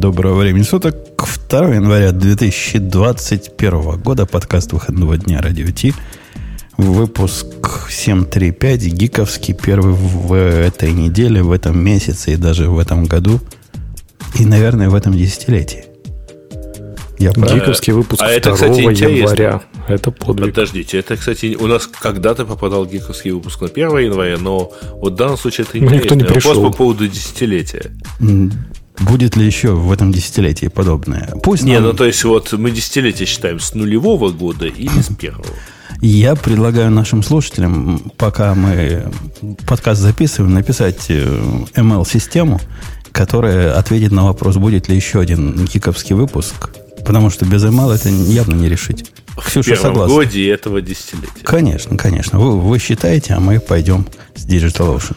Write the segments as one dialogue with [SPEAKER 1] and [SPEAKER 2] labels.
[SPEAKER 1] доброго времени суток. 2 января 2021 года. Подкаст выходного дня Радио Ти. Выпуск 735, гиковский, первый в этой неделе, в этом месяце и даже в этом году. И, наверное, в этом десятилетии.
[SPEAKER 2] Я Гиковский выпуск а 2 это, кстати, января.
[SPEAKER 3] Это подвиг. Подождите, это, кстати, у нас когда-то попадал гиковский выпуск на 1 января, но вот в данном случае это
[SPEAKER 2] интересно. Никто не пришел.
[SPEAKER 3] Вопрос по поводу десятилетия.
[SPEAKER 1] Будет ли еще в этом десятилетии подобное?
[SPEAKER 3] Пусть Не, нам... ну то есть вот мы десятилетие считаем с нулевого года или с первого.
[SPEAKER 1] Я предлагаю нашим слушателям, пока мы подкаст записываем, написать э, ML-систему, которая ответит на вопрос, будет ли еще один гиковский выпуск. Потому что без ML это явно не решить.
[SPEAKER 3] Ксюша в первом согласна. годе этого десятилетия.
[SPEAKER 1] Конечно, конечно. Вы, вы считаете, а мы пойдем с DigitalOcean.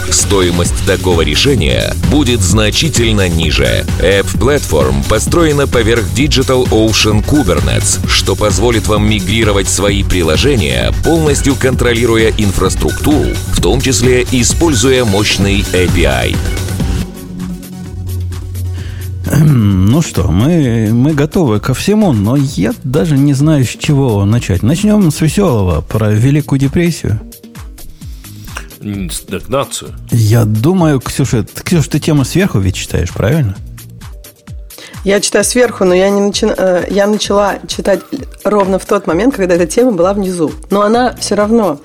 [SPEAKER 4] стоимость такого решения будет значительно ниже. App Platform построена поверх Digital Ocean Kubernetes, что позволит вам мигрировать свои приложения, полностью контролируя инфраструктуру, в том числе используя мощный API.
[SPEAKER 1] Ну что, мы, мы готовы ко всему, но я даже не знаю, с чего начать. Начнем с веселого, про Великую депрессию.
[SPEAKER 3] Стагнацию.
[SPEAKER 1] Я думаю, Ксюша, Ксюша, ты тему сверху ведь читаешь, правильно?
[SPEAKER 5] Я читаю сверху, но я, не начи... Э, я начала читать ровно в тот момент, когда эта тема была внизу. Но она все равно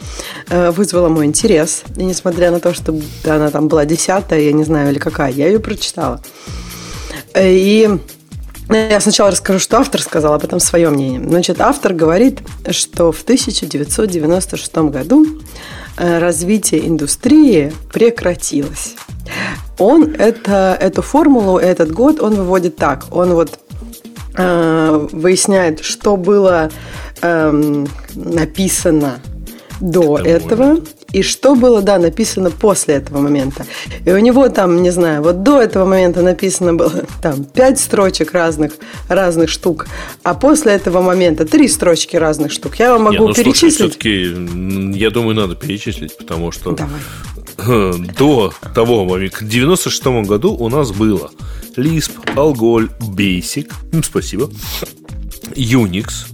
[SPEAKER 5] э, вызвала мой интерес. И несмотря на то, что она там была десятая, я не знаю, или какая, я ее прочитала. Э, и я сначала расскажу, что автор сказал, а потом свое мнение. Значит, автор говорит, что в 1996 году Э, развитие индустрии прекратилось. Он это, эту формулу, этот год он выводит так. Он вот э, выясняет, что было э, написано до этого, и что было, да, написано после этого момента. И у него там, не знаю, вот до этого момента написано было там пять строчек разных, разных штук, а после этого момента три строчки разных штук. Я вам могу Не, ну, перечислить.
[SPEAKER 3] Все-таки, я думаю, надо перечислить, потому что Давай. до того момента, к 96 году у нас было Lisp, Algol, Basic, спасибо, Unix,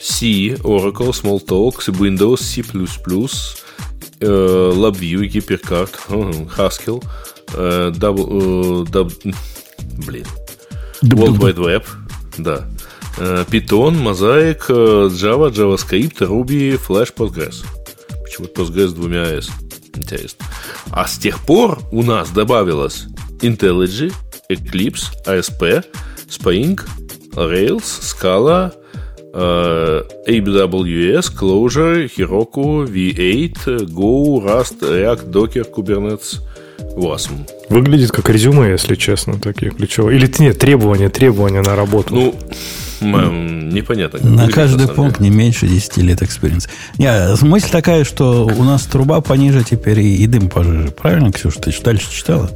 [SPEAKER 3] C, Oracle, Smalltalk, Windows, C++, э, LabVIEW, Hypercard, Haskell, э, э, блин, World Wide Web, да, э, Python, Mosaic, э, Java, JavaScript, Ruby, Flash, Postgres. Почему-то Postgres с двумя S. Интересно. А с тех пор у нас добавилось IntelliJ, Eclipse, ASP, Spring, Rails, Scala, Э, AWS, Clojure, Heroku, V8, Go, Rust, React, Docker, Kubernetes, Wasm.
[SPEAKER 2] Выглядит как резюме, если честно, такие ключевые. Или нет, требования, требования на работу.
[SPEAKER 3] Ну, непонятно.
[SPEAKER 1] На каждый пункт не меньше 10 лет experience. Не, мысль такая, что у нас труба пониже теперь и, и дым пожиже. Правильно, Ксюша? Ты дальше читала?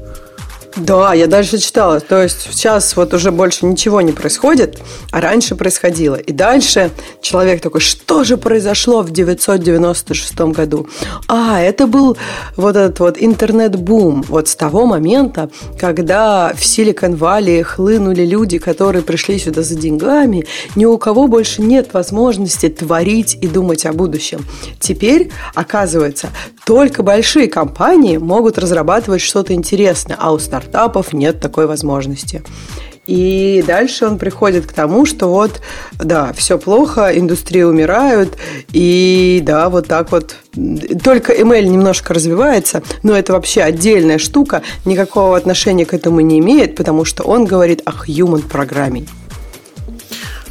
[SPEAKER 5] Да, я дальше читала. То есть сейчас вот уже больше ничего не происходит, а раньше происходило. И дальше человек такой, что же произошло в 996 году? А, это был вот этот вот интернет-бум. Вот с того момента, когда в Silicon Valley хлынули люди, которые пришли сюда за деньгами, ни у кого больше нет возможности творить и думать о будущем. Теперь, оказывается, только большие компании могут разрабатывать что-то интересное, а у стартапов нет такой возможности. И дальше он приходит к тому, что вот, да, все плохо, индустрии умирают, и да, вот так вот. Только ML немножко развивается, но это вообще отдельная штука, никакого отношения к этому не имеет, потому что он говорит о human программе.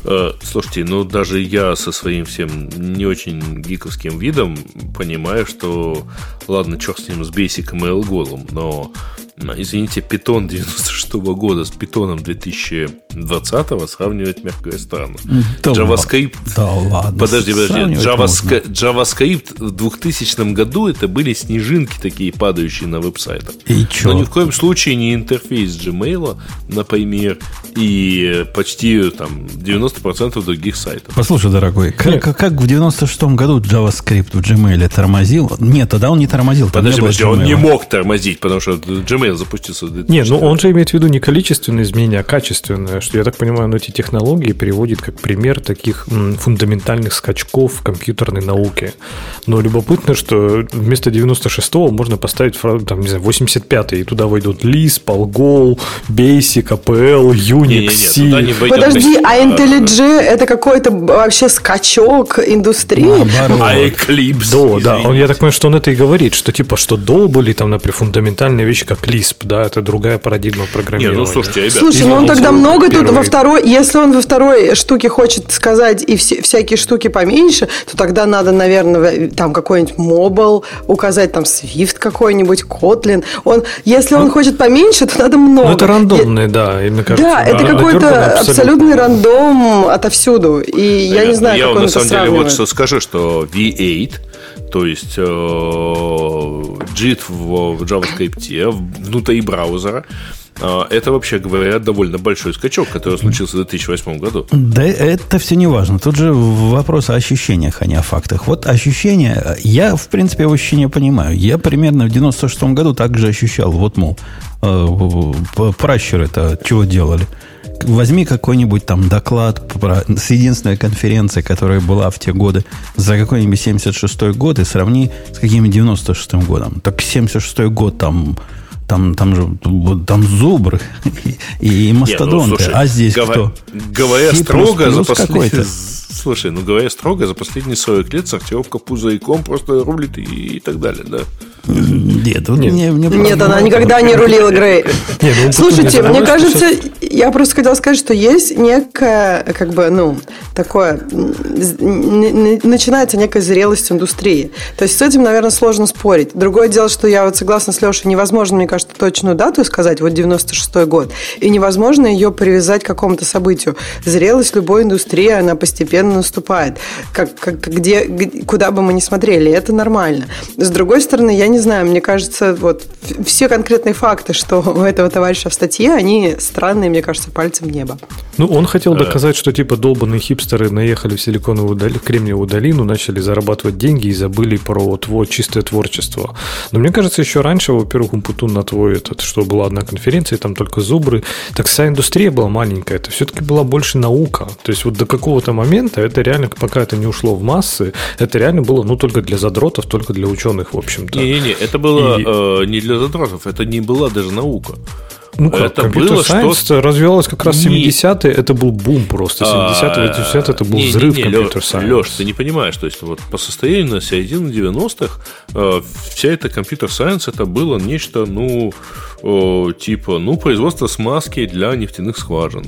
[SPEAKER 3] Э, слушайте, ну даже я со своим всем не очень гиковским видом понимаю, что ладно, черт с ним, с Basic ML голым, но Извините, питон 96 -го года с питоном 2020 сравнивать, мягко говоря, странно.
[SPEAKER 1] Да
[SPEAKER 3] JavaScript...
[SPEAKER 1] Да ладно.
[SPEAKER 3] Подожди, подожди. JavaScript. JavaScript в 2000 году это были снежинки такие, падающие на веб-сайтах.
[SPEAKER 1] И чё?
[SPEAKER 3] Но ни в коем случае не интерфейс Gmail, например, и почти там 90% других сайтов.
[SPEAKER 1] Послушай, дорогой, как, как- как в 96-м году JavaScript в Gmail тормозил? Нет, тогда он не тормозил.
[SPEAKER 3] Подожди, подожди, он не мог тормозить, потому что Gmail в 2000
[SPEAKER 2] Не, ну он же имеет в виду не количественное изменение, а качественное. Что, я так понимаю, он эти технологии приводит как пример таких м, фундаментальных скачков в компьютерной науке. Но любопытно, что вместо 96-го можно поставить, там, не знаю, 85-й, и туда войдут Lisp, Algol, Basic, APL, Unix,
[SPEAKER 3] Не-не-не,
[SPEAKER 2] C.
[SPEAKER 3] туда не войдет.
[SPEAKER 5] Подожди, а IntelliJ это какой-то вообще скачок индустрии?
[SPEAKER 1] Наоборот.
[SPEAKER 3] А Eclipse.
[SPEAKER 2] Да, да, он, я так понимаю, что он это и говорит, что типа, что до были там, например, фундаментальные вещи, как Lisp, да, это другая парадигма
[SPEAKER 3] Не,
[SPEAKER 2] программирования.
[SPEAKER 3] ну слушайте, ребят.
[SPEAKER 5] Слушай, ну он тогда много тут
[SPEAKER 2] первый.
[SPEAKER 5] во второй, если он во второй штуке хочет сказать и все, всякие штуки поменьше, то тогда надо, наверное, там какой-нибудь мобил указать, там Swift какой-нибудь, Kotlin. Он, если он хочет поменьше, то надо много.
[SPEAKER 2] Ну, это рандомное, да, и мне кажется.
[SPEAKER 5] Да, это
[SPEAKER 2] а,
[SPEAKER 5] какой-то абсолютный рандом отовсюду. И я не знаю,
[SPEAKER 3] я
[SPEAKER 5] как он
[SPEAKER 3] на
[SPEAKER 5] это
[SPEAKER 3] самом деле вот
[SPEAKER 5] сравнивает.
[SPEAKER 3] что скажу, что V8, то есть э, JIT в, в JavaScript, внутри браузера, э, это, вообще говоря, довольно большой скачок, который случился в 2008 году.
[SPEAKER 1] Да это все не важно. Тут же вопрос о ощущениях, а не о фактах. Вот ощущения, я, в принципе, его ощущения понимаю. Я примерно в 96-м году также ощущал, вот, мол, э, п- пращуры это чего делали? Возьми какой-нибудь там доклад про, с единственной конференцией, которая была в те годы, за какой-нибудь 76-й год и сравни с каким-нибудь 96-м годом. Так 76-й год там там, там же там зубры и, и мастодонты.
[SPEAKER 3] Не, ну, слушай,
[SPEAKER 1] а здесь
[SPEAKER 3] гова-
[SPEAKER 1] кто?
[SPEAKER 3] Говоря
[SPEAKER 1] C++
[SPEAKER 3] строго, за последние... Слушай, ну говоря строго, за последние 40 лет сортировка пузырьком просто рулит и, и так далее, да.
[SPEAKER 1] Нет, вот мне, мне
[SPEAKER 5] Нет, она никогда не рулила Грей.
[SPEAKER 2] Не, ну,
[SPEAKER 5] Слушайте, мне
[SPEAKER 2] не
[SPEAKER 5] кажется, я просто хотела сказать, что есть некое, как бы, ну, такое, начинается некая зрелость индустрии. То есть с этим, наверное, сложно спорить. Другое дело, что я вот согласна с Лешей, невозможно, мне кажется, точную дату сказать, вот 96-й год, и невозможно ее привязать к какому-то событию. Зрелость любой индустрии, она постепенно наступает. Как, как, где, куда бы мы ни смотрели, это нормально. С другой стороны, я не знаю, мне кажется, вот все конкретные факты, что у этого товарища в статье, они странные, мне кажется, пальцем в небо.
[SPEAKER 2] Ну, он хотел доказать, что типа долбанные хипстеры наехали в силиконовую долину, Кремниевую долину, начали зарабатывать деньги и забыли про тво, чистое творчество. Но мне кажется, еще раньше, во-первых, Умпутун на твой этот, что была одна конференция, там только зубры. Так вся индустрия была маленькая, это все-таки была больше наука. То есть вот до какого-то момента это реально, пока это не ушло в массы, это реально было, ну, только для задротов, только для ученых, в общем-то.
[SPEAKER 3] Не-не-не, это было
[SPEAKER 2] И-
[SPEAKER 3] э, не для задротов, это не была даже наука.
[SPEAKER 2] Ну как,
[SPEAKER 3] Это
[SPEAKER 2] компьютер
[SPEAKER 3] было
[SPEAKER 2] science развивалось как раз
[SPEAKER 3] Не-
[SPEAKER 2] 70-е, это был бум просто. 70-е, 80-е это был
[SPEAKER 3] А, Не, не,
[SPEAKER 2] взрыв
[SPEAKER 3] не,
[SPEAKER 2] компьютер
[SPEAKER 3] Лё-
[SPEAKER 2] сайенс.
[SPEAKER 3] Лёш, ты не понимаешь, то есть вот по состоянию на середину 90-х э, вся эта computer science это было нечто, ну, э, типа, ну, производство смазки для нефтяных скважин.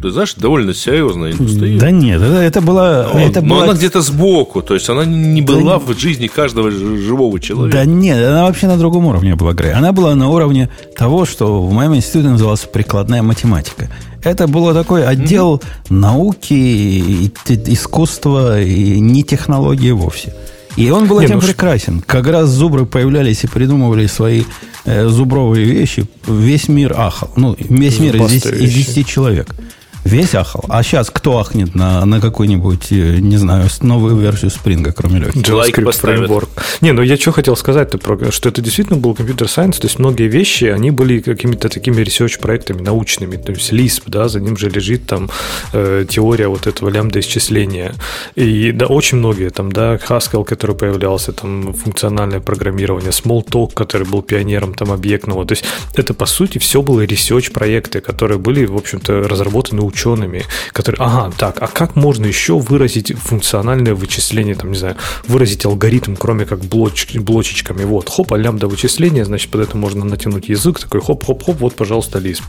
[SPEAKER 3] Ты знаешь, довольно серьезная индустрия.
[SPEAKER 1] Да нет, это, это была...
[SPEAKER 3] Но-
[SPEAKER 1] это
[SPEAKER 3] но
[SPEAKER 1] была-
[SPEAKER 3] она где-то сбоку, то есть она не была в жизни каждого живого человека.
[SPEAKER 1] Да нет, она вообще на другом уровне была, Грей. Она была на уровне того, что в моем институте называлась прикладная математика. Это было такой отдел науки, и т- искусства и не технологии вовсе. И он был
[SPEAKER 2] Не,
[SPEAKER 1] этим
[SPEAKER 2] ну
[SPEAKER 1] прекрасен. Как раз зубры появлялись и придумывали свои э, зубровые вещи. Весь мир ахал. Ну, весь мир из
[SPEAKER 2] Зубастые
[SPEAKER 1] 10, из
[SPEAKER 2] вещи.
[SPEAKER 1] 10 человек. Весь ахал. А сейчас кто ахнет на, на какую-нибудь, э, не знаю, новую версию спринга, кроме Лехи?
[SPEAKER 2] JavaScript фреймворк. Не, ну я что хотел сказать-то, про- что это действительно был компьютер сайенс, то есть многие вещи, они были какими-то такими research-проектами научными, то есть Lisp, да, за ним же лежит там э, теория вот этого лямбда-исчисления. И да, очень многие, там, да, Haskell, который появлялся, там, функциональное программирование, Smalltalk, который был пионером там объектного, то есть это, по сути, все было research-проекты, которые были, в общем-то, разработаны учеными, которые, ага, так, а как можно еще выразить функциональное вычисление, там, не знаю, выразить алгоритм, кроме как блоч, блочечками, вот, хоп, а лямбда вычисление, значит, под это можно натянуть язык, такой хоп-хоп-хоп, вот, пожалуйста, Lisp.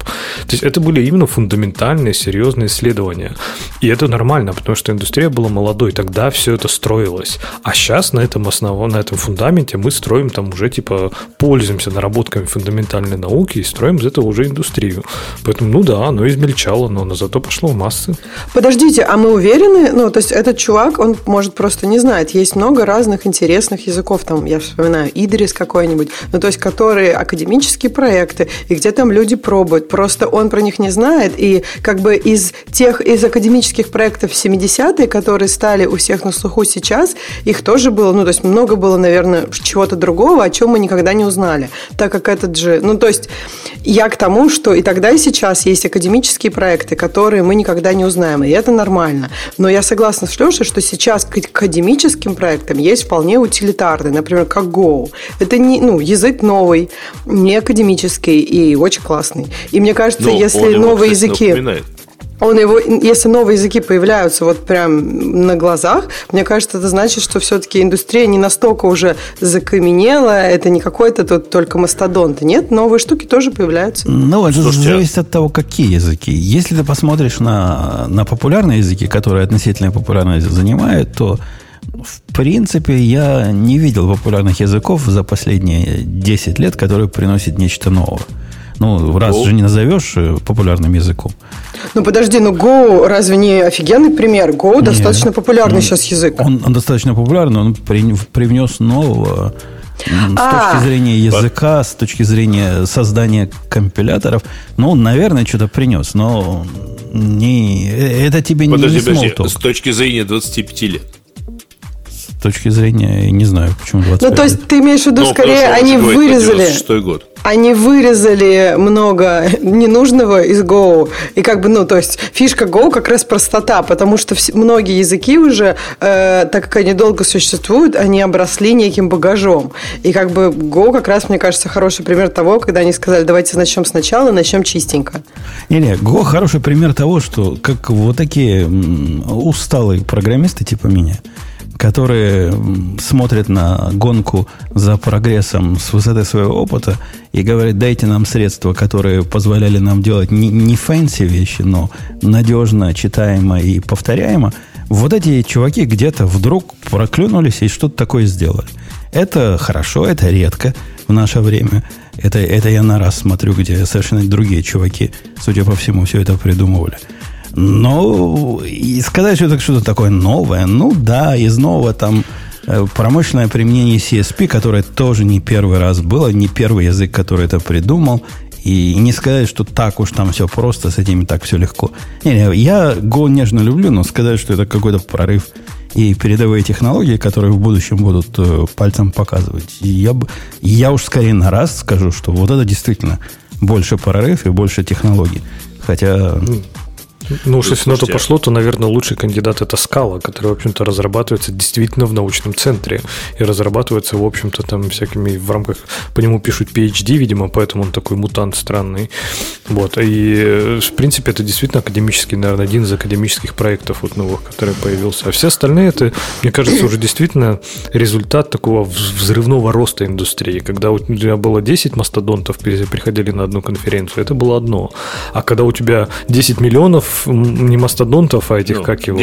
[SPEAKER 2] То есть это были именно фундаментальные, серьезные исследования. И это нормально, потому что индустрия была молодой, тогда все это строилось. А сейчас на этом основном, на этом фундаменте мы строим там уже, типа, пользуемся наработками фундаментальной науки и строим из этого уже индустрию. Поэтому, ну да, оно измельчало, но оно зато пошло в массы.
[SPEAKER 5] Подождите, а мы уверены, ну, то есть этот чувак, он, может, просто не знает. Есть много разных интересных языков, там, я вспоминаю, Идрис какой-нибудь, ну, то есть, которые академические проекты, и где там люди пробуют. Просто он про них не знает, и как бы из тех, из академических проектов 70-е, которые стали у всех на слуху сейчас, их тоже было, ну, то есть, много было, наверное, чего-то другого, о чем мы никогда не узнали. Так как этот же, ну, то есть, я к тому, что и тогда, и сейчас есть академические проекты, которые мы никогда не узнаем, и это нормально. Но я согласна с Лешей, что сейчас к академическим проектам есть вполне утилитарные, например, как Go. Это не, ну, язык новый, не академический и очень классный. И мне кажется, Но если новые языки... Напоминает он его, если новые языки появляются вот прям на глазах, мне кажется, это значит, что все-таки индустрия не настолько уже закаменела, это не какой-то тут только мастодонт. Нет, новые штуки тоже появляются.
[SPEAKER 1] Ну, это Слушайте, зависит от того, какие языки. Если ты посмотришь на, на популярные языки, которые относительно популярность занимают, то в принципе, я не видел популярных языков за последние 10 лет, которые приносят нечто новое. Ну, раз Go. же не назовешь э, популярным языком.
[SPEAKER 5] Ну, подожди, ну Go разве не офигенный пример? Go Нет, достаточно популярный он, сейчас язык.
[SPEAKER 1] Он, он достаточно популярный, он при, привнес нового с а, точки зрения языка, с точки зрения создания компиляторов, ну, наверное, что-то принес, но не, э, это тебе подожди, не, не подожди,
[SPEAKER 3] с точки зрения 25 лет
[SPEAKER 1] точки зрения, не знаю, почему 25
[SPEAKER 5] Ну, то есть, ты имеешь в виду, ну, скорее, они вырезали... год. Они вырезали много ненужного из Go. И как бы, ну, то есть, фишка Go как раз простота, потому что все, многие языки уже, э, так как они долго существуют, они обросли неким багажом. И как бы Go как раз, мне кажется, хороший пример того, когда они сказали, давайте начнем сначала, начнем чистенько.
[SPEAKER 1] Не-не, Go хороший пример того, что как вот такие усталые программисты типа меня – которые смотрят на гонку за прогрессом с высоты своего опыта и говорят, дайте нам средства, которые позволяли нам делать не, не fancy вещи, но надежно, читаемо и повторяемо, вот эти чуваки где-то вдруг проклюнулись и что-то такое сделали. Это хорошо, это редко в наше время. Это, это я на раз смотрю, где совершенно другие чуваки, судя по всему, все это придумывали. Но и сказать, что это что-то такое новое, ну да, из нового там э, промышленное применение CSP, которое тоже не первый раз было, не первый язык, который это придумал, и не сказать, что так уж там все просто, с этими так все легко. Не, не, я Go нежно люблю, но сказать, что это какой-то прорыв и передовые технологии, которые в будущем будут э, пальцем показывать, я, я уж скорее на раз скажу, что вот это действительно больше прорыв и больше технологий. Хотя
[SPEAKER 2] ну, уж если на то пошло, то, наверное, лучший кандидат это скала, который, в общем-то, разрабатывается действительно в научном центре. И разрабатывается, в общем-то, там всякими в рамках... По нему пишут PhD, видимо, поэтому он такой мутант странный. Вот. И, в принципе, это действительно академический, наверное, один из академических проектов вот новых, который появился. А все остальные, это, мне кажется, уже действительно результат такого взрывного роста индустрии. Когда у тебя было 10 мастодонтов, приходили на одну конференцию, это было одно. А когда у тебя 10 миллионов не мастодонтов, а этих, ну, как его,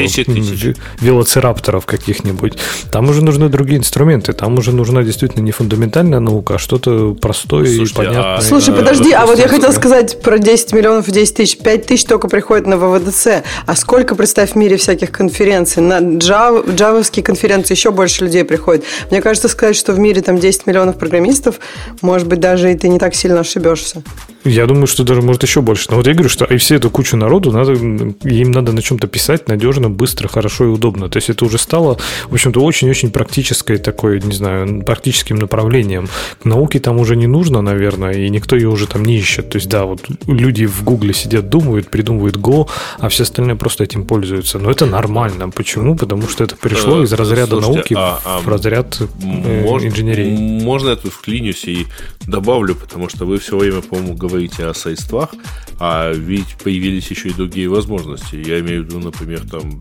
[SPEAKER 2] велоцирапторов каких-нибудь. Там уже нужны другие инструменты. Там уже нужна действительно не фундаментальная наука, а что-то простое Слушайте, и понятное. А,
[SPEAKER 5] Слушай, подожди, а вот я хотел сказать про 10 миллионов и 10 тысяч. 5 тысяч только приходит на ВВДЦ. А сколько, представь, в мире всяких конференций? На Java, джавовские конференции еще больше людей приходит. Мне кажется, сказать, что в мире там 10 миллионов программистов, может быть, даже и ты не так сильно ошибешься.
[SPEAKER 2] Я думаю, что даже может еще больше. Но вот я говорю, что и все эту кучу народу надо им надо на чем-то писать надежно, быстро, хорошо и удобно. То есть это уже стало, в общем-то, очень-очень практической такой, не знаю, практическим направлением. Науки там уже не нужно, наверное, и никто ее уже там не ищет. То есть, да, вот люди в Гугле сидят, думают, придумывают Go, а все остальные просто этим пользуются. Но это нормально. Почему? Потому что это пришло из разряда Слушайте, науки а, а в разряд э, можно, инженерии.
[SPEAKER 3] Можно я тут вклинюсь и добавлю, потому что вы все время, по-моему, говорите о средствах, а ведь появились еще и другие возможности. Я имею в виду, например, там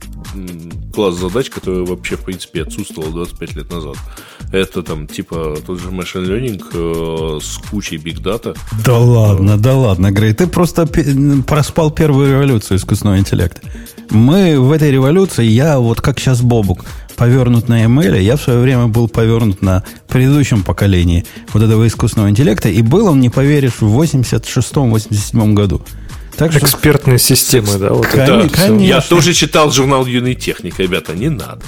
[SPEAKER 3] класс задач, который вообще, в принципе, отсутствовал 25 лет назад. Это там типа тот же machine learning э, с кучей big data.
[SPEAKER 1] Да ладно, да ладно, Грей, ты просто проспал первую революцию искусственного интеллекта. Мы в этой революции, я вот как сейчас Бобук, повернут на ML, я в свое время был повернут на предыдущем поколении вот этого искусственного интеллекта, и был он, не поверишь, в 86-87 году.
[SPEAKER 2] Так что... Экспертные системы, да? Вот
[SPEAKER 3] конечно, это. конечно. Я тоже читал журнал «Юный техник», ребята, не надо.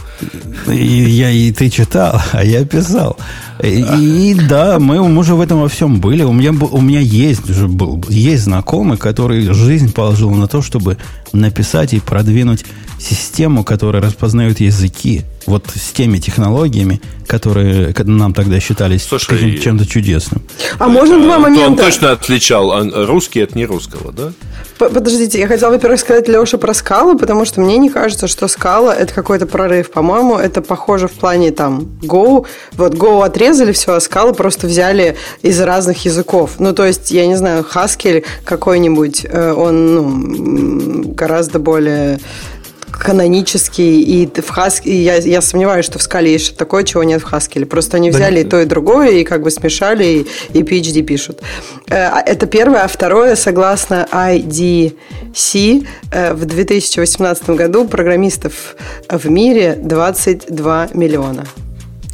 [SPEAKER 1] И, я, и ты читал, а я писал. И, и да, мы уже в этом во всем были. У меня, у меня есть, уже был, есть знакомый, который жизнь положил на то, чтобы написать и продвинуть систему, которая распознает языки вот с теми технологиями, которые нам тогда считались Слушай, чем-то чудесным.
[SPEAKER 5] А можно два момента?
[SPEAKER 3] Он точно отличал русский от нерусского, да?
[SPEAKER 5] Подождите, я хотела, во-первых, сказать Леше про скалу, потому что мне не кажется, что скала это какой-то прорыв. По-моему, это похоже в плане там Go. Вот Go отрезали все, а скалы просто взяли из разных языков. Ну, то есть, я не знаю, Haskell какой-нибудь, э, он ну, гораздо более канонический, и в Haskell, я, я сомневаюсь, что в скале есть что-то такое, чего нет в Haskell. Просто они взяли да, и то, и другое, и как бы смешали, и, и PhD пишут. Э, а, это первое. А второе, согласно IDC, э, в 2018 году программистов в мире 22 миллиона.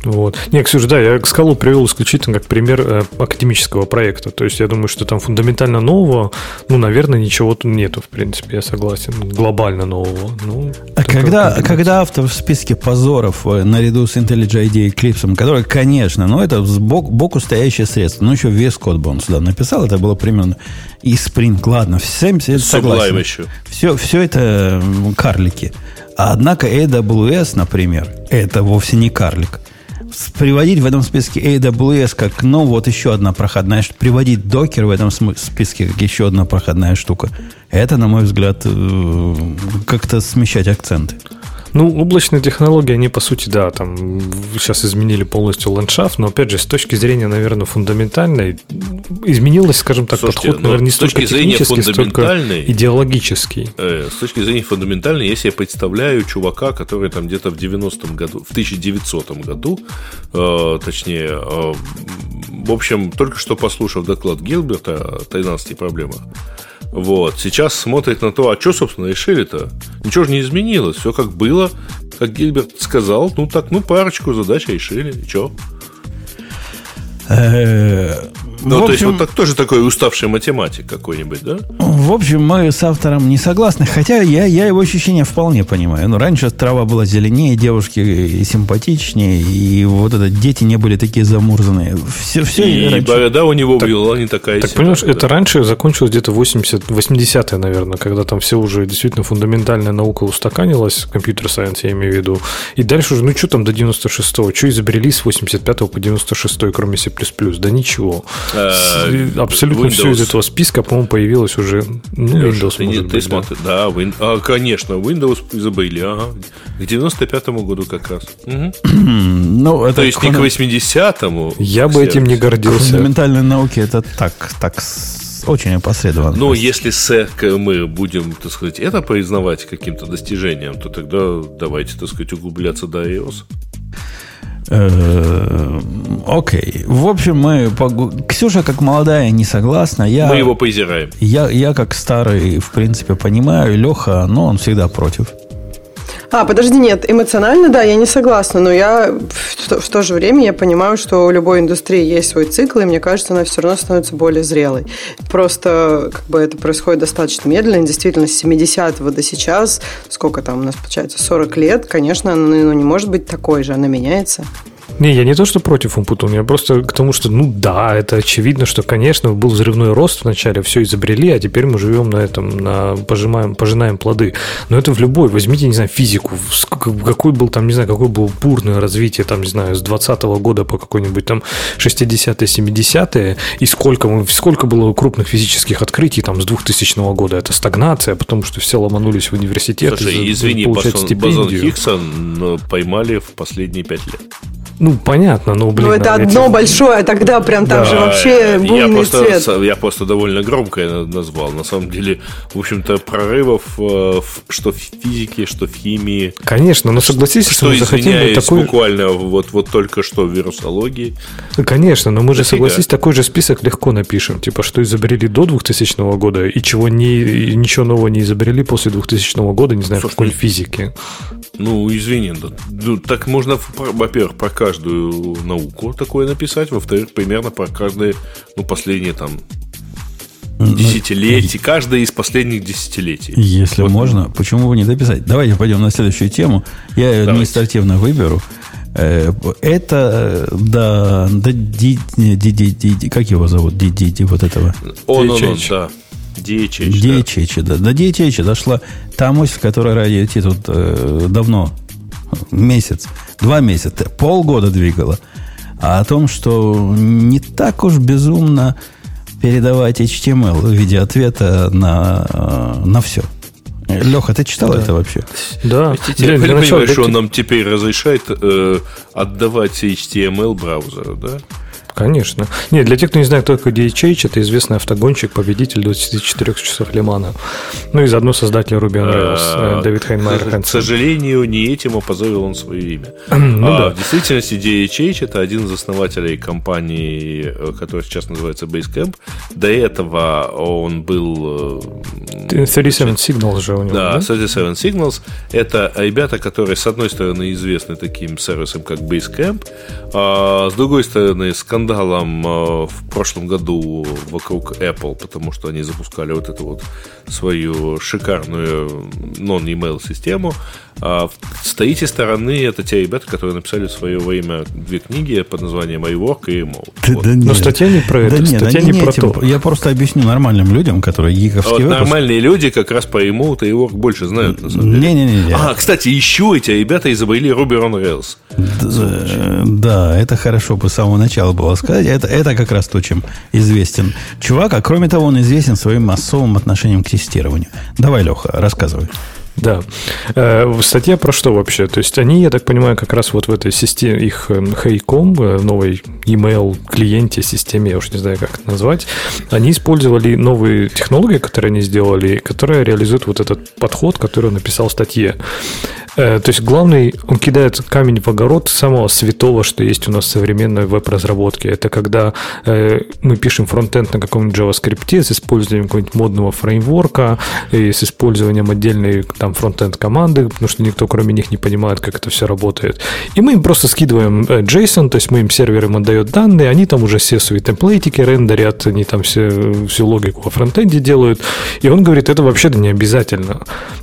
[SPEAKER 2] Вот. Не, Ксюша, да, я скалу привел исключительно как пример э, академического проекта. То есть я думаю, что там фундаментально нового, ну, наверное, ничего тут нету, в принципе, я согласен. Глобально нового. Ну,
[SPEAKER 1] а когда, когда автор в списке позоров э, наряду с IntelliJ и Eclipse, который, конечно, ну, это сбоку боку стоящее средство, ну, еще весь код бы он сюда написал, это было примерно и Spring, ладно, всем все согласен. еще. Все, все это карлики. А однако AWS, например, это вовсе не карлик приводить в этом списке AWS как, ну, вот еще одна проходная штука. Приводить докер в этом списке как еще одна проходная штука. Это, на мой взгляд, э, как-то смещать акценты.
[SPEAKER 2] Ну, облачные технологии, они, по сути, да, там сейчас изменили полностью ландшафт, но, опять же, с точки зрения, наверное, фундаментальной, изменилось, скажем так, Слушайте, подход, наверное, не столько технический, столько идеологический.
[SPEAKER 3] Э, с точки зрения фундаментальной, если я представляю чувака, который там где-то в 90-м году, в 1900 году, э, точнее, э, в общем, только что послушав доклад Гилберта о 13 проблемах, вот. Сейчас смотрит на то, а что, собственно, решили-то? Ничего же не изменилось. Все как было, как Гильберт сказал. Ну так, ну парочку задач решили. И что?
[SPEAKER 1] Э,
[SPEAKER 3] ну, общем, то есть, вот так, тоже такой уставший математик какой-нибудь, да?
[SPEAKER 1] В общем, мы с автором не согласны, хотя я, я его ощущения вполне понимаю. Ну, раньше трава была зеленее, девушки симпатичнее, и вот это дети не были такие замурзанные.
[SPEAKER 3] Все, все и раньше... борода у него так, была не такая
[SPEAKER 2] Так, понимаешь, да. это раньше закончилось где-то 80, 80-е, наверное, когда там все уже действительно фундаментальная наука устаканилась, компьютер-сайенс я имею в виду, и дальше уже, ну, что там до 96-го, что изобрели с 85 по 96 кроме C++? Да ничего. Э, абсолютно Windows. все из этого списка, по-моему, появилось уже. Ну,
[SPEAKER 3] Windows, ты, может ты быть, смотри, да, да win... а, конечно, Windows забыли, ага. К 95-му году как раз. Угу. ну, это То есть не к 80-му.
[SPEAKER 2] Я бы этим не гордился.
[SPEAKER 1] Фундаментальные науки это так, так очень опосредованно.
[SPEAKER 3] Но если с мы будем, так сказать, это признавать каким-то достижением, то тогда давайте, так сказать, углубляться до iOS.
[SPEAKER 1] Э, окей. В общем, мы... Ксюша, как молодая, не согласна. Я,
[SPEAKER 3] мы его поизираем.
[SPEAKER 1] Я, я, как старый, в принципе, понимаю. Леха, но он всегда против.
[SPEAKER 5] А, подожди, нет, эмоционально, да, я не согласна, но я в в то же время я понимаю, что у любой индустрии есть свой цикл, и мне кажется, она все равно становится более зрелой. Просто как бы это происходит достаточно медленно, действительно, с 70-го до сейчас, сколько там у нас получается, 40 лет, конечно, она ну, не может быть такой же, она меняется.
[SPEAKER 2] Не, я не то, что против Умпутун, я просто к тому, что, ну да, это очевидно, что, конечно, был взрывной рост вначале, все изобрели, а теперь мы живем на этом, на пожимаем, пожинаем плоды. Но это в любой, возьмите, не знаю, физику, какой был там, не знаю, какое было бурное развитие, там, не знаю, с 20 -го года по какой-нибудь там 60-е, 70-е, и сколько, сколько было крупных физических открытий там с 2000 -го года. Это стагнация, потому что все ломанулись в университет.
[SPEAKER 3] Слушай, извини, Бозон, Бозон Хиггса поймали в последние пять лет.
[SPEAKER 2] Ну, понятно, но, блин...
[SPEAKER 5] Ну, это
[SPEAKER 2] а
[SPEAKER 5] одно
[SPEAKER 2] эти...
[SPEAKER 5] большое, тогда прям там
[SPEAKER 3] Да,
[SPEAKER 5] же вообще буйный
[SPEAKER 3] я просто,
[SPEAKER 5] цвет.
[SPEAKER 3] я просто довольно громко это назвал. На самом деле, в общем-то, прорывов э, в- что в физике, что в химии.
[SPEAKER 2] Конечно, но согласись, что,
[SPEAKER 3] Что,
[SPEAKER 2] мы
[SPEAKER 3] извиняюсь,
[SPEAKER 2] такой...
[SPEAKER 3] буквально вот, вот только что в вирусологии.
[SPEAKER 2] Конечно, но мы же,
[SPEAKER 3] Дофига.
[SPEAKER 2] согласись, такой же список легко напишем. Типа, что изобрели до 2000 года и чего не, и ничего нового не изобрели после 2000 года, не знаю, в
[SPEAKER 3] Слушай,
[SPEAKER 2] какой
[SPEAKER 3] ну,
[SPEAKER 2] физике.
[SPEAKER 3] Ну, извини, да, ну, так можно, во-первых, про каждую науку такое написать, во-вторых, примерно про каждое, ну, последние там десятилетие, каждое из последних десятилетий.
[SPEAKER 1] Если
[SPEAKER 3] Вот.
[SPEAKER 1] можно, почему бы не дописать? Давайте пойдем на следующую тему. Я ее административно выберу. Э, Это, да, да, ди, ди, ди, ди, ди- как его зовут? Ди, ди, ди, вот этого.
[SPEAKER 3] Он, он, он, да. DHH, да.
[SPEAKER 1] DHH, да. До DHH дошла та мысль, которая ради IT тут э, давно, месяц, два месяца, полгода двигала, а о том, что не так уж безумно передавать HTML в виде ответа на, э, на все. Леха, ты читал это вообще?
[SPEAKER 2] Да.
[SPEAKER 3] Ты
[SPEAKER 2] Для- для
[SPEAKER 3] понимаешь, что он нам теперь разрешает э, отдавать HTML браузеру, да?
[SPEAKER 2] Конечно. Нет, для тех, кто не знает, кто такой DHH, это известный автогонщик, победитель 24 часов Лимана. Ну и заодно создатель Ruby on Rails,
[SPEAKER 3] А,
[SPEAKER 2] э, Дэвид Хайнмайер
[SPEAKER 3] К сожалению, не этим опозорил он свое имя.
[SPEAKER 2] Ну
[SPEAKER 3] А,
[SPEAKER 2] да.
[SPEAKER 3] В действительности DHH это один из основателей компании, э, которая сейчас называется Basecamp. До этого он был... э,
[SPEAKER 2] 37 Signals же у него,
[SPEAKER 3] Да,
[SPEAKER 2] да?
[SPEAKER 3] 37 Signals это ребята, которые, с одной стороны, известны таким сервисом, как Basecamp, а с другой стороны, скандалом э, в прошлом году вокруг Apple, потому что они запускали вот эту вот свою шикарную non-email систему. А с третьей стороны, это те ребята, которые написали в свое время две книги под названием iWork и Remote. Вот.
[SPEAKER 2] Но статья не про это,
[SPEAKER 1] да нет,
[SPEAKER 2] статья
[SPEAKER 1] они
[SPEAKER 2] не про
[SPEAKER 1] этим-
[SPEAKER 2] то.
[SPEAKER 1] Я просто объясню нормальным людям, которые
[SPEAKER 3] А
[SPEAKER 1] гиковские
[SPEAKER 3] вот
[SPEAKER 1] выпуск-
[SPEAKER 3] нормальные люди как раз по Remote и iWork больше знают, на самом деле.
[SPEAKER 1] Не-не-не.
[SPEAKER 3] А, кстати, еще эти ребята изобрели Ruby on Rails.
[SPEAKER 1] Д- Да, это хорошо бы с самого начала было сказать. Это, это как раз то, чем известен чувак. А кроме того, он известен своим особым отношением к тестированию. Давай, Леха, рассказывай.
[SPEAKER 2] Да. Э, Статья про что вообще? То есть они, я так понимаю, как раз вот в этой системе, их Hey.com, э, новой email клиенте, системе, я уж не знаю, как это назвать, они использовали новые технологии, которые они сделали, которые реализуют вот этот подход, который он написал в статье. Э, То есть главный, он кидает камень в огород самого святого, что есть у нас в современной веб-разработке. Это когда э, мы пишем фронтенд на каком-нибудь JavaScript с использованием какого-нибудь модного фреймворка, и с использованием отдельной там фронтенд команды, потому что никто кроме них не понимает, как это все работает. И мы им просто скидываем э, JSON, то есть мы им сервер им отдает данные, они там уже все свои темплейтики рендерят, они там все, всю логику во фронтенде делают. И он говорит, это вообще-то не обязательно.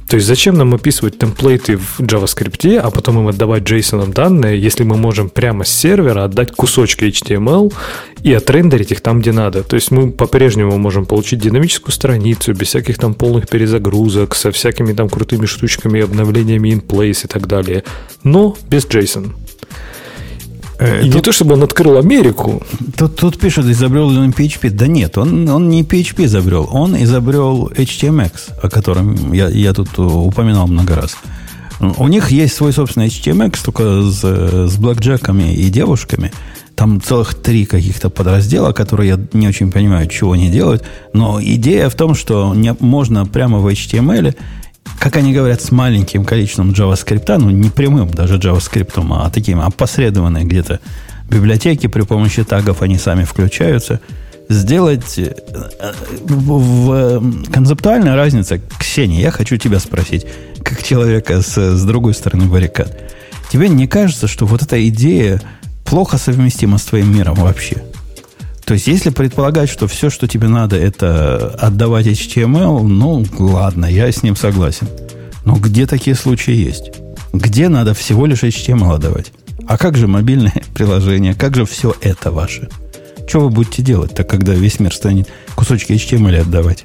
[SPEAKER 2] То есть зачем нам описывать темплейты в JavaScript, а потом им отдавать JSON данные, если мы можем прямо с сервера отдать кусочки HTML и отрендерить их там, где надо. То есть мы по-прежнему можем получить динамическую страницу без всяких там полных перезагрузок, со всякими там крутыми штучками, обновлениями in place и так далее. Но без JSON. И не то, чтобы он открыл Америку.
[SPEAKER 1] Тут, тут пишут, изобрел ли он PHP. Да нет, он, он не PHP изобрел, он изобрел HTMX, о котором я, я тут упоминал много раз. У них есть свой собственный HTMX, только с, с блэкджеками и девушками. Там целых три каких-то подраздела, которые я не очень понимаю, чего они делают. Но идея в том, что не, можно прямо в HTML, как они говорят, с маленьким количеством JavaScript, ну не прямым даже JavaScript, а таким опосредованные где-то библиотеки при помощи тагов они сами включаются. Сделать э, в, в, концептуальная разница, Ксения, я хочу тебя спросить, как человека с, с другой стороны баррикад. Тебе не кажется, что вот эта идея плохо совместима с твоим миром вообще? То есть, если предполагать, что все, что тебе надо, это отдавать HTML, ну, ладно, я с ним согласен. Но где такие случаи есть? Где надо всего лишь HTML отдавать? А как же мобильное приложение? Как же все это ваше? Что вы будете делать-то, когда весь мир станет кусочки HTML отдавать?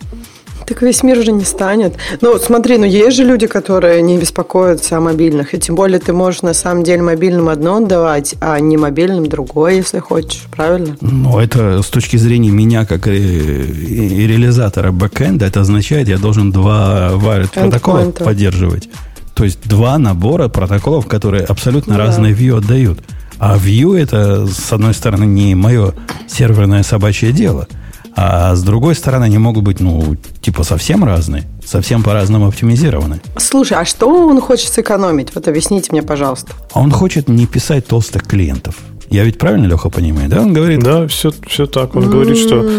[SPEAKER 5] Так весь мир же не станет. Ну, смотри, ну есть же люди, которые не беспокоятся о мобильных. И тем более ты можешь на самом деле мобильным одно отдавать, а не мобильным другое, если хочешь. Правильно?
[SPEAKER 1] Ну, это с точки зрения меня, как и, и, и реализатора бэкэнда, это означает, я должен два wired протокола поддерживать. То есть два набора протоколов, которые абсолютно
[SPEAKER 5] да.
[SPEAKER 1] разные view отдают. А Vue это, с одной стороны, не мое серверное собачье дело, а с другой стороны, они могут быть, ну, типа совсем разные, совсем по-разному оптимизированы.
[SPEAKER 5] Слушай, а что он хочет сэкономить? Вот объясните мне, пожалуйста.
[SPEAKER 1] А он хочет не писать толстых клиентов. Я ведь правильно, Леха, понимаю, да? Он говорит...
[SPEAKER 2] Да, все, все так. Он говорит, что...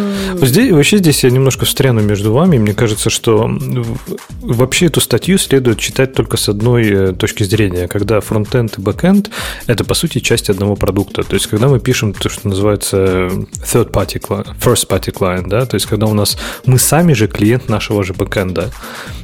[SPEAKER 2] Здесь, вообще здесь я немножко встряну между вами. Мне кажется, что вообще эту статью следует читать только с одной э, точки зрения. Когда фронтенд и бэкенд – это, по сути, часть одного продукта. То есть, когда мы пишем то, что называется third party client, first party client, да, то есть, когда у нас мы сами же клиент нашего же бэкенда.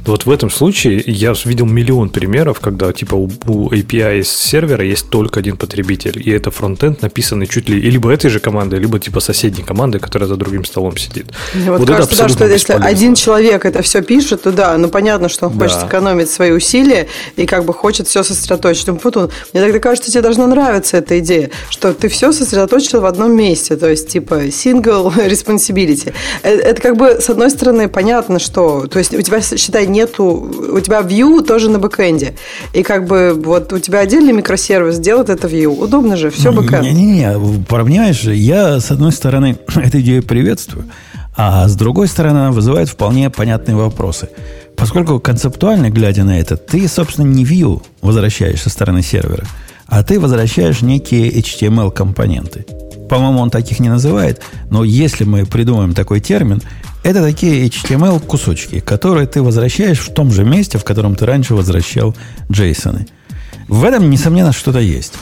[SPEAKER 2] Вот в этом случае я видел миллион примеров, когда типа у, у API сервера есть только один потребитель, и это фронтенд написанный чуть ли либо этой же командой, либо типа соседней команды, которая за другим столом сидит.
[SPEAKER 5] Мне вот, вот кажется, это да, что если один человек это все пишет, то да, ну понятно, что он да. хочет сэкономить свои усилия и как бы хочет все сосредоточить. Ну, потом, мне тогда кажется, тебе должна нравиться эта идея, что ты все сосредоточил в одном месте, то есть типа single responsibility. Это, это как бы с одной стороны понятно, что, то есть у тебя, считай, нету, у тебя view тоже на бэкэнде, и как бы вот у тебя отдельный микросервис делает это view, удобно же, все бэкэнд.
[SPEAKER 1] Не-не-не, понимаешь, я, с одной стороны, эту идею приветствую, а с другой стороны, она вызывает вполне понятные вопросы. Поскольку концептуально, глядя на это, ты, собственно, не view возвращаешь со стороны сервера, а ты возвращаешь некие HTML-компоненты. По-моему, он таких не называет, но если мы придумаем такой термин, это такие HTML-кусочки, которые ты возвращаешь в том же месте, в котором ты раньше возвращал JSON. В этом, несомненно, что-то есть.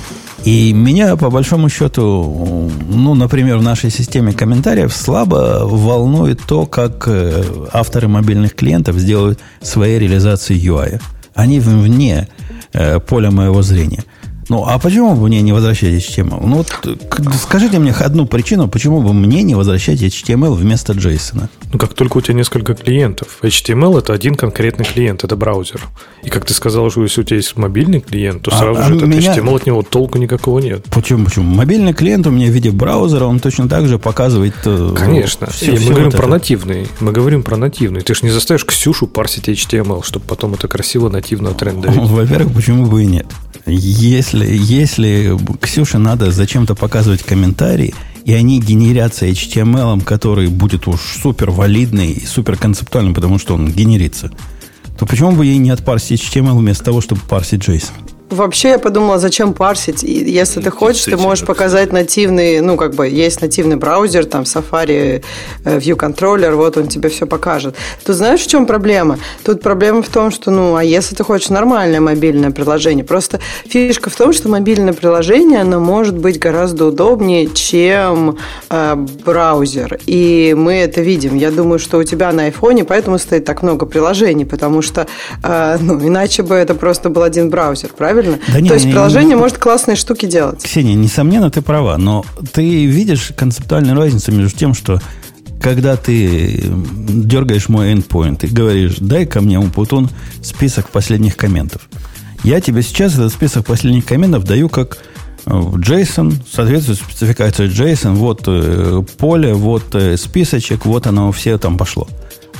[SPEAKER 1] И меня, по большому счету, ну, например, в нашей системе комментариев слабо волнует то, как э, авторы мобильных клиентов сделают свои реализации UI. Они вне э, поля моего зрения. Ну, а почему бы мне не возвращать HTML? Ну, вот скажите мне одну причину, почему бы мне не возвращать HTML вместо JSON.
[SPEAKER 2] Ну, как только у тебя несколько клиентов. HTML – это один конкретный клиент, это браузер. И как ты сказал, что если у тебя есть мобильный клиент, то а, сразу а, же этот меня... HTML от него толку никакого нет.
[SPEAKER 1] Почему? Почему? Мобильный клиент у меня в виде браузера, он точно так же показывает
[SPEAKER 2] э, Конечно. Все, мы все говорим вот про это. нативный. Мы говорим про нативный. Ты же не заставишь Ксюшу парсить HTML, чтобы потом это красиво нативно трендовить.
[SPEAKER 1] Во-первых, почему бы и нет? Если, если Ксюше надо зачем-то показывать комментарии, и они генерятся HTML, который будет уж супер валидный и супер концептуальный, потому что он генерится, то почему бы ей не отпарсить HTML вместо того, чтобы парсить JSON?
[SPEAKER 5] Вообще я подумала, зачем парсить? И если ты хочешь, ты можешь показать нативный, ну, как бы, есть нативный браузер, там, Safari, э, View Controller, вот он тебе все покажет. Тут знаешь, в чем проблема? Тут проблема в том, что, ну, а если ты хочешь нормальное мобильное приложение? Просто фишка в том, что мобильное приложение, оно может быть гораздо удобнее, чем э, браузер. И мы это видим. Я думаю, что у тебя на айфоне поэтому стоит так много приложений, потому что, э, ну, иначе бы это просто был один браузер, правильно? Правильно? Да не, То есть не, приложение не, может классные штуки делать.
[SPEAKER 1] Ксения, несомненно, ты права, но ты видишь концептуальную разницу между тем, что когда ты дергаешь мой endpoint и говоришь, дай ко мне, Умпутун, список последних комментов. Я тебе сейчас этот список последних комментов даю как JSON, э, соответствует спецификации JSON, вот э, поле, вот э, списочек, вот оно все там пошло.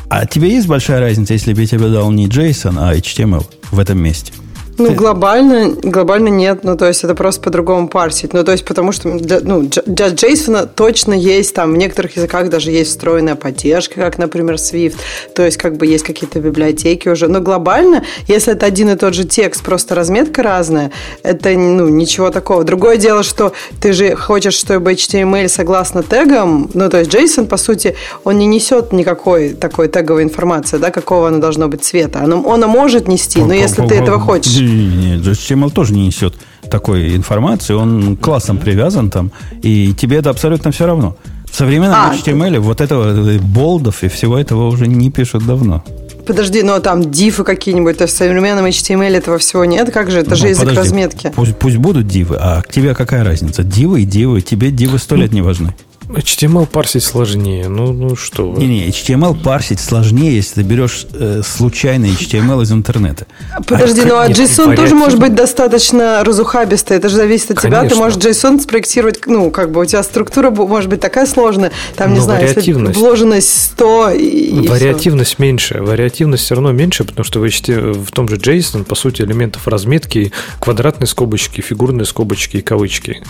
[SPEAKER 1] А тебе есть большая разница, если бы я тебе дал не JSON, а HTML в этом месте?
[SPEAKER 5] Ну, глобально, глобально нет. Ну, то есть, это просто по-другому парсить. Ну, то есть, потому что для, ну, для JSON точно есть, там, в некоторых языках даже есть встроенная поддержка, как, например, Swift. То есть, как бы есть какие-то библиотеки уже. Но глобально, если это один и тот же текст, просто разметка разная, это, ну, ничего такого. Другое дело, что ты же хочешь, чтобы HTML согласно тегам, ну, то есть, JSON, по сути, он не несет никакой такой теговой информации, да, какого оно должно быть цвета. Оно, оно может нести, но если ты этого хочешь
[SPEAKER 1] не, HTML тоже не несет такой информации, он классом привязан там, и тебе это абсолютно все равно. В современном а, HTML вот этого э, болдов и всего этого уже не пишут давно.
[SPEAKER 5] Подожди, но там дифы какие-нибудь, то есть в современном HTML этого всего нет? Как же? Это ну, же язык подожди, разметки.
[SPEAKER 1] Пусть, пусть будут дивы, а к тебе какая разница? Дивы и дивы, тебе дивы сто лет не важны.
[SPEAKER 2] HTML парсить сложнее. Ну, ну что вы.
[SPEAKER 1] Не-не, HTML парсить сложнее, если ты берешь э, случайный HTML из интернета.
[SPEAKER 5] Подожди, а, ну а JSON тоже может быть достаточно разухабистый. Это же зависит от Конечно. тебя. Ты можешь JSON спроектировать, ну, как бы у тебя структура может быть такая сложная. Там, не Но знаю, если вложенность 100 и
[SPEAKER 2] Вариативность все. меньше. Вариативность все равно меньше, потому что в, HTML, в том же JSON, по сути, элементов разметки квадратные скобочки, фигурные скобочки и кавычки.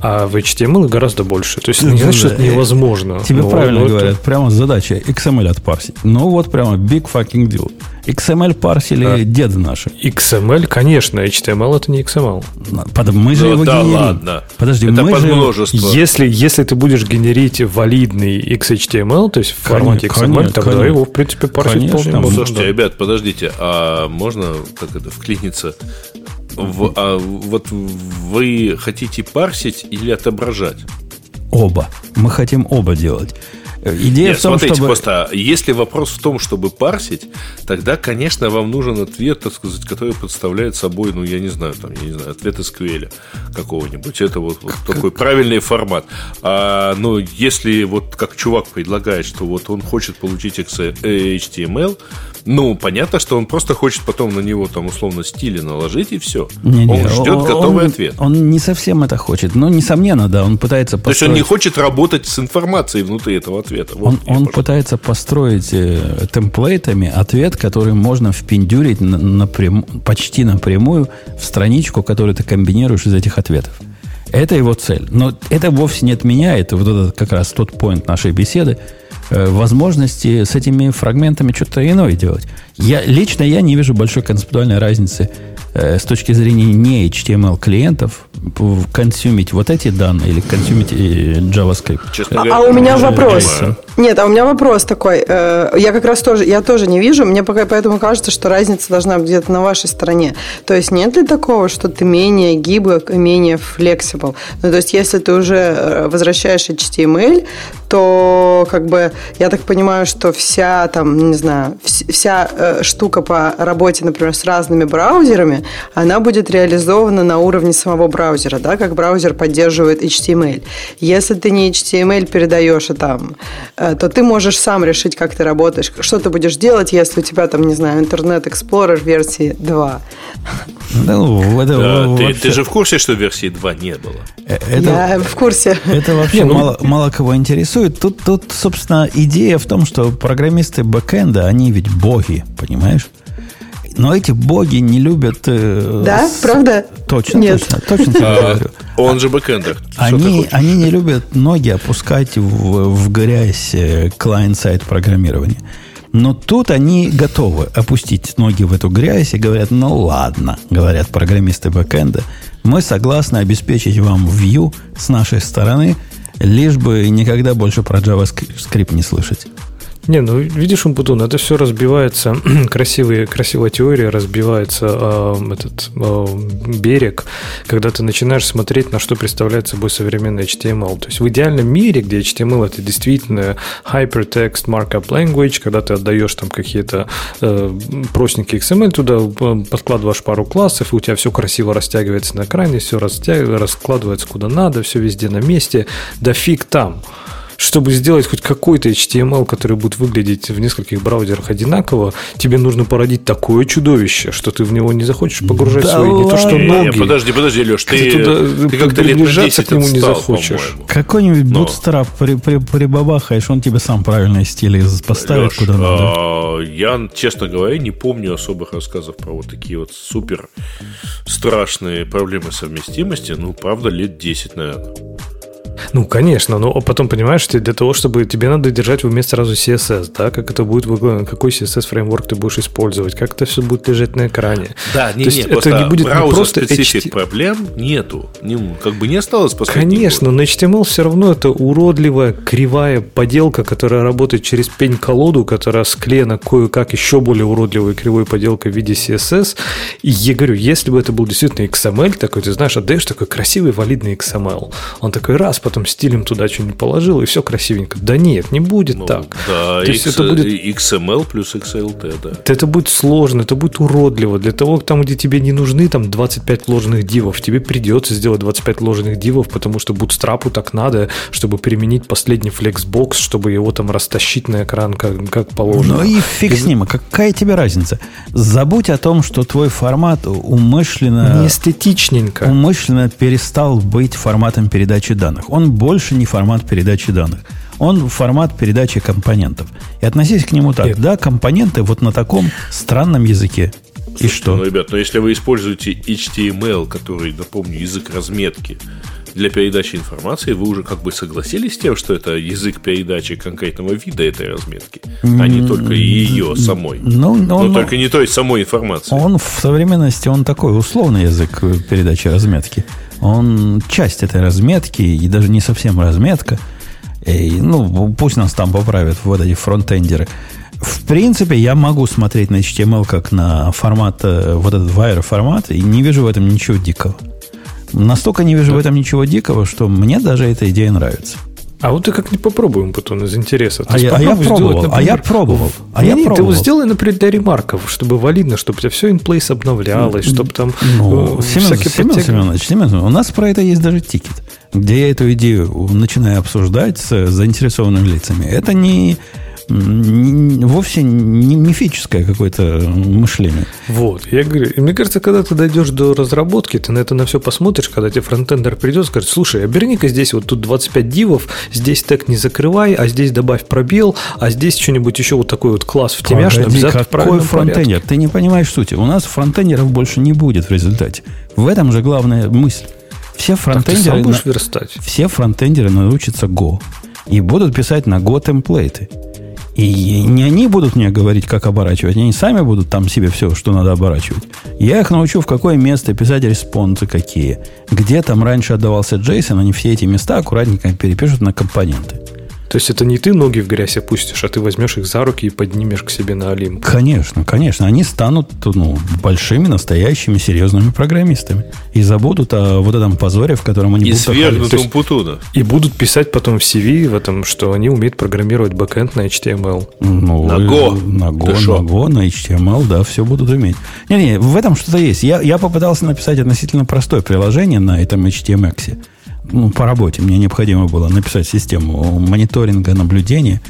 [SPEAKER 2] А в HTML гораздо больше. То есть не что это невозможно.
[SPEAKER 1] Тебе но, правильно но говорят. Прямо задача XML отпарсить. Ну вот прямо big fucking deal. XML парсили да. деды наши.
[SPEAKER 2] XML, конечно. HTML это не XML.
[SPEAKER 1] Под, мы же ну, его да, генерим. ладно.
[SPEAKER 3] Подожди, это мы
[SPEAKER 2] же... Если, если ты будешь генерить валидный XHTML, то есть в формате XML, конечно, тогда конечно. его, в принципе, парсить конечно, вполне
[SPEAKER 3] можно. Слушайте, ребят, подождите, а можно как это вклиниться в, а вот вы хотите парсить или отображать?
[SPEAKER 1] Оба. Мы хотим оба делать. Идея Нет, в том,
[SPEAKER 3] смотрите,
[SPEAKER 1] чтобы...
[SPEAKER 3] просто если вопрос в том, чтобы парсить, тогда, конечно, вам нужен ответ, так сказать, который представляет собой, ну, я не знаю, там, я не знаю, ответ SQL какого-нибудь. Это вот, вот как... такой правильный формат. А, но если вот как чувак предлагает, что вот он хочет получить HTML, ну, понятно, что он просто хочет потом на него там условно стили наложить и все. Не, не, он ждет он, готовый
[SPEAKER 1] он,
[SPEAKER 3] ответ.
[SPEAKER 1] Он не совсем это хочет. Но, несомненно, да, он пытается
[SPEAKER 3] построить... То есть он не хочет работать с информацией внутри этого ответа.
[SPEAKER 1] Вот он он пытается построить э, темплейтами ответ, который можно впендюрить на, напрям... почти напрямую в страничку, которую ты комбинируешь из этих ответов. Это его цель. Но это вовсе не отменяет вот этот как раз тот поинт нашей беседы, возможности с этими фрагментами что-то иное делать. Я, лично я не вижу большой концептуальной разницы э, с точки зрения не HTML клиентов консюмить вот эти данные или консюмить э, JavaScript.
[SPEAKER 5] Честно а, а у меня вопрос. Нет, а у меня вопрос такой. Э, я как раз тоже, я тоже не вижу. Мне пока поэтому кажется, что разница должна быть где-то на вашей стороне. То есть нет ли такого, что ты менее гибок, менее flexible? Ну, то есть если ты уже возвращаешь HTML, то как бы я так понимаю, что вся там, не знаю, вся э, штука по работе, например, с разными браузерами, она будет реализована на уровне самого браузера, да, как браузер поддерживает HTML. Если ты не HTML передаешь, а там, э, то ты можешь сам решить, как ты работаешь, что ты будешь делать, если у тебя там, не знаю, Internet Explorer версии 2.
[SPEAKER 3] Ну, это да, вообще... ты, ты же в курсе, что версии 2 не было?
[SPEAKER 5] Э, это, Я в курсе.
[SPEAKER 1] Это вообще ну... мало, мало кого интересует. Тут, тут, собственно, идея в том, что программисты бэкэнда, они ведь боги, понимаешь? Но эти боги не любят... Э,
[SPEAKER 5] да, с... правда?
[SPEAKER 1] Точно, Нет. точно, точно тебе а, говорю.
[SPEAKER 3] Он же бэкэндер.
[SPEAKER 1] Они, они не любят ноги опускать в, в грязь э, client-side программирования. Но тут они готовы опустить ноги в эту грязь и говорят, ну ладно, говорят программисты бэкэнда, мы согласны обеспечить вам view с нашей стороны, лишь бы никогда больше про JavaScript не слышать.
[SPEAKER 2] Не, ну видишь, Умпутун, это все разбивается, красивые, красивая теория разбивается э, этот э, берег, когда ты начинаешь смотреть, на что представляет собой современный HTML. То есть в идеальном мире, где HTML это действительно hypertext markup language, когда ты отдаешь там какие-то э, простенькие XML, туда э, подкладываешь пару классов, и у тебя все красиво растягивается на экране, все растягивается, раскладывается куда надо, все везде на месте, да фиг там чтобы сделать хоть какой-то HTML, который будет выглядеть в нескольких браузерах одинаково, тебе нужно породить такое чудовище, что ты в него не захочешь погружать да свои ладно. не то что ноги.
[SPEAKER 3] Не, подожди, подожди, Леш, ты, ты, туда,
[SPEAKER 2] ты как-то лет к нему не захочешь.
[SPEAKER 1] Какой-нибудь бутстрап при, при, прибабахаешь, он тебе сам правильные стили поставит Леш, куда надо.
[SPEAKER 3] А, я, честно говоря, не помню особых рассказов про вот такие вот супер страшные проблемы совместимости. Ну, правда, лет 10, наверное.
[SPEAKER 2] Ну, конечно, но потом понимаешь, для того, чтобы тебе надо держать в уме сразу CSS, да, как это будет, какой CSS фреймворк ты будешь использовать, как это все будет лежать на экране.
[SPEAKER 3] Да, не, То не, это не будет не просто специфик HT... проблем нету, не, как бы не осталось
[SPEAKER 2] Конечно, но HTML все равно это уродливая, кривая поделка, которая работает через пень-колоду, которая склеена кое-как еще более уродливой кривой поделкой в виде CSS. И я говорю, если бы это был действительно XML такой, ты знаешь, отдаешь такой красивый валидный XML, он такой раз, потом стилем туда что-нибудь положил, и все красивенько. Да нет, не будет ну, так.
[SPEAKER 3] Да, То X, есть это будет... XML плюс XLT, да.
[SPEAKER 2] Это будет сложно, это будет уродливо. Для того, там, где тебе не нужны там 25 ложных дивов, тебе придется сделать 25 ложных дивов, потому что бутстрапу так надо, чтобы применить последний флексбокс, чтобы его там растащить на экран как, как положено.
[SPEAKER 1] Ну и фиг и... с ним, какая тебе разница? Забудь о том, что твой формат умышленно...
[SPEAKER 2] Не эстетичненько.
[SPEAKER 1] Умышленно перестал быть форматом передачи данных. Он больше не формат передачи данных. Он формат передачи компонентов. И относись к нему так. Нет. Да, компоненты вот на таком странном языке. Слушайте, и что?
[SPEAKER 3] Ну, ребят, но если вы используете HTML, который, напомню, язык разметки, для передачи информации, вы уже как бы согласились с тем, что это язык передачи конкретного вида этой разметки, а не только ее самой.
[SPEAKER 1] Ну,
[SPEAKER 3] но, но только не той самой информации.
[SPEAKER 1] Он в современности, он такой условный язык передачи разметки. Он часть этой разметки, и даже не совсем разметка. И, ну, пусть нас там поправят вот эти фронтендеры. В принципе, я могу смотреть на HTML как на формат, э, вот этот wire формат, и не вижу в этом ничего дикого. Настолько не вижу да. в этом ничего дикого, что мне даже эта идея нравится.
[SPEAKER 2] А вот ты как не попробуем потом из интереса.
[SPEAKER 1] А я, а я пробовал, сделать, например, а я пробовал. А
[SPEAKER 2] я
[SPEAKER 1] нет,
[SPEAKER 2] пробовал. ты вот сделай, например, для ремарков, чтобы валидно, чтобы у тебя все place обновлялось, чтобы там
[SPEAKER 1] ну, э, Семен, Семен, Семенович, Семен, у нас про это есть даже тикет, где я эту идею начинаю обсуждать с заинтересованными лицами. Это не вовсе не мифическое какое-то мышление.
[SPEAKER 2] Вот, я говорю, мне кажется, когда ты дойдешь до разработки, ты на это на все посмотришь, когда тебе фронтендер придет, скажет, слушай, оберни-ка здесь вот тут 25 дивов, здесь тег не закрывай, а здесь добавь пробел, а здесь что-нибудь еще вот такой вот класс в тебя,
[SPEAKER 1] чтобы какой фронтендер? Ты не понимаешь сути. У нас фронтендеров больше не будет в результате. В этом же главная мысль. Все фронтендеры,
[SPEAKER 2] на...
[SPEAKER 1] все фронтендеры научатся Go и будут писать на Go темплейты. И не они будут мне говорить, как оборачивать, они сами будут там себе все, что надо оборачивать. Я их научу, в какое место писать респонсы какие. Где там раньше отдавался JSON, они все эти места аккуратненько перепишут на компоненты.
[SPEAKER 2] То есть это не ты ноги в грязь опустишь, а ты возьмешь их за руки и поднимешь к себе на Олимп.
[SPEAKER 1] Конечно, конечно. Они станут ну, большими, настоящими, серьезными программистами. И забудут о вот этом позоре, в котором они
[SPEAKER 3] и будут свергнутым Путуна.
[SPEAKER 2] И будут писать потом в CV в этом, что они умеют программировать бэкэнд на HTML.
[SPEAKER 1] Ну,
[SPEAKER 3] на Go.
[SPEAKER 1] На Go, на Go, на HTML, да, все будут уметь. Не-не, в этом что-то есть. Я, я попытался написать относительно простое приложение на этом HTMX ну, по работе мне необходимо было написать систему мониторинга, наблюдения,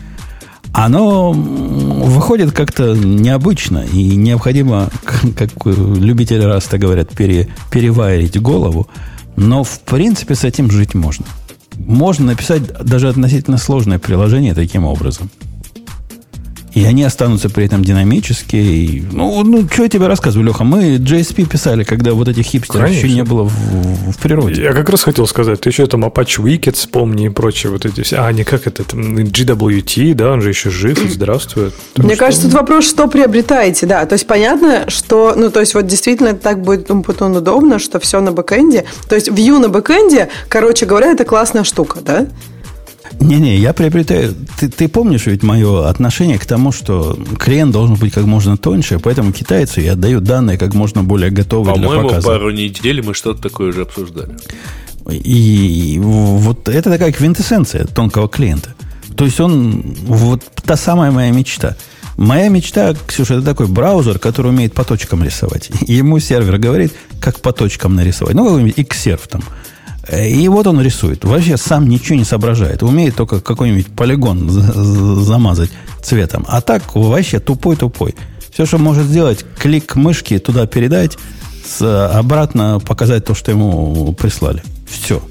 [SPEAKER 1] оно выходит как-то необычно, и необходимо, как любители раста говорят, пере, переварить голову, но в принципе с этим жить можно. Можно написать даже относительно сложное приложение таким образом – и они останутся при этом динамические. И, ну, ну, что я тебе рассказываю, Леха? Мы JSP писали, когда вот этих хипстеров Конечно. еще не было в, в природе.
[SPEAKER 2] Я как раз хотел сказать, ты еще там Apache Wicked вспомни и прочее вот эти все. А, не как это, там, GWT, да, он же еще жив, здравствует.
[SPEAKER 5] Так Мне что... кажется, тут вопрос, что приобретаете, да. То есть понятно, что, ну, то есть вот действительно так будет Умпутун удобно, что все на бэкэнде. То есть Vue на бэкэнде, короче говоря, это классная штука, да?
[SPEAKER 1] Не-не, я приобретаю... Ты, ты помнишь ведь мое отношение к тому, что клиент должен быть как можно тоньше, поэтому китайцы я отдаю данные как можно более готовые для показа.
[SPEAKER 3] По-моему, пару недель мы что-то такое уже обсуждали.
[SPEAKER 1] И вот это такая квинтэссенция тонкого клиента. То есть он... Вот та самая моя мечта. Моя мечта, Ксюша, это такой браузер, который умеет по точкам рисовать. Ему сервер говорит, как по точкам нарисовать. Ну, какой-нибудь Xserv там и вот он рисует. Вообще сам ничего не соображает. Умеет только какой-нибудь полигон замазать цветом. А так вообще тупой-тупой. Все, что может сделать, клик мышки туда передать, обратно показать то, что ему прислали. Все.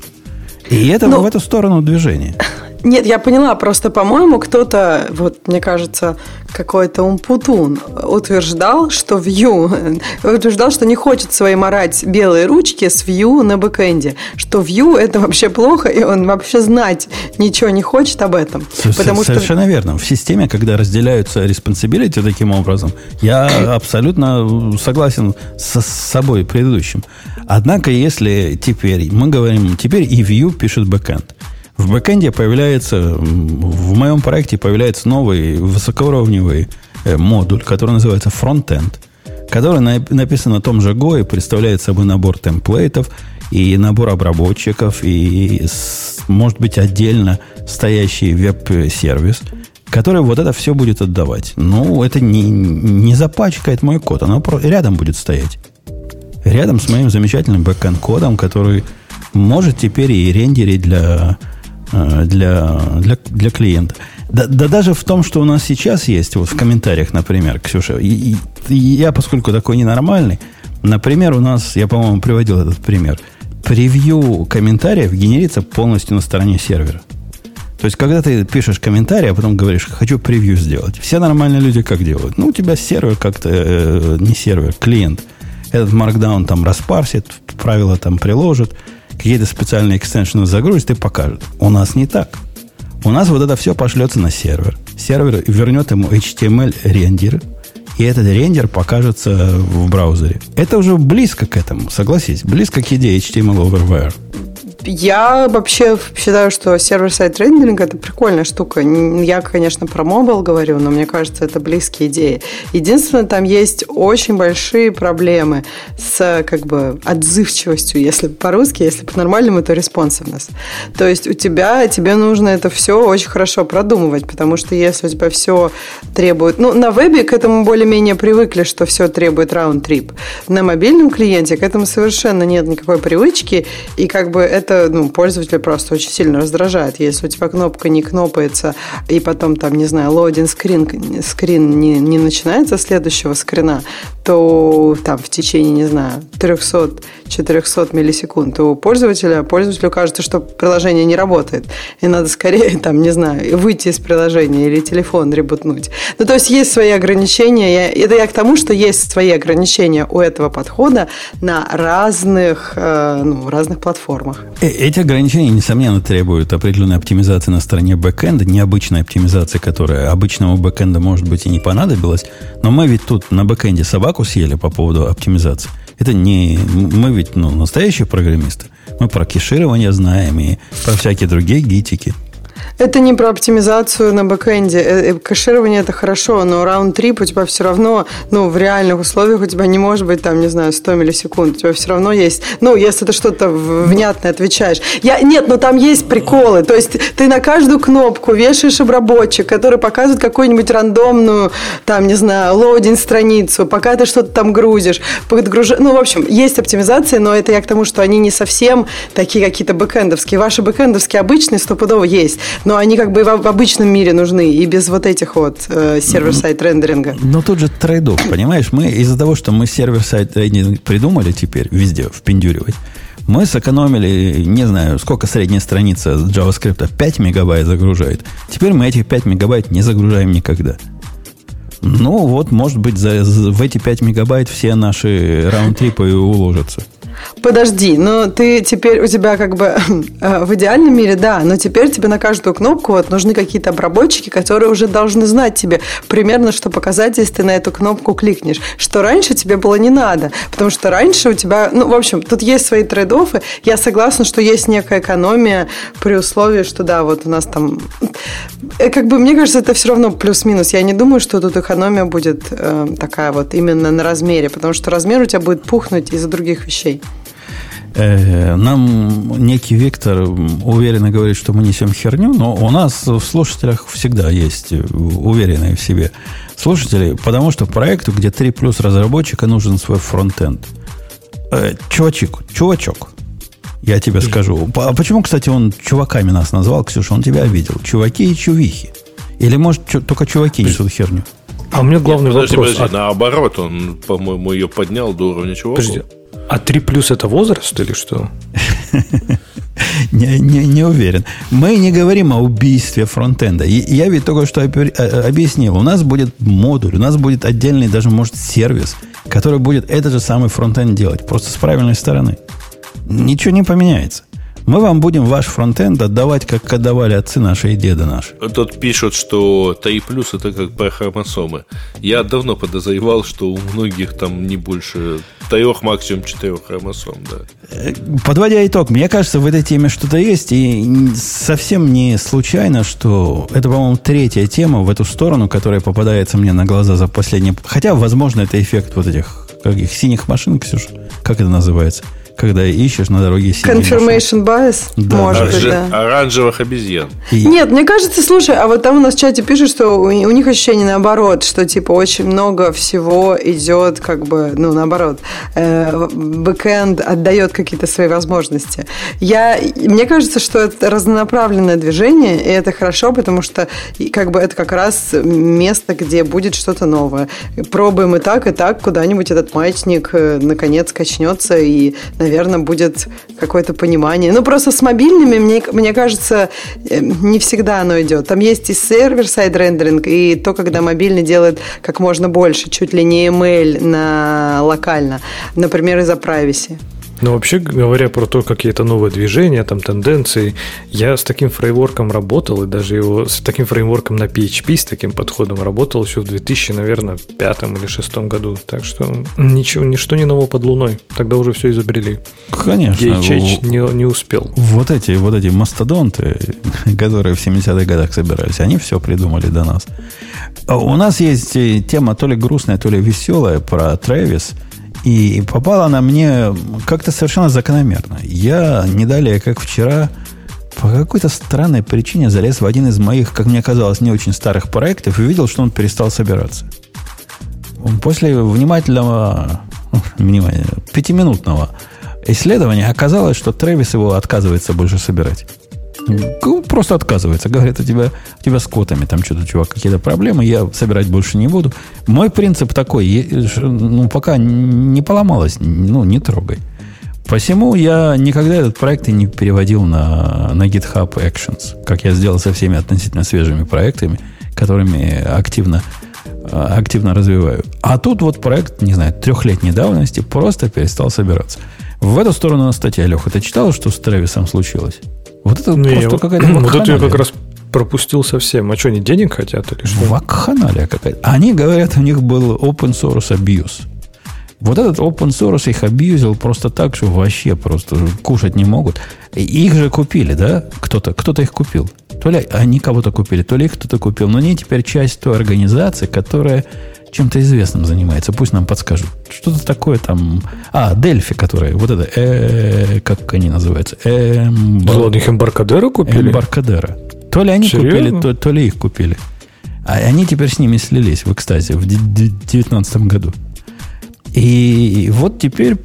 [SPEAKER 1] И это Но... Ну, в эту сторону движение.
[SPEAKER 5] Нет, я поняла, просто, по-моему, кто-то, вот, мне кажется, какой-то умпутун утверждал, что Vue, утверждал, что не хочет свои морать белые ручки с Vue на бэкэнде, что Vue это вообще плохо, и он вообще знать ничего не хочет об этом.
[SPEAKER 1] Потому Совершенно что... верно. В системе, когда разделяются responsibility таким образом, я абсолютно согласен с собой предыдущим. Однако, если теперь мы говорим, теперь и Vue пишет бэкэнд, в бэкэнде появляется, в моем проекте появляется новый высокоуровневый э, модуль, который называется Frontend, который написан на том же Go и представляет собой набор темплейтов и набор обработчиков и может быть отдельно стоящий веб-сервис, который вот это все будет отдавать. Ну, это не, не запачкает мой код, оно рядом будет стоять. Рядом с моим замечательным бэкэнд-кодом, который может теперь и рендерить для, для, для, для клиента. Да, да даже в том, что у нас сейчас есть, вот в комментариях, например, Ксюша, и, и я, поскольку такой ненормальный, например, у нас, я, по-моему, приводил этот пример, превью комментариев генерится полностью на стороне сервера. То есть, когда ты пишешь комментарий, а потом говоришь, хочу превью сделать, все нормальные люди как делают? Ну, у тебя сервер как-то, э, не сервер, клиент. Этот markdown там распарсит, правила там приложит, какие-то специальные экстеншены загрузит и покажет. У нас не так. У нас вот это все пошлется на сервер. Сервер вернет ему HTML рендер, и этот рендер покажется в браузере. Это уже близко к этому, согласись, близко к идее HTML over wire.
[SPEAKER 5] Я вообще считаю, что сервер-сайт рендеринг это прикольная штука. Я, конечно, про мобил говорю, но мне кажется, это близкие идеи. Единственное, там есть очень большие проблемы с как бы отзывчивостью, если по-русски, если по-нормальному, то responsiveness. То есть у тебя, тебе нужно это все очень хорошо продумывать, потому что если у тебя все требует... Ну, на вебе к этому более-менее привыкли, что все требует round-trip. На мобильном клиенте к этому совершенно нет никакой привычки, и как бы это это ну, пользователя просто очень сильно раздражает. Если у тебя кнопка не кнопается, и потом там, не знаю, loading screen, screen не, не начинается следующего скрина, то там в течение, не знаю, 300-400 миллисекунд, у пользователя, пользователю кажется, что приложение не работает. И надо скорее, там, не знаю, выйти из приложения или телефон ребутнуть. Ну, то есть есть свои ограничения. Я, это я к тому, что есть свои ограничения у этого подхода на разных, э, ну, разных платформах.
[SPEAKER 1] Э, эти ограничения, несомненно, требуют определенной оптимизации на стороне бэкэнда, необычной оптимизации, которая обычному бэкэнду, может быть, и не понадобилась. Но мы ведь тут на бэкэнде собаку съели по поводу оптимизации. Это не... Мы ведь ну, настоящие программисты. Мы про кеширование знаем и про всякие другие гитики.
[SPEAKER 5] Это не про оптимизацию на бэкэнде. Э, э, кэширование это хорошо, но round-trip у тебя все равно, ну, в реальных условиях у тебя не может быть там, не знаю, 100 миллисекунд. У тебя все равно есть, ну, если ты что-то внятное отвечаешь. Я, нет, но там есть приколы. То есть ты на каждую кнопку вешаешь обработчик, который показывает какую-нибудь рандомную, там, не знаю, loading страницу, пока ты что-то там грузишь. Подгруж... Ну, в общем, есть оптимизация, но это я к тому, что они не совсем такие какие-то бэкэндовские. Ваши бэкэндовские обычные стопудово есть но они как бы в обычном мире нужны, и без вот этих вот э, server-side рендеринга.
[SPEAKER 1] Но тут же trade-off, понимаешь? Мы из-за того, что мы server-side рендеринг придумали теперь везде впендюривать, мы сэкономили, не знаю, сколько средняя страница JavaScript, 5 мегабайт загружает. Теперь мы этих 5 мегабайт не загружаем никогда. Ну, вот, может быть, за, за, в эти 5 мегабайт все наши раунд-трипы уложатся.
[SPEAKER 5] Подожди, но ты теперь у тебя как бы э, в идеальном мире, да, но теперь тебе на каждую кнопку вот нужны какие-то обработчики, которые уже должны знать тебе примерно, что показать, если ты на эту кнопку кликнешь. Что раньше тебе было не надо, потому что раньше у тебя, ну, в общем, тут есть свои трейд -оффы. Я согласна, что есть некая экономия при условии, что да, вот у нас там, э, как бы мне кажется, это все равно плюс-минус. Я не думаю, что тут экономия будет э, такая вот именно на размере, потому что размер у тебя будет пухнуть из-за других вещей.
[SPEAKER 1] Э, нам некий Виктор уверенно говорит, что мы несем херню, но у нас в слушателях всегда есть уверенные в себе слушатели, потому что проекту, где 3 плюс разработчика, нужен свой фронтенд. Э, чувачок, чувачок, я тебе скажу. А почему, кстати, он чуваками нас назвал, Ксюша? Он тебя обидел. Чуваки и чувихи. Или, может, только чуваки несут херню?
[SPEAKER 2] А у меня главный Нет, подожди, вопрос.
[SPEAKER 3] Подожди, а... наоборот, он, по-моему, ее поднял до уровня чуваков. Подожди,
[SPEAKER 2] а 3 плюс это возраст или что?
[SPEAKER 1] не, не, не уверен. Мы не говорим о убийстве фронтенда. Я ведь только что э, объяснил. У нас будет модуль, у нас будет отдельный даже, может, сервис, который будет этот же самый фронтенд делать, просто с правильной стороны. Ничего не поменяется. Мы вам будем ваш фронтенд отдавать, как отдавали отцы наши и деды наши.
[SPEAKER 3] Тут пишут, что 3 плюс это как про хромосомы. Я давно подозревал, что у многих там не больше трех, максимум четырех хромосом, да.
[SPEAKER 1] Э, подводя итог, мне кажется, в этой теме что-то есть, и совсем не случайно, что это, по-моему, третья тема в эту сторону, которая попадается мне на глаза за последние... Хотя, возможно, это эффект вот этих каких синих машин, Ксюша, как это называется – когда ищешь на дороге
[SPEAKER 5] Confirmation bias? Да. Может Оранж... быть, да.
[SPEAKER 3] Оранжевых обезьян.
[SPEAKER 5] И... Нет, мне кажется, слушай, а вот там у нас в чате пишут, что у, у них ощущение наоборот, что типа очень много всего идет как бы, ну, наоборот, э, бэкэнд отдает какие-то свои возможности. Я, мне кажется, что это разнонаправленное движение, и это хорошо, потому что как бы это как раз место, где будет что-то новое. Пробуем и так, и так, куда-нибудь этот маятник э, наконец качнется, и, наверное, будет какое-то понимание. Ну, просто с мобильными, мне, мне кажется, э, не всегда оно идет. Там есть и server-side рендеринг, и то, когда мобильный делает как можно больше, чуть ли не ML на локально, например, из-за privacy.
[SPEAKER 2] Но вообще говоря про то, какие-то новые движения, там тенденции, я с таким фреймворком работал, и даже его с таким фреймворком на PHP, с таким подходом работал еще в 2000, наверное, пятом или шестом году. Так что ничего, ничто не нового под луной. Тогда уже все изобрели.
[SPEAKER 1] Конечно.
[SPEAKER 2] DHH не, не успел.
[SPEAKER 1] Вот эти, вот эти мастодонты, которые в 70-х годах собирались, они все придумали до нас. А у нас есть тема то ли грустная, то ли веселая про Трэвис – и попала она мне как-то совершенно закономерно. Я не далее, как вчера, по какой-то странной причине залез в один из моих, как мне казалось, не очень старых проектов и увидел, что он перестал собираться. После внимательного, внимания, пятиминутного исследования оказалось, что Трэвис его отказывается больше собирать. Просто отказывается. Говорит, у тебя, у тебя с котами там что-то, чувак, какие-то проблемы, я собирать больше не буду. Мой принцип такой, ну, пока не поломалось, ну, не трогай. Посему я никогда этот проект и не переводил на, на GitHub Actions, как я сделал со всеми относительно свежими проектами, которыми активно, активно развиваю. А тут вот проект, не знаю, трехлетней давности просто перестал собираться. В эту сторону статья, Леха, ты читал, что с Трэвисом случилось?
[SPEAKER 2] Вот это ну, просто какая-то Вот это я как раз пропустил совсем. А что, они денег хотят или что?
[SPEAKER 1] Вакханалия какая-то. Они говорят, у них был open source abuse. Вот этот open source их абьюзил просто так, что вообще просто кушать не могут. И их же купили, да? Кто-то кто их купил. То ли они кого-то купили, то ли их кто-то купил. Но они теперь часть той организации, которая чем-то известным занимается. Пусть нам подскажут. Что-то такое там... А, Дельфи, которые... Вот это... Э, как они называются?
[SPEAKER 2] Эмбар... Ладно, их Эмбаркадера купили?
[SPEAKER 1] Эмбаркадера. То ли они Серьезно? купили, то, то ли их купили. А они теперь с ними слились в экстазе в 2019 году. И вот теперь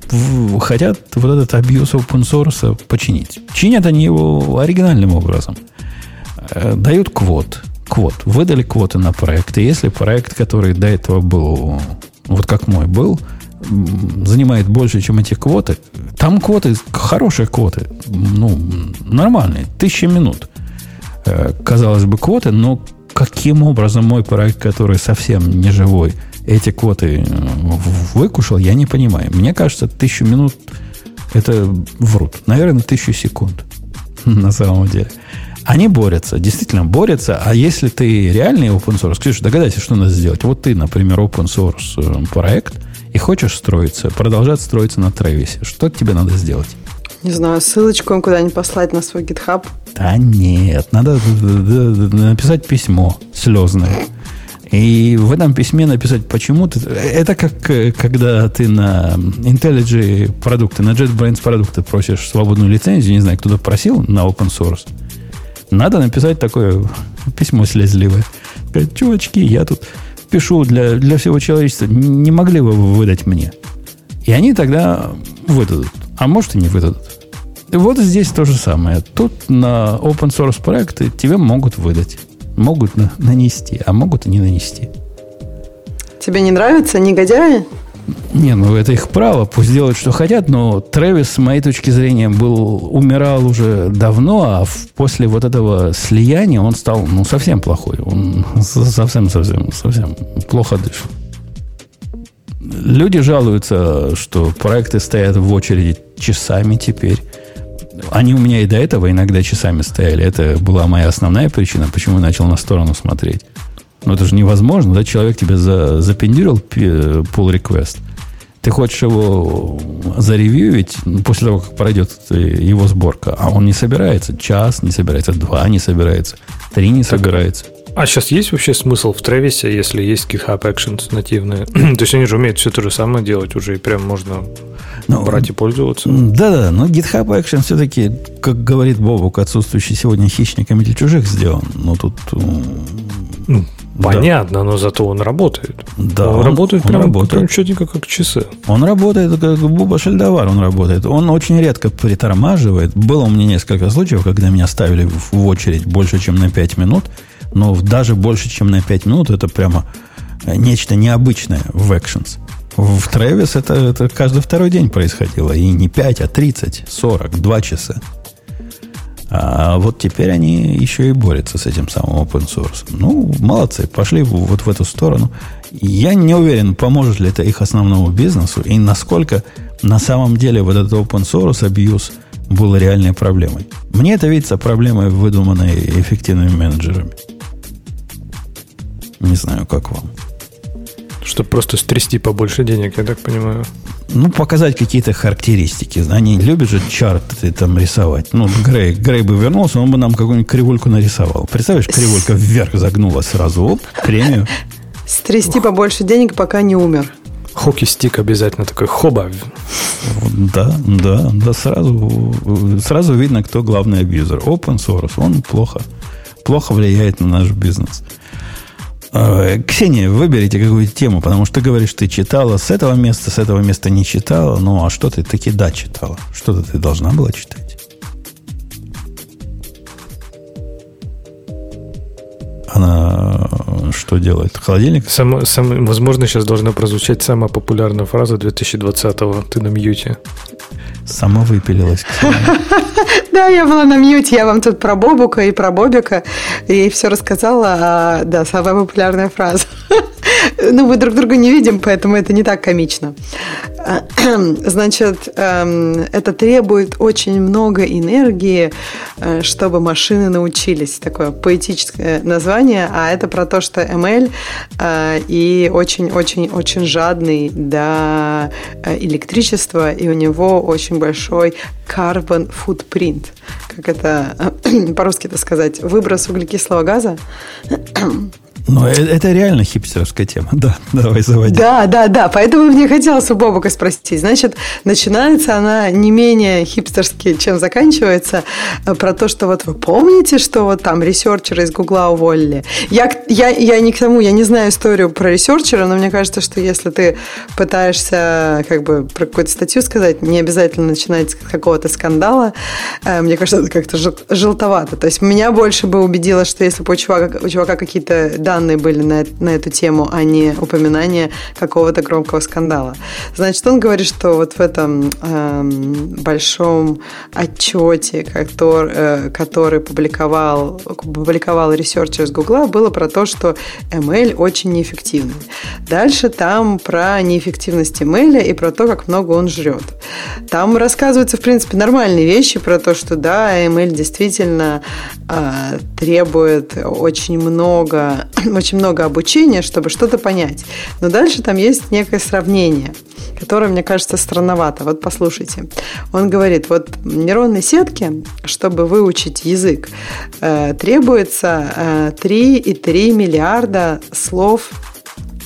[SPEAKER 1] хотят вот этот абьюз open source починить. Чинят они его оригинальным образом. Э, дают квот квот. Выдали квоты на проект. И если проект, который до этого был, вот как мой был, занимает больше, чем эти квоты, там квоты, хорошие квоты, ну, нормальные, тысяча минут. Э, казалось бы, квоты, но каким образом мой проект, который совсем не живой, эти квоты э, выкушал, я не понимаю. Мне кажется, тысячу минут это врут. Наверное, тысячу секунд на самом деле. Они борются, действительно борются. А если ты реальный open source, Ксюша, догадайся, что надо сделать. Вот ты, например, open source э, проект, и хочешь строиться, продолжать строиться на Тревисе. Что тебе надо сделать?
[SPEAKER 5] Не знаю, ссылочку им куда-нибудь послать на свой GitHub.
[SPEAKER 1] Да нет, надо написать письмо слезное. И в этом письме написать, почему ты... Это как э, когда ты на IntelliJ продукты, на JetBrains продукты просишь свободную лицензию, не знаю, кто-то просил на open source. Надо написать такое письмо слезливое. Сказать, чувачки, я тут пишу для, для всего человечества. Не могли бы вы выдать мне? И они тогда выдадут. А может и не выдадут. И вот здесь то же самое. Тут на open source проекты тебе могут выдать. Могут на, нанести, а могут и не нанести.
[SPEAKER 5] Тебе не нравится негодяи?
[SPEAKER 1] Не, ну это их право, пусть делают, что хотят, но Трэвис, с моей точки зрения, был, умирал уже давно, а в, после вот этого слияния он стал, ну, совсем плохой. Он совсем-совсем, совсем плохо дышит. Люди жалуются, что проекты стоят в очереди часами теперь. Они у меня и до этого иногда часами стояли. Это была моя основная причина, почему я начал на сторону смотреть. Но это же невозможно, да? Человек тебе за, запендюрил pull request. Ты хочешь его заревьюить после того, как пройдет его сборка, а он не собирается. Час не собирается, два не собирается, три не собирается.
[SPEAKER 2] А сейчас есть вообще смысл в Тревисе, если есть GitHub Actions нативные? То есть они же умеют все то же самое делать уже, и прям можно ну, брать и пользоваться.
[SPEAKER 1] Да-да, но GitHub Action все-таки, как говорит Бобук, отсутствующий сегодня хищниками для чужих сделан. Но тут...
[SPEAKER 2] Ну, понятно, да. но зато он работает.
[SPEAKER 1] Да,
[SPEAKER 2] он, он работает он прям, работает. прям четенько, как часы.
[SPEAKER 1] Он работает, как Буба Шальдовар он работает. Он очень редко притормаживает. Было у меня несколько случаев, когда меня ставили в очередь больше, чем на 5 минут – но даже больше, чем на 5 минут, это прямо нечто необычное в Actions. В Travis это, это каждый второй день происходило. И не 5, а 30, 40, 2 часа. А вот теперь они еще и борются с этим самым open source. Ну, молодцы, пошли вот в эту сторону. Я не уверен, поможет ли это их основному бизнесу и насколько на самом деле вот этот open source абьюз был реальной проблемой. Мне это видится проблемой, выдуманной эффективными менеджерами. Не знаю, как вам.
[SPEAKER 2] Чтобы просто стрясти побольше денег, я так понимаю.
[SPEAKER 1] Ну, показать какие-то характеристики. Они любят же чарты там рисовать. Ну, Грей, Грей бы вернулся, он бы нам какую-нибудь кривульку нарисовал. Представляешь, кривулька вверх загнула сразу. Оп, премию.
[SPEAKER 5] Стрясти побольше денег, пока не умер.
[SPEAKER 2] Хоки-стик обязательно такой хоба.
[SPEAKER 1] Да, да, да, сразу, сразу видно, кто главный абьюзер. Open source, он плохо, плохо влияет на наш бизнес. Э, Ксения, выберите какую-то тему, потому что ты говоришь, ты читала с этого места, с этого места не читала. Ну, а что ты таки да читала? Что-то ты должна была читать. Она что делает? Холодильник?
[SPEAKER 2] Сам, сам, возможно, сейчас должна прозвучать самая популярная фраза 2020-го. Ты на мьюте.
[SPEAKER 1] Сама выпилилась.
[SPEAKER 5] Да, я была на мьюте, я вам тут про Бобука и про Бобика, и все рассказала. А, да, самая популярная фраза. Ну, мы друг друга не видим, поэтому это не так комично. Значит, эм, это требует очень много энергии, э, чтобы машины научились. Такое поэтическое название, а это про то, что ML э, и очень-очень-очень жадный до э, электричества, и у него очень большой carbon footprint. Как это по-русски это сказать? Выброс углекислого газа.
[SPEAKER 1] Но э, это реально хипстерская тема. Да, давай заводи.
[SPEAKER 5] Да, да, да. Поэтому мне хотелось у Бобука спросить. Значит, начинается она не менее хипстерски, чем заканчивается, э, про то, что вот вы помните, что вот там researcher а из Гугла уволили. Я, я, я не к тому, я не знаю историю про researcher а, но мне кажется, что если ты пытаешься как бы про какую-то статью сказать, не обязательно начинать с какого-то скандала. Э, мне кажется, это как-то желтовато. То есть меня больше бы убедило, что если бы у чувака, у чувака какие-то данные были на, на эту тему, а не упоминание какого-то громкого скандала. Значит, он говорит, что вот в этом э, большом отчете, который, э, который публиковал, публиковал researcher из Гугла, было про то, что ML очень неэффективный. Дальше там про неэффективность ML и про то, как много он жрет. Там рассказываются, в принципе, нормальные вещи про то, что да, ML действительно э, требует очень много очень много обучения, чтобы что-то понять. Но дальше там есть некое сравнение, которое, мне кажется, странновато. Вот послушайте. Он говорит, вот нейронной сетке, чтобы выучить язык, э, требуется э, 3,3 миллиарда слов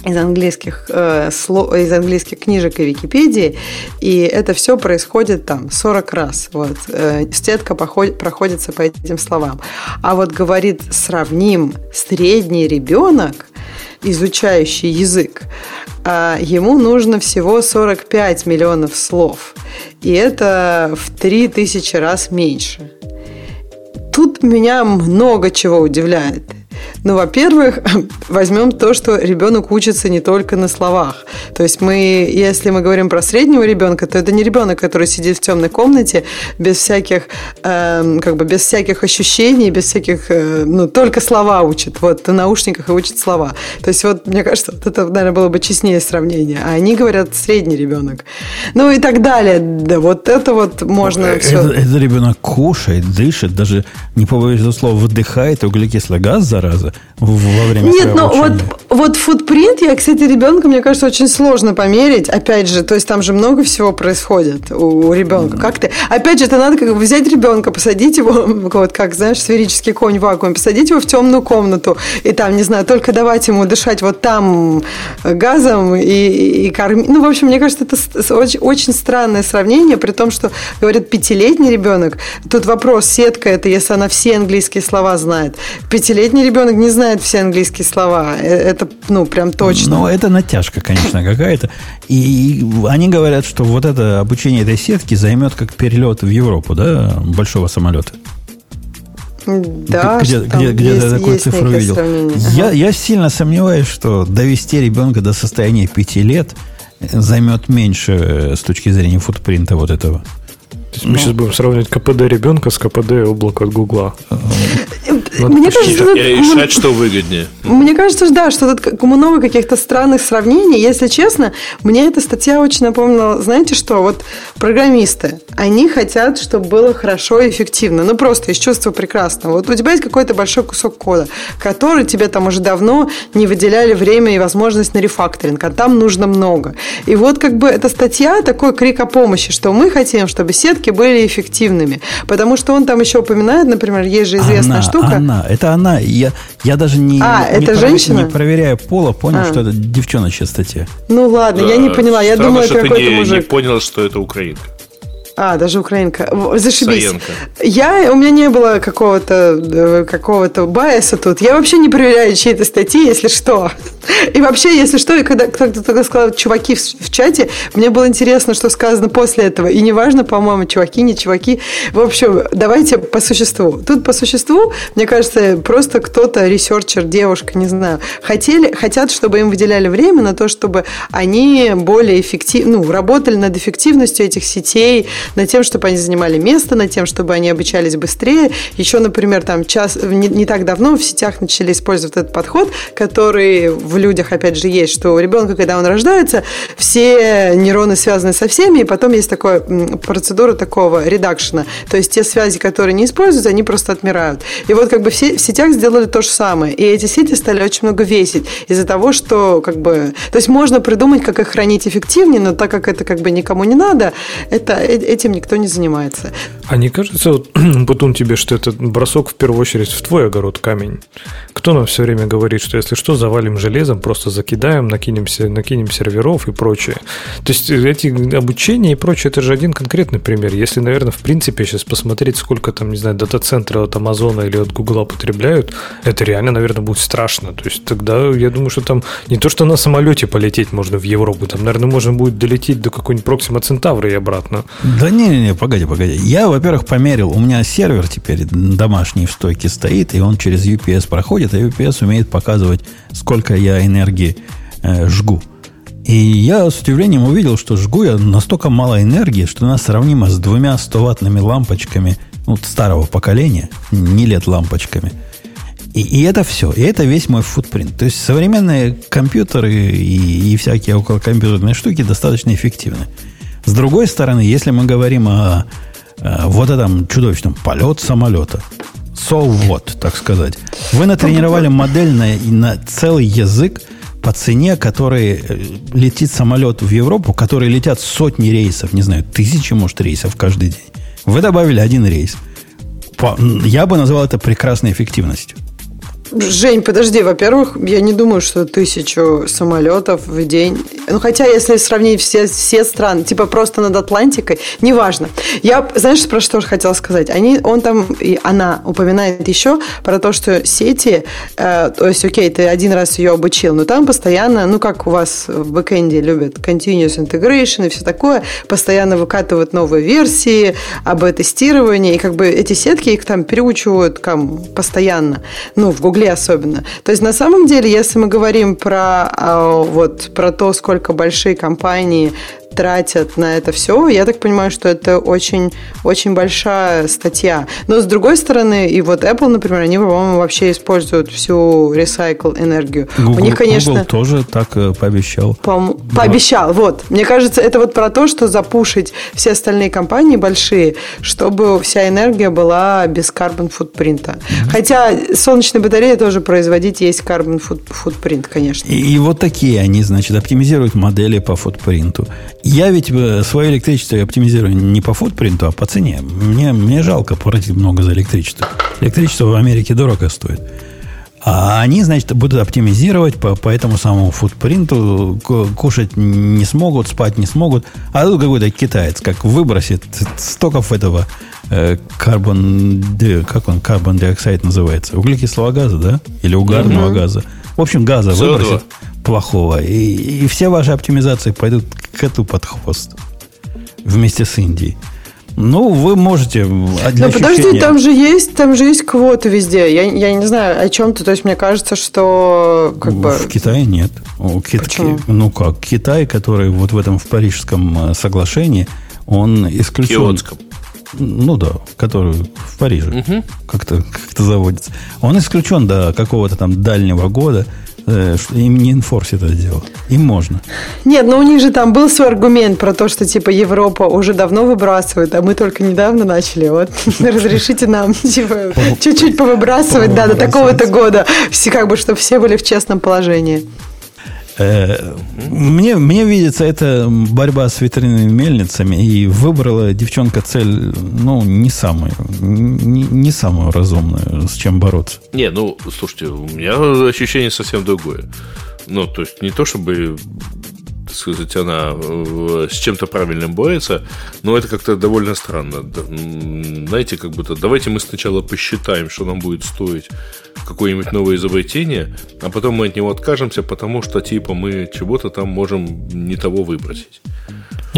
[SPEAKER 5] из английских, э, слов, из английских книжек и Википедии, и это все происходит там 40 раз. Вот. Э, стетка походит, проходится по этим словам. А вот говорит, сравним средний ребенок, изучающий язык, э, ему нужно всего 45 миллионов слов. И это в 3000 раз меньше. Тут меня много чего удивляет. Ну, во-первых, возьмем то, что ребенок учится не только на словах. То есть мы, если мы говорим про среднего ребенка, то это не ребенок, который сидит в темной комнате без всяких, э, как бы без всяких ощущений, без всяких, э, ну, только слова учит. Вот на наушниках и учит слова. То есть вот, мне кажется, вот это, наверное, было бы честнее сравнение. А они говорят средний ребенок. Ну и так далее. Да, вот это вот можно
[SPEAKER 1] это, все... Это, это ребенок кушает, дышит, даже, не побоюсь этого слова, выдыхает углекислый газ, зараза, во время
[SPEAKER 5] Нет, ну вот вот футпринт, я, кстати, ребенка, мне кажется, очень сложно померить. Опять же, то есть там же много всего происходит у, у ребенка. Mm-hmm. Как ты? Опять же, это надо как бы взять ребенка, посадить его, вот как, знаешь, сферический конь в вакууме, посадить его в темную комнату и там, не знаю, только давать ему дышать вот там газом и, и кормить. Ну, в общем, мне кажется, это очень, очень странное сравнение, при том, что, говорят, пятилетний ребенок. Тут вопрос, сетка это, если она все английские слова знает. Пятилетний ребенок не знает все английские слова. Э, это, ну, прям точно.
[SPEAKER 1] Ну, это натяжка, конечно, какая-то. И они говорят, что вот это обучение этой сетки займет как перелет в Европу, да, большого самолета.
[SPEAKER 5] Да,
[SPEAKER 1] где, где, где есть, я такую цифру видел. Я, я сильно сомневаюсь, что довести ребенка до состояния пяти лет займет меньше э, с точки зрения футпринта вот этого.
[SPEAKER 2] То есть мы сейчас будем сравнивать КПД ребенка с КПД облака от Гугла.
[SPEAKER 5] Мне кажется,
[SPEAKER 3] и решать, что выгоднее.
[SPEAKER 5] Мне кажется, да, что тут много каких-то странных сравнений. Если честно, мне эта статья очень напомнила, знаете что, вот программисты, они хотят, чтобы было хорошо и эффективно. Ну, просто из чувства прекрасного. Вот у тебя есть какой-то большой кусок кода, который тебе там уже давно не выделяли время и возможность на рефакторинг, а там нужно много. И вот как бы эта статья такой крик о помощи, что мы хотим, чтобы таблетки были эффективными. Потому что он там еще упоминает, например, есть же известная
[SPEAKER 1] она,
[SPEAKER 5] штука.
[SPEAKER 1] Она, это она. Я, я даже не,
[SPEAKER 5] а,
[SPEAKER 1] не,
[SPEAKER 5] это женщина?
[SPEAKER 1] не проверяя пола, понял, а. что это девчоночья статья.
[SPEAKER 5] Ну ладно, да, я не поняла. Я думаю, это какой-то мужик.
[SPEAKER 3] не понял, что это украинка.
[SPEAKER 5] А, даже украинка. Зашибись. Саенко. Я, у меня не было какого-то э, какого-то bias а тут. Я вообще не проверяю чьи-то статьи, если что. И вообще, если что, и когда кто-то только сказал чуваки в, в чате, мне было интересно, что сказано после этого. И неважно, по-моему, чуваки, не чуваки. В общем, давайте по существу. Тут по существу, мне кажется, просто кто-то, researcher, девушка, не знаю, хотели, хотят, чтобы им выделяли время на то, чтобы они более эффективно, ну, работали над эффективностью этих сетей, над тем, чтобы они занимали место, над тем, чтобы они обучались быстрее. Еще, например, там час, не, не так давно в сетях начали использовать этот подход, который в людях, опять же, есть, что у ребенка, когда он рождается, все нейроны связаны со всеми, и потом есть такая процедура такого редакшена. То есть те связи, которые не используются, они просто отмирают. И вот как бы все в сетях сделали то же самое. И эти сети стали очень много весить из-за того, что как бы... То есть можно придумать, как их хранить эффективнее, но так как это как бы никому не надо, это, э, этим никто не занимается.
[SPEAKER 2] А не кажется, вот, Батун, тебе, что это бросок в первую очередь в твой огород камень? Кто нам все время говорит, что если что, завалим железом, просто закидаем, накинем, накинем серверов и прочее. То есть эти обучения и прочее, это же один конкретный пример. Если, наверное, в принципе сейчас посмотреть, сколько там, не знаю, дата-центры от Амазона или от Гугла потребляют, это реально, наверное, будет страшно. То есть тогда я думаю, что там не то, что на самолете полететь можно в Европу, там, наверное, можно будет долететь до какой-нибудь Проксима Центавра и обратно.
[SPEAKER 1] Да не-не-не, погоди, погоди. Я, во-первых, померил. У меня сервер теперь домашний в стойке стоит, и он через UPS проходит, а UPS умеет показывать, сколько я энергии э, жгу. И я с удивлением увидел, что жгу я настолько мало энергии, что она сравнима с двумя 100-ваттными лампочками ну, старого поколения, не лет лампочками. И, и это все. И это весь мой футпринт. То есть современные компьютеры и, и всякие околокомпьютерные штуки достаточно эффективны. С другой стороны, если мы говорим о, о вот этом чудовищном полет самолета, so what, так сказать, вы натренировали модель на, на целый язык по цене, который э, летит самолет в Европу, которые летят сотни рейсов, не знаю, тысячи, может, рейсов каждый день. Вы добавили один рейс. Я бы назвал это прекрасной эффективностью.
[SPEAKER 5] Жень, подожди, во-первых, я не думаю, что тысячу самолетов в день. Ну, хотя, если сравнить все, все страны, типа просто над Атлантикой, неважно. Я, знаешь, про что хотела сказать? Они, он там, и она упоминает еще про то, что сети, э, то есть, окей, ты один раз ее обучил, но там постоянно, ну, как у вас в бэкэнде любят continuous integration и все такое, постоянно выкатывают новые версии, об тестировании, и как бы эти сетки их там переучивают там, постоянно. Ну, в Google Гугле особенно. То есть на самом деле, если мы говорим про, а, вот, про то, сколько большие компании тратят на это все, я так понимаю, что это очень, очень большая статья. Но с другой стороны, и вот Apple, например, они, по-моему, вообще используют всю recycle энергию.
[SPEAKER 1] Google, У них, конечно... Google тоже так э, пообещал.
[SPEAKER 5] По, пообещал, вот. Мне кажется, это вот про то, что запушить все остальные компании большие, чтобы вся энергия была без carbon футпринта. Mm-hmm. Хотя солнечные батареи тоже производить есть carbon футпринт, конечно.
[SPEAKER 1] И, и вот такие они, значит, оптимизируют модели по футпринту. Я ведь э, свое электричество оптимизирую не по футпринту, а по цене. Мне, мне жалко платить много за электричество. Электричество в Америке дорого стоит. А они, значит, будут оптимизировать по, по этому самому футпринту, кушать не смогут, спать не смогут. А тут какой-то китаец, как выбросит стоков этого э, карбон, как он, карбон диоксид называется, углекислого газа, да? Или угарного угу. газа. В общем, газа CO2. выбросит плохого. И, и все ваши оптимизации пойдут коту под хвост вместе с Индией. Ну, вы можете.
[SPEAKER 5] А Но подожди, там же есть, там же есть квоты везде. Я, я не знаю, о чем ты. То есть мне кажется, что как
[SPEAKER 1] в
[SPEAKER 5] бы.
[SPEAKER 1] В Китае нет. У Кит... Почему? Ну как, Китай, который вот в этом в Парижском э, соглашении, он исключен.
[SPEAKER 3] Киотском.
[SPEAKER 1] Ну да, который в Париже угу. как-то как заводится. Он исключен до какого-то там дальнего года им не инфорсит это дело. Им можно.
[SPEAKER 5] Нет, но у них же там был свой аргумент про то, что типа Европа уже давно выбрасывает, а мы только недавно начали. Вот разрешите нам типа чуть-чуть повыбрасывать, да, до такого-то года. Все как бы, чтобы все были в честном положении.
[SPEAKER 1] Э, мне, мне видится, это борьба с ветряными мельницами, и выбрала девчонка цель, ну, не самую, не, не самую разумную, с чем бороться.
[SPEAKER 3] Не, ну, слушайте, у меня ощущение совсем другое. Ну, то есть не то, чтобы сказать, она э, с чем-то правильным борется, но это как-то довольно странно. Знаете, как будто давайте мы сначала посчитаем, что нам будет стоить какое-нибудь новое изобретение, а потом мы от него откажемся, потому что типа мы чего-то там можем не того выбросить.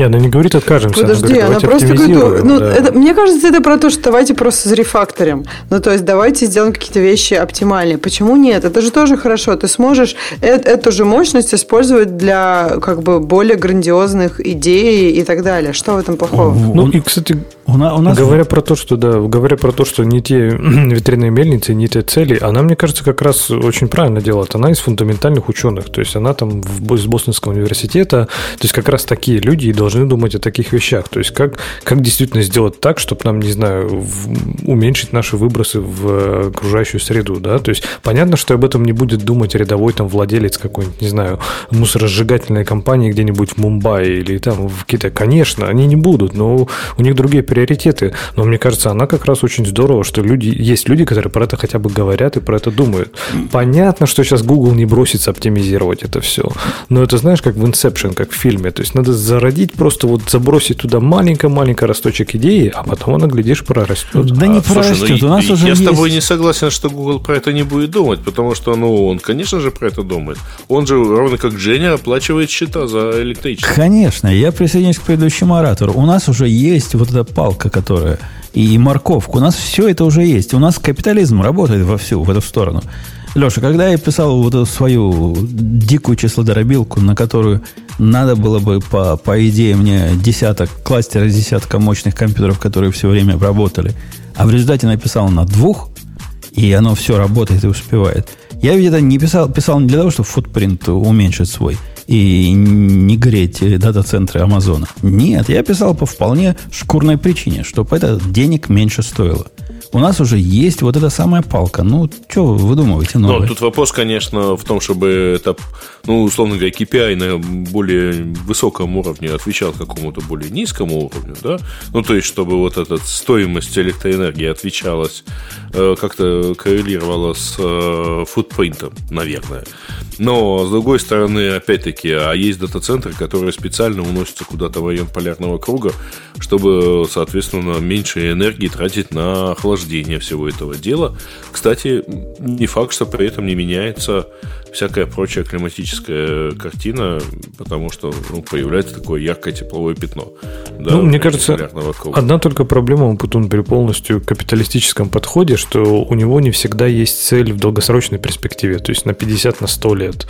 [SPEAKER 2] Не, она не говорит откажемся.
[SPEAKER 5] Подожди, она, говорит, она просто говорит, ну, да. это, мне кажется, это про то, что давайте просто зарефакторим. Ну, то есть, давайте сделаем какие-то вещи оптимальные. Почему нет? Это же тоже хорошо. Ты сможешь э- эту же мощность использовать для как бы более грандиозных идей и так далее. Что в этом плохого?
[SPEAKER 2] Ну, и, кстати, у нас, у нас... Говоря про то, что да, говоря про то, что не те ветряные мельницы, не те цели, она, мне кажется, как раз очень правильно делает. Она из фундаментальных ученых. То есть она там в, из Бостонского университета. То есть как раз такие люди и должны думать о таких вещах. То есть как, как действительно сделать так, чтобы нам, не знаю, в, уменьшить наши выбросы в окружающую среду. Да? То есть понятно, что об этом не будет думать рядовой там владелец какой-нибудь, не знаю, мусоросжигательной компании где-нибудь в Мумбаи или там в Китае. Конечно, они не будут, но у них другие приоритеты. Но мне кажется, она как раз очень здорово, что люди, есть люди, которые про это хотя бы говорят и про это думают. Понятно, что сейчас Google не бросится оптимизировать это все. Но это, знаешь, как в Inception, как в фильме. То есть надо зародить, просто вот забросить туда маленько-маленько росточек идеи, а потом она, глядишь, прорастет.
[SPEAKER 1] Да
[SPEAKER 3] а,
[SPEAKER 1] не прорастет. Слушай, ну,
[SPEAKER 3] У нас я уже я есть... с тобой не согласен, что Google про это не будет думать, потому что, ну, он, конечно же, про это думает. Он же, ровно как Женя, оплачивает счета за электричество.
[SPEAKER 1] Конечно. Я присоединяюсь к предыдущему оратору. У нас уже есть вот эта палка которая и морковка. У нас все это уже есть. У нас капитализм работает во всю, в эту сторону. Леша, когда я писал вот эту свою дикую числодробилку, на которую надо было бы, по, по идее, мне десяток, кластер из десятка мощных компьютеров, которые все время работали, а в результате написал на двух, и оно все работает и успевает. Я ведь это не писал, писал не для того, чтобы футпринт уменьшить свой – и не греть дата-центры Амазона. Нет, я писал по вполне шкурной причине, чтобы это денег меньше стоило у нас уже есть вот эта самая палка. Ну, что вы выдумываете новое?
[SPEAKER 3] Но тут вопрос, конечно, в том, чтобы это, ну, условно говоря, KPI на более высоком уровне отвечал какому-то более низкому уровню, да? Ну, то есть, чтобы вот эта стоимость электроэнергии отвечалась, э, как-то коррелировала с э, футпринтом, наверное. Но, с другой стороны, опять-таки, а есть дата-центры, которые специально уносятся куда-то в район полярного круга, чтобы, соответственно, меньше энергии тратить на охлаждение всего этого дела. Кстати, не факт, что при этом не меняется всякая прочая климатическая картина, потому что ну, появляется такое яркое тепловое пятно.
[SPEAKER 2] Да, ну, мне кажется, одна только проблема у Путун при полностью капиталистическом подходе, что у него не всегда есть цель в долгосрочной перспективе, то есть на 50, на 100 лет.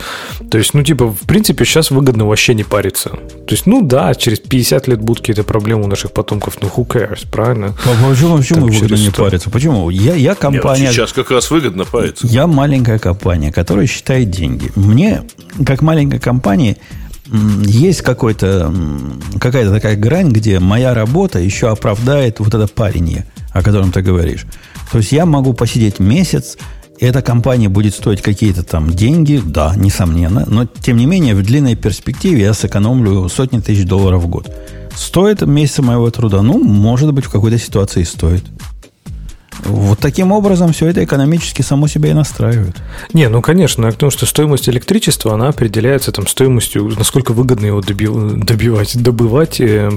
[SPEAKER 2] То есть, ну, типа, в принципе, сейчас выгодно вообще не париться. То есть, ну да, через 50 лет будут какие-то проблемы у наших потомков, но who cares, правильно?
[SPEAKER 1] А почему, почему выгодно не париться? Почему? Я, я компания... Нет,
[SPEAKER 3] сейчас как раз выгодно париться.
[SPEAKER 1] Я маленькая компания, которая считает деньги. Мне, как маленькой компании, есть какой-то, какая-то такая грань, где моя работа еще оправдает вот это парение, о котором ты говоришь. То есть я могу посидеть месяц, эта компания будет стоить какие-то там деньги, да, несомненно, но тем не менее в длинной перспективе я сэкономлю сотни тысяч долларов в год. Стоит месяца моего труда? Ну, может быть, в какой-то ситуации стоит. Вот таким образом все это экономически само себя и настраивает.
[SPEAKER 2] Не, ну конечно, потому что стоимость электричества, она определяется там стоимостью, насколько выгодно его добивать, добывать, э,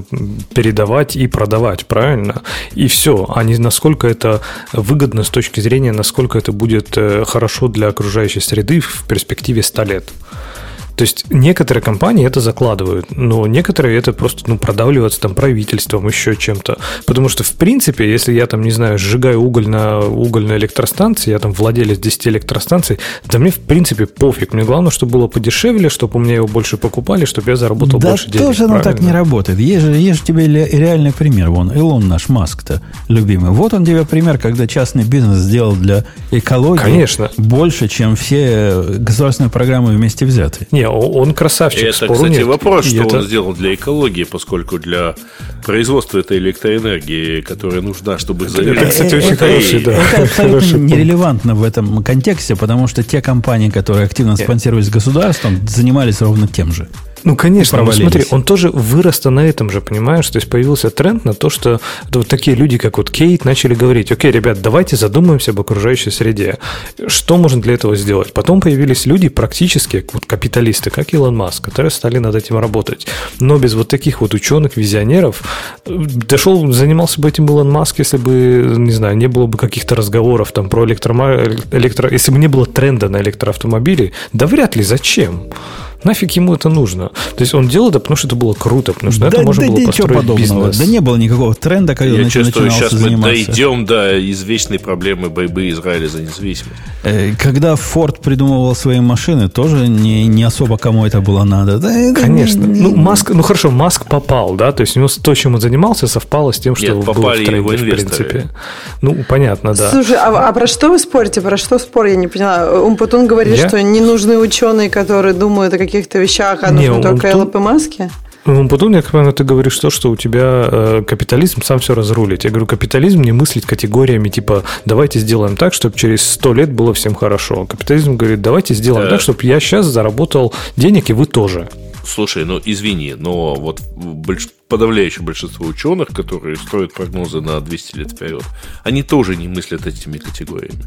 [SPEAKER 2] передавать и продавать, правильно? И все, а не насколько это выгодно с точки зрения, насколько это будет э, хорошо для окружающей среды в перспективе 100 лет. То есть некоторые компании это закладывают, но некоторые это просто ну, продавливаются там правительством, еще чем-то. Потому что, в принципе, если я там, не знаю, сжигаю уголь на угольной электростанции, я там владелец 10 электростанций, да мне, в принципе, пофиг. Мне главное, чтобы было подешевле, чтобы у меня его больше покупали, чтобы я заработал
[SPEAKER 1] да
[SPEAKER 2] больше денег.
[SPEAKER 1] Да тоже оно так не работает. Есть же, есть же тебе реальный пример. Вон, Илон наш Маск-то любимый. Вот он тебе пример, когда частный бизнес сделал для экологии
[SPEAKER 2] Конечно.
[SPEAKER 1] больше, чем все государственные программы вместе взятые.
[SPEAKER 2] Не, он красавчик.
[SPEAKER 3] Это, спору кстати, нет. вопрос, что это... он сделал для экологии, поскольку для производства этой электроэнергии, которая нужна, чтобы заряжать.
[SPEAKER 2] Это, кстати, очень хороший, да.
[SPEAKER 1] Это абсолютно нерелевантно в этом контексте, потому что те компании, которые активно спонсировались государством, занимались ровно тем же.
[SPEAKER 2] Ну, конечно, но смотри, он тоже вырос на этом же, понимаешь? То есть появился тренд на то, что вот такие люди, как вот Кейт, начали говорить, окей, ребят, давайте задумаемся об окружающей среде. Что можно для этого сделать? Потом появились люди практически, вот капиталисты, как Илон Маск, которые стали над этим работать. Но без вот таких вот ученых, визионеров, дошел, занимался бы этим Илон Маск, если бы, не знаю, не было бы каких-то разговоров там про электрома... электро... Если бы не было тренда на электроавтомобили, да вряд ли, зачем? Нафиг ему это нужно? То есть он делал это, потому что это было круто, потому что да, это можно да, было да построить подобного. бизнес.
[SPEAKER 1] Да не было никакого тренда, когда Я чувствую,
[SPEAKER 3] сейчас
[SPEAKER 1] заниматься.
[SPEAKER 3] мы дойдем до извечной проблемы борьбы Израиля за независимость.
[SPEAKER 1] Э, когда Форд придумывал свои машины, тоже не, не особо кому это было надо. Да,
[SPEAKER 2] Конечно. Не, ну, Маск, ну хорошо, Маск попал, да, то есть у него то, чем он занимался, совпало с тем, что
[SPEAKER 3] Нет,
[SPEAKER 2] было
[SPEAKER 3] попали
[SPEAKER 2] в тренде,
[SPEAKER 3] его
[SPEAKER 2] в принципе. Ну, понятно, да.
[SPEAKER 5] Слушай, а, а про что вы спорите? Про что спор? Я не поняла. Умпутун говорит, Я? что не нужны ученые, которые думают о каких-то вещах, а нужны только Эллоп и Маски?
[SPEAKER 2] Ну, потом, я понимаю, ты говоришь то, что у тебя э, капитализм сам все разрулит. Я говорю, капитализм не мыслит категориями типа давайте сделаем так, чтобы через сто лет было всем хорошо. Капитализм говорит, давайте сделаем да. так, чтобы я сейчас заработал денег, и вы тоже.
[SPEAKER 3] Слушай, ну извини, но вот больш... подавляющее большинство ученых, которые строят прогнозы на 200 лет вперед, они тоже не мыслят этими категориями.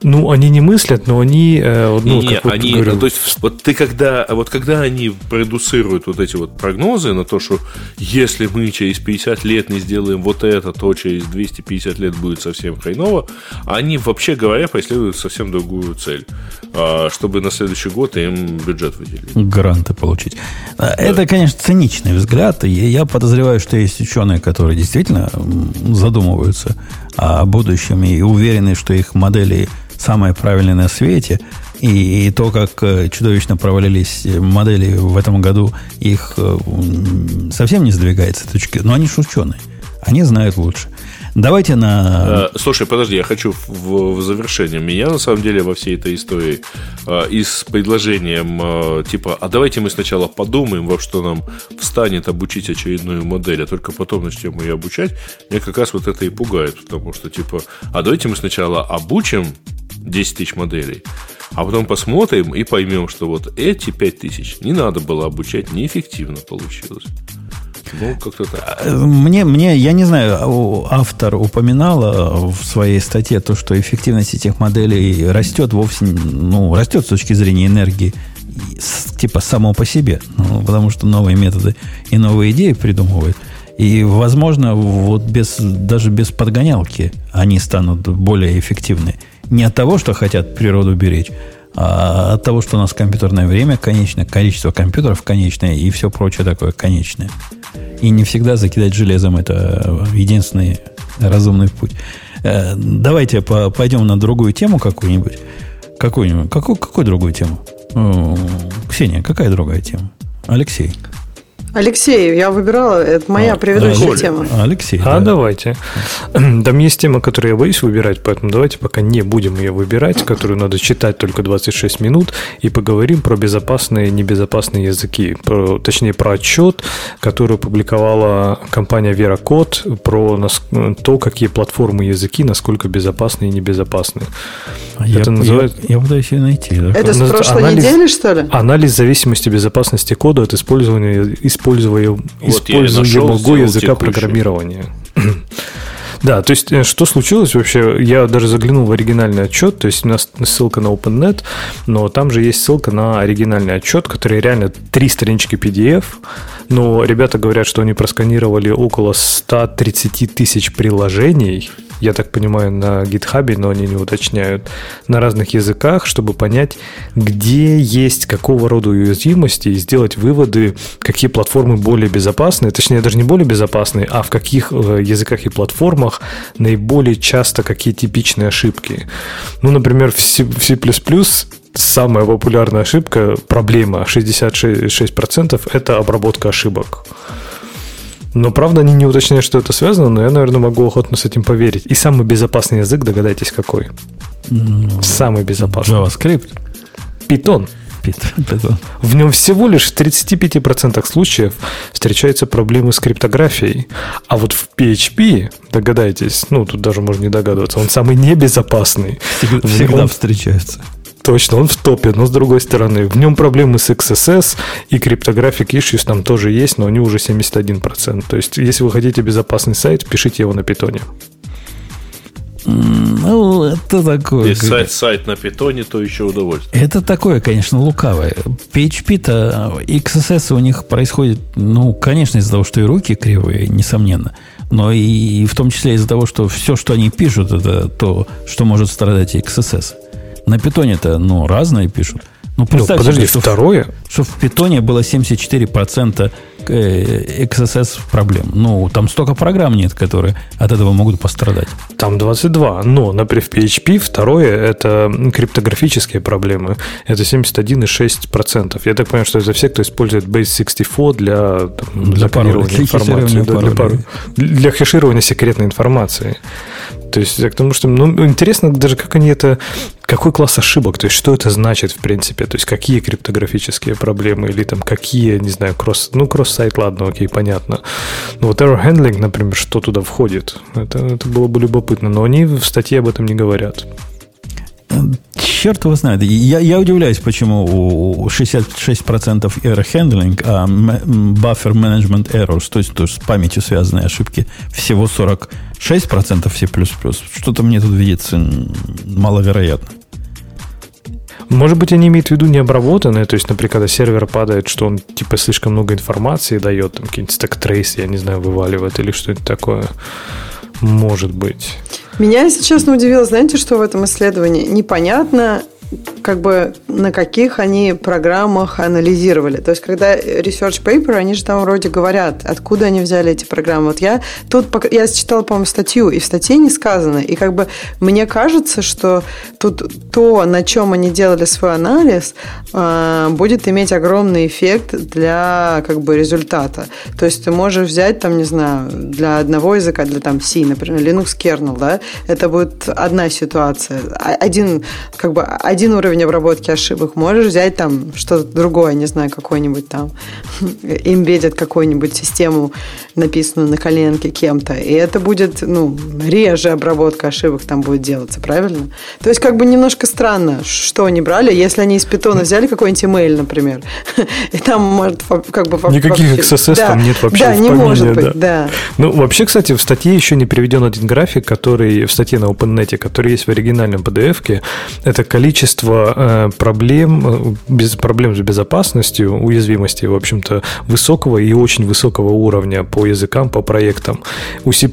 [SPEAKER 2] Ну, они не мыслят, но они... Э,
[SPEAKER 3] ну, не, не, вот они, говорю... то есть, вот ты когда, вот когда они продуцируют вот эти вот прогнозы на то, что если мы через 50 лет не сделаем вот это, то через 250 лет будет совсем хреново, они, вообще говоря, преследуют совсем другую цель, а, чтобы на следующий год им бюджет выделить.
[SPEAKER 1] Гранты получить. Да. Это, конечно, циничный взгляд. Я подозреваю, что есть ученые, которые действительно задумываются о будущем и уверены, что их модели самое правильное на свете, и, и то, как э, чудовищно провалились модели в этом году, их э, совсем не сдвигается точки. Но они же. Они знают лучше. Давайте на...
[SPEAKER 3] Э, слушай, подожди, я хочу в, в завершение. Меня, на самом деле, во всей этой истории и с предложением типа, а давайте мы сначала подумаем, во что нам встанет обучить очередную модель, а только потом начнем ее обучать, меня как раз вот это и пугает, потому что, типа, а давайте мы сначала обучим 10 тысяч моделей. А потом посмотрим и поймем, что вот эти 5 тысяч не надо было обучать, неэффективно получилось. Ну, как-то так.
[SPEAKER 1] Э, мне, мне, я не знаю, автор упоминал в своей статье то, что эффективность этих моделей растет вовсе, ну, растет с точки зрения энергии, типа само по себе, ну, потому что новые методы и новые идеи придумывают. И, возможно, вот без, даже без подгонялки они станут более эффективны. Не от того, что хотят природу беречь, А от того, что у нас компьютерное время конечное, количество компьютеров конечное и все прочее такое конечное. И не всегда закидать железом это единственный разумный путь. Э, давайте пойдем на другую тему какую-нибудь. Какую-нибудь. Какую, какую другую тему? Ксения, какая другая тема? Алексей.
[SPEAKER 5] Алексей, я выбирала, это моя а, предыдущая а, тема.
[SPEAKER 2] Алексей. А да. давайте. Там есть тема, которую я боюсь выбирать, поэтому давайте пока не будем ее выбирать, которую надо читать только 26 минут, и поговорим про безопасные и небезопасные языки. Про, точнее, про отчет, который опубликовала компания VeraCode про то, какие платформы и языки, насколько безопасны и небезопасны.
[SPEAKER 1] А это я, называется... я, я пытаюсь ее найти.
[SPEAKER 5] Да? Это с прошлой анализ, недели, что ли?
[SPEAKER 2] Анализ зависимости безопасности кода от использования используя, вот используемого языка программирования. Да, то есть, э, что случилось вообще? Я даже заглянул в оригинальный отчет, то есть у нас ссылка на OpenNet, но там же есть ссылка на оригинальный отчет, который реально три странички PDF, но ребята говорят, что они просканировали около 130 тысяч приложений, я так понимаю, на гитхабе, но они не уточняют, на разных языках, чтобы понять, где есть какого рода уязвимости и сделать выводы, какие платформы более безопасны, точнее, даже не более безопасны, а в каких э, языках и платформах наиболее часто какие типичные ошибки. Ну, например, в C++ самая популярная ошибка, проблема 66% это обработка ошибок. Но, правда, они не уточняют, что это связано, но я, наверное, могу охотно с этим поверить. И самый безопасный язык, догадайтесь, какой?
[SPEAKER 1] Ну, самый безопасный.
[SPEAKER 2] JavaScript. Python. В нем всего лишь в 35% случаев встречаются проблемы с криптографией. А вот в PHP, догадайтесь, ну, тут даже можно не догадываться, он самый небезопасный.
[SPEAKER 1] Всегда он, встречается
[SPEAKER 2] точно, он в топе, но с другой стороны, в нем проблемы с XSS и Cryptographic Issues там тоже есть, но они уже 71%. То есть, если вы хотите безопасный сайт, пишите его на питоне.
[SPEAKER 1] Ну, это такое.
[SPEAKER 3] Если сайт, сайт на питоне, то еще удовольствие.
[SPEAKER 1] Это такое, конечно, лукавое. PHP-то, XSS у них происходит, ну, конечно, из-за того, что и руки кривые, несомненно. Но и в том числе из-за того, что все, что они пишут, это то, что может страдать XSS. На питоне-то, ну, разные пишут.
[SPEAKER 2] Ну, представьте, ну, подожди, что второе?
[SPEAKER 1] Что в питоне было 74% XSS проблем. Ну, там столько программ нет, которые от этого могут пострадать.
[SPEAKER 2] Там 22. Но, например, в PHP второе – это криптографические проблемы. Это 71,6%. Я так понимаю, что это все, кто использует Base64 для, там, для, для информации. Да, для, пар... для хеширования секретной информации. То есть, к тому, что ну, интересно даже, как они это какой класс ошибок, то есть что это значит в принципе, то есть какие криптографические проблемы или там какие, не знаю, кросс, ну кросс-сайт, ладно, окей, понятно. Но вот error handling, например, что туда входит, это, это было бы любопытно, но они в статье об этом не говорят.
[SPEAKER 1] Черт его знает. Я, я удивляюсь, почему у 66% error handling, а buffer management errors, то есть, то есть с памятью связанные ошибки, всего 46% C++. Что-то мне тут видится маловероятно.
[SPEAKER 2] Может быть, они имеют в виду необработанное, то есть, например, когда сервер падает, что он типа слишком много информации дает, там какие-нибудь stack trace, я не знаю, вываливает или что-нибудь такое. Может быть.
[SPEAKER 5] Меня, если честно, удивило, знаете, что в этом исследовании? Непонятно, как бы на каких они программах анализировали. То есть, когда research paper, они же там вроде говорят, откуда они взяли эти программы. Вот я тут, я читала, по-моему, статью, и в статье не сказано. И как бы мне кажется, что тут то, на чем они делали свой анализ, а, будет иметь огромный эффект для как бы результата. То есть, ты можешь взять, там, не знаю, для одного языка, для там C, например, Linux kernel, да, это будет одна ситуация. Один, как бы, один уровень обработки ошибок. Можешь взять там что-то другое, не знаю, какой-нибудь там имбедит какую-нибудь систему, написанную на коленке кем-то. И это будет, ну, реже обработка ошибок там будет делаться, правильно? То есть, как бы немножко странно, что они брали, если они из питона взяли какой-нибудь email, например, и там может как бы...
[SPEAKER 2] Никаких XSS да, там нет вообще
[SPEAKER 5] Да, не может быть, да. да.
[SPEAKER 2] Ну, вообще, кстати, в статье еще не приведен один график, который в статье на OpenNet, который есть в оригинальном PDF-ке. Это количество количество проблем, без проблем с безопасностью, уязвимости, в общем-то, высокого и очень высокого уровня по языкам, по проектам. У C++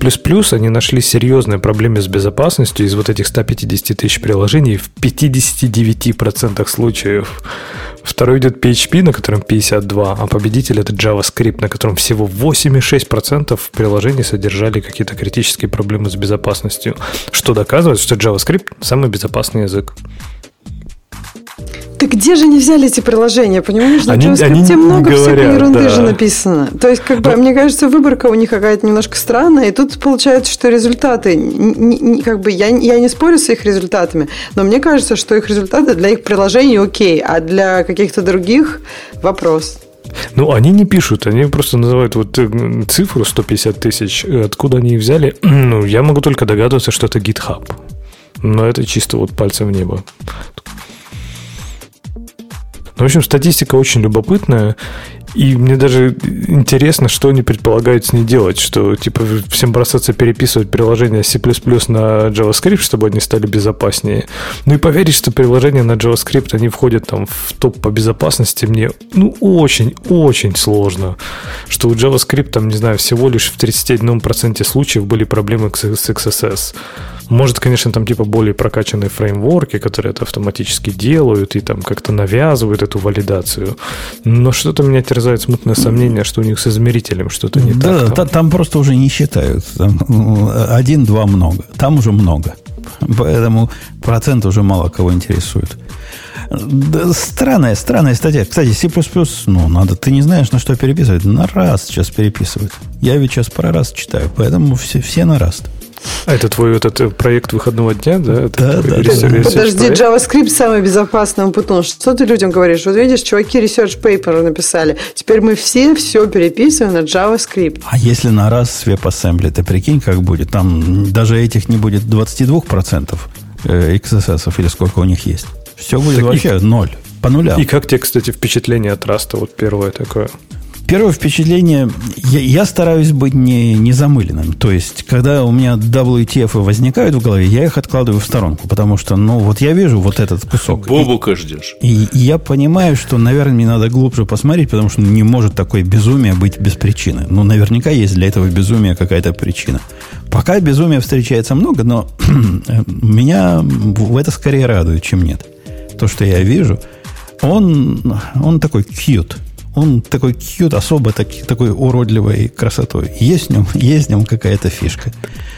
[SPEAKER 2] они нашли серьезные проблемы с безопасностью из вот этих 150 тысяч приложений в 59% случаев. Второй идет PHP, на котором 52, а победитель это JavaScript, на котором всего 8,6% приложений содержали какие-то критические проблемы с безопасностью, что доказывает, что JavaScript самый безопасный язык.
[SPEAKER 5] Так где же они взяли эти приложения? Понимаешь, на они, JavaScript они много говорят, всякой ерунды да. же написано. То есть, как бы, Но... мне кажется, выборка у них какая-то немножко странная, и тут получается, что результаты, не, не, как бы, я, я не спорю с их результатами, но мне кажется, что их результаты для их приложений окей, а для каких-то других вопрос.
[SPEAKER 2] Ну, они не пишут, они просто называют вот э, цифру 150 тысяч. Откуда они взяли? Ну, я могу только догадываться, что это GitHub. Но это чисто вот пальцем в небо. Ну, в общем, статистика очень любопытная. И мне даже интересно, что они предполагают с ней делать, что типа всем бросаться переписывать приложения C++ на JavaScript, чтобы они стали безопаснее. Ну и поверить, что приложения на JavaScript, они входят там в топ по безопасности, мне ну очень-очень сложно. Что у JavaScript там, не знаю, всего лишь в 31% случаев были проблемы с XSS. Может, конечно, там типа более прокачанные фреймворки, которые это автоматически делают и там как-то навязывают эту валидацию. Но что-то меня терзает смутное сомнение, что у них с измерителем что-то не да, так.
[SPEAKER 1] Да, там просто уже не считают. Один-два много. Там уже много. Поэтому процент уже мало кого интересует. Странная, странная статья. Кстати, C++, ну, надо, ты не знаешь, на что переписывать. На раз сейчас переписывают. Я ведь сейчас про раз читаю, поэтому все, все на раз.
[SPEAKER 2] А это твой вот этот проект выходного дня, да? Это
[SPEAKER 1] да, да.
[SPEAKER 5] Подожди, JavaScript самый безопасный Путун. Что ты людям говоришь? Вот видишь, чуваки research paper написали. Теперь мы все все переписываем на JavaScript.
[SPEAKER 1] А если на раз с WebAssembly, ты прикинь, как будет? Там даже этих не будет 22% XSS или сколько у них есть. Все будет так вообще и, ноль. По нулям.
[SPEAKER 2] И как тебе, кстати, впечатление от Раста? Вот первое такое.
[SPEAKER 1] Первое впечатление, я, я стараюсь быть не, не замыленным. То есть, когда у меня WTF возникают в голове, я их откладываю в сторонку, потому что, ну, вот я вижу вот этот кусок.
[SPEAKER 3] Бобука ждешь.
[SPEAKER 1] И, и я понимаю, что, наверное, мне надо глубже посмотреть, потому что не может такое безумие быть без причины. Ну, наверняка есть для этого безумия какая-то причина. Пока безумия встречается много, но меня в это скорее радует, чем нет. То, что я вижу, он, он такой cute он такой кьют, особо так, такой уродливой красотой. Есть в нем, есть в нем какая-то фишка.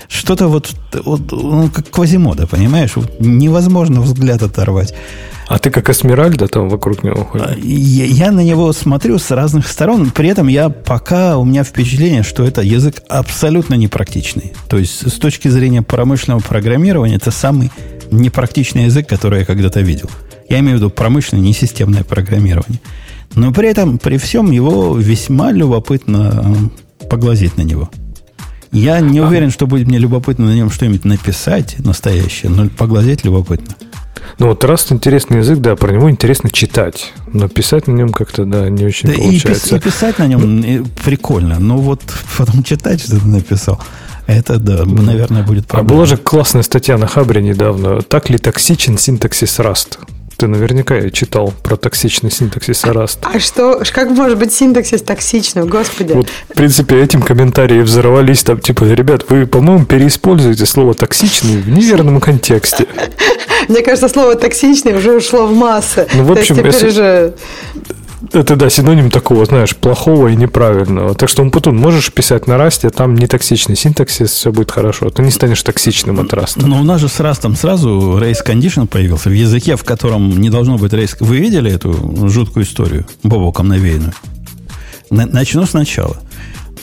[SPEAKER 1] Что-то вот, вот ну, как Квазимода, понимаешь? Вот невозможно взгляд оторвать.
[SPEAKER 2] А ты как Эсмеральда там вокруг него ходишь?
[SPEAKER 1] Я, я на него смотрю с разных сторон. При этом я пока у меня впечатление, что это язык абсолютно непрактичный. То есть с точки зрения промышленного программирования это самый непрактичный язык, который я когда-то видел. Я имею в виду промышленное, не системное программирование. Но при этом, при всем его весьма любопытно поглазеть на него. Я не уверен, что будет мне любопытно на нем что-нибудь написать настоящее, но поглазеть любопытно.
[SPEAKER 2] Ну вот раз интересный язык, да, про него интересно читать, но писать на нем как-то, да, не очень да получается.
[SPEAKER 1] И, и писать на нем ну, прикольно, но вот потом читать, что ты написал, это, да, наверное, будет
[SPEAKER 2] проблема. А была же классная статья на Хабре недавно. Так ли токсичен синтаксис Rust? Ты наверняка читал про токсичный синтаксис Rust.
[SPEAKER 5] А что, как может быть синтаксис токсичным, господи? Вот,
[SPEAKER 2] в принципе, этим комментарии взорвались там, типа, ребят, вы, по-моему, переиспользуете слово токсичный в неверном контексте.
[SPEAKER 5] Мне кажется, слово токсичный уже ушло в массы.
[SPEAKER 2] Ну, в общем, если... же это, да, синоним такого, знаешь, плохого и неправильного. Так что, Умпутун, можешь писать на расте, там не токсичный синтаксис, все будет хорошо. Ты не станешь токсичным от раста.
[SPEAKER 1] Но у нас же с растом сразу race condition появился в языке, в котором не должно быть race... Вы видели эту жуткую историю, бобоком навеянную? Начну сначала.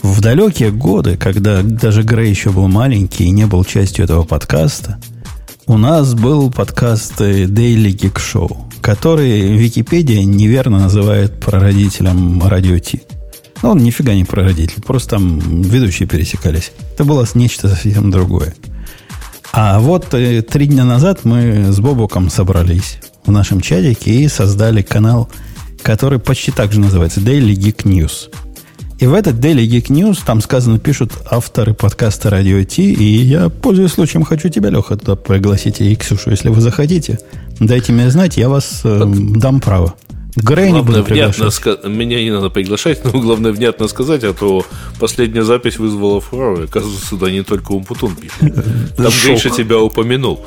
[SPEAKER 1] В далекие годы, когда даже Грей еще был маленький и не был частью этого подкаста, у нас был подкаст Daily Geek Show который Википедия неверно называет прародителем радио Ти. Но он нифига не прародитель, просто там ведущие пересекались. Это было нечто совсем другое. А вот э, три дня назад мы с Бобоком собрались в нашем чатике и создали канал, который почти так же называется Daily Geek News. И в этот Daily Geek News там сказано, пишут авторы подкаста Radio T, и я, пользуясь случаем, хочу тебя, Леха, туда пригласить, и Ксюшу, если вы захотите. Дайте мне знать, я вас э, дам право.
[SPEAKER 3] Грей не буду внятно ска- Меня не надо приглашать, но главное внятно сказать, а то последняя запись вызвала фурор. И, оказывается, сюда не только Умпутун пишет. Там Гриша тебя упомянул.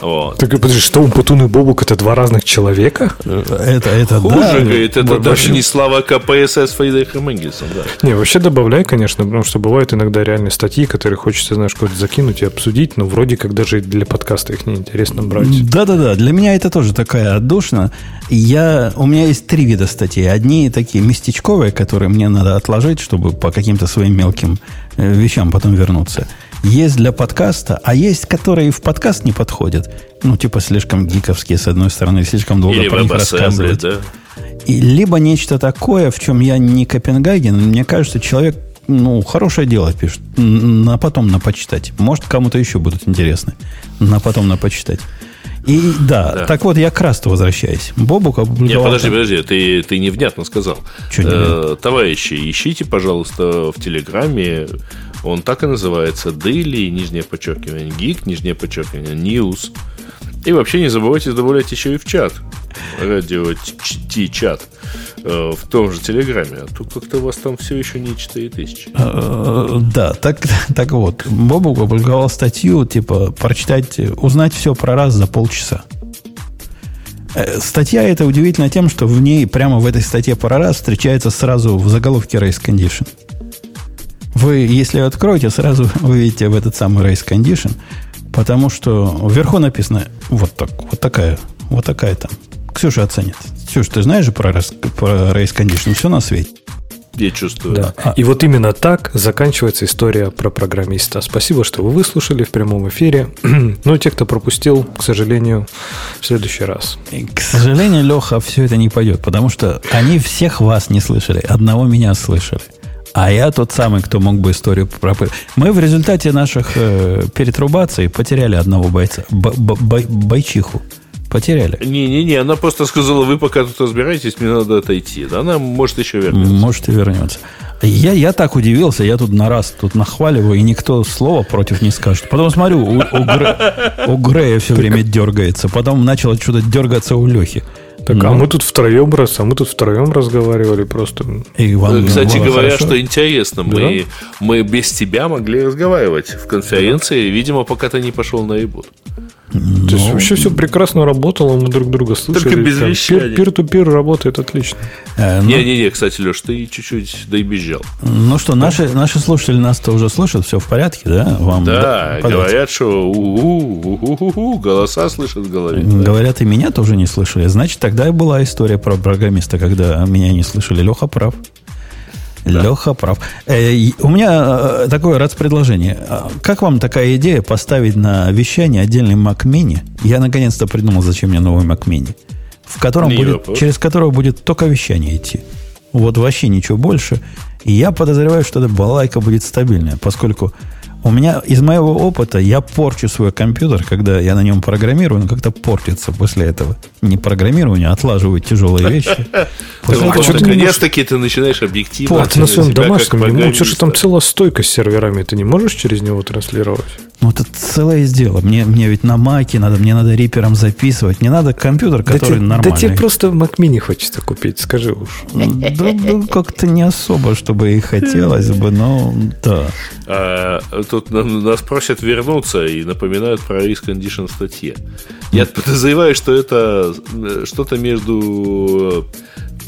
[SPEAKER 2] Вот. Так подожди, что Умпутун и Бобук это два разных человека?
[SPEAKER 1] Это, это
[SPEAKER 3] Хуже, да. говорит, это вообще... даже не слава КПСС Фридриха Энгельсом,
[SPEAKER 2] да. Не, вообще добавляй, конечно, потому что бывают иногда реальные статьи, которые хочется, знаешь, куда-то закинуть и обсудить, но вроде как даже для подкаста их неинтересно брать.
[SPEAKER 1] Да-да-да, для меня это тоже такая отдушина. Я, у меня есть три вида статей. Одни такие местечковые, которые мне надо отложить, чтобы по каким-то своим мелким э, вещам потом вернуться. Есть для подкаста, а есть, которые в подкаст не подходят. Ну, типа слишком гиковские, с одной стороны, слишком долго Или про них рассказывать. Да? И либо нечто такое, в чем я не Копенгаген, мне кажется, человек ну, хорошее дело пишет. На потом на почитать. Может, кому-то еще будут интересны. На потом на почитать. И да, да, так вот я к Расту возвращаюсь. Бобук
[SPEAKER 3] опубликовал... Нет, подожди, подожди, ты, ты невнятно сказал. Что невнятно? Э, товарищи, ищите, пожалуйста, в Телеграме, он так и называется, Daily, нижнее подчеркивание, Geek, нижнее подчеркивание, News. И вообще не забывайте добавлять еще и в чат. Радио Ти-чат. Э, в том же Телеграме. А тут как-то у вас там все еще не 4000.
[SPEAKER 1] Э, да, так, так вот. Бобук опубликовал статью, типа, прочитать, узнать все про раз за полчаса. Э, статья эта удивительна тем, что в ней, прямо в этой статье про раз встречается сразу в заголовке Race Condition. Вы, если откроете, сразу увидите в этот самый Race Condition, потому что вверху написано вот так, вот такая, вот такая там. Ксюша оценит. Ксюша, ты знаешь же про, про Race Condition? Все на свете.
[SPEAKER 3] Я чувствую.
[SPEAKER 2] Да. А. И вот именно так заканчивается история про программиста. Спасибо, что вы выслушали в прямом эфире. Но те, кто пропустил, к сожалению, в следующий раз.
[SPEAKER 1] И, к сожалению, Леха, все это не пойдет, потому что они всех вас не слышали, одного меня слышали. А я тот самый, кто мог бы историю пропыть. Мы в результате наших э, перетрубаций потеряли одного бойца, б, б, б, бойчиху. Потеряли.
[SPEAKER 3] Не-не-не, она просто сказала, вы пока тут разбираетесь, мне надо отойти. Она может еще вернется.
[SPEAKER 1] Может и вернется. Я, я так удивился, я тут на раз тут нахваливаю, и никто слова против не скажет. Потом смотрю, у, у, Гре, у Грея все время дергается. Потом начало что-то дергаться у Лехи.
[SPEAKER 2] Так, а ну, а мы тут втроем раз, а мы тут втроем разговаривали просто.
[SPEAKER 3] И Иван, Кстати говоря, хорошо. что интересно, да? мы, мы без тебя могли разговаривать в конференции, видимо, пока ты не пошел на ребут.
[SPEAKER 2] То есть вообще все прекрасно работало, мы друг друга слышали.
[SPEAKER 3] Только без вещания.
[SPEAKER 2] Пир-ту-пир работает отлично.
[SPEAKER 3] Э, ну, Не-не-не, кстати, Леш, ты чуть-чуть доебезжал.
[SPEAKER 1] Ну что, наши, наши слушатели нас-то уже слышат, все в порядке, да?
[SPEAKER 3] Вам да, говорят, что у-у-у-у-у, голоса слышат в голове.
[SPEAKER 1] Говорят, и меня тоже не слышали. Значит, тогда и была история про программиста, когда меня не слышали. Леха прав. Да. Леха прав. Э, у меня э, такое раз предложение. А как вам такая идея поставить на вещание отдельный Mac Mini? Я наконец-то придумал, зачем мне новый Mac Mini. В котором будет, через которого будет только вещание идти. Вот вообще ничего больше. И я подозреваю, что эта балайка будет стабильная, поскольку у меня из моего опыта я порчу свой компьютер, когда я на нем программирую, он как-то портится после этого. Не программирование, а отлаживаю тяжелые вещи.
[SPEAKER 3] Наконец-таки ты начинаешь объективно.
[SPEAKER 2] Ты на своем домашнем, ну, что же там целая стойка с серверами, ты не можешь через него транслировать?
[SPEAKER 1] Ну, это целое дело. Мне, мне ведь на маке надо, мне надо рипером записывать. Не надо компьютер, который да нормальный.
[SPEAKER 2] Да тебе просто Mac Mini хочется купить, скажи уж.
[SPEAKER 1] Да, да как-то не особо, чтобы и хотелось бы, но да.
[SPEAKER 3] А, тут нас просят вернуться и напоминают про риск condition статье. Я подозреваю, что это э, что-то между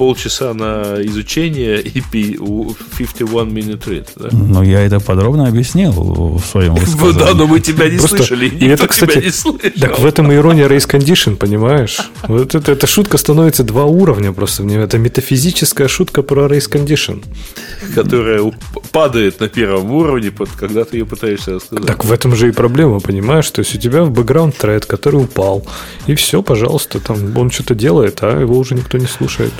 [SPEAKER 3] полчаса на изучение и 51 minute read. Да?
[SPEAKER 1] Ну, я это подробно объяснил в своем
[SPEAKER 3] высказании. Да, но мы тебя не Просто... слышали. И это, кстати, тебя не
[SPEAKER 2] слышал. Так в этом ирония race condition, понимаешь? Вот это, эта шутка становится два уровня просто. Это метафизическая шутка про race condition.
[SPEAKER 3] Которая падает на первом уровне, когда ты ее пытаешься рассказать.
[SPEAKER 2] Так в этом же и проблема, понимаешь? То есть у тебя в бэкграунд тред, который упал. И все, пожалуйста, там он что-то делает, а его уже никто не слушает.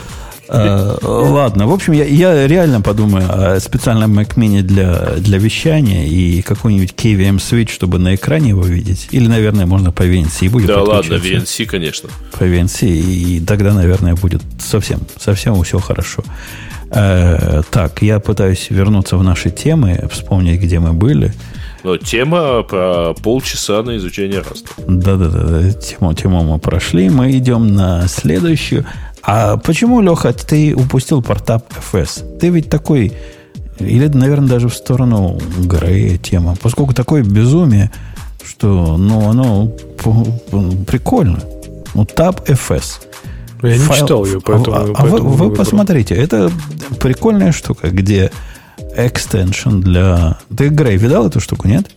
[SPEAKER 1] Э, ладно, в общем, я, я реально подумаю о специальном Mac Mini для, для вещания и какой-нибудь KVM Switch, чтобы на экране его видеть. Или, наверное, можно по VNC будет
[SPEAKER 3] Да ладно, VNC, конечно.
[SPEAKER 1] По VNC, и тогда, наверное, будет совсем, совсем все хорошо. Э, так, я пытаюсь вернуться в наши темы, вспомнить, где мы были.
[SPEAKER 3] Но тема про полчаса на изучение раста.
[SPEAKER 1] Да-да-да, тему, тему мы прошли. Мы идем на следующую. А почему, Леха, ты упустил портап FS? Ты ведь такой, или, наверное, даже в сторону Грея тема, поскольку такое безумие, что, ну, оно прикольно. Ну, Tab FS.
[SPEAKER 2] Я не Файл, читал ее, поэтому... А,
[SPEAKER 1] а вы, вы посмотрите, это прикольная штука, где экстеншн для... Ты, Грей, видал эту штуку, нет?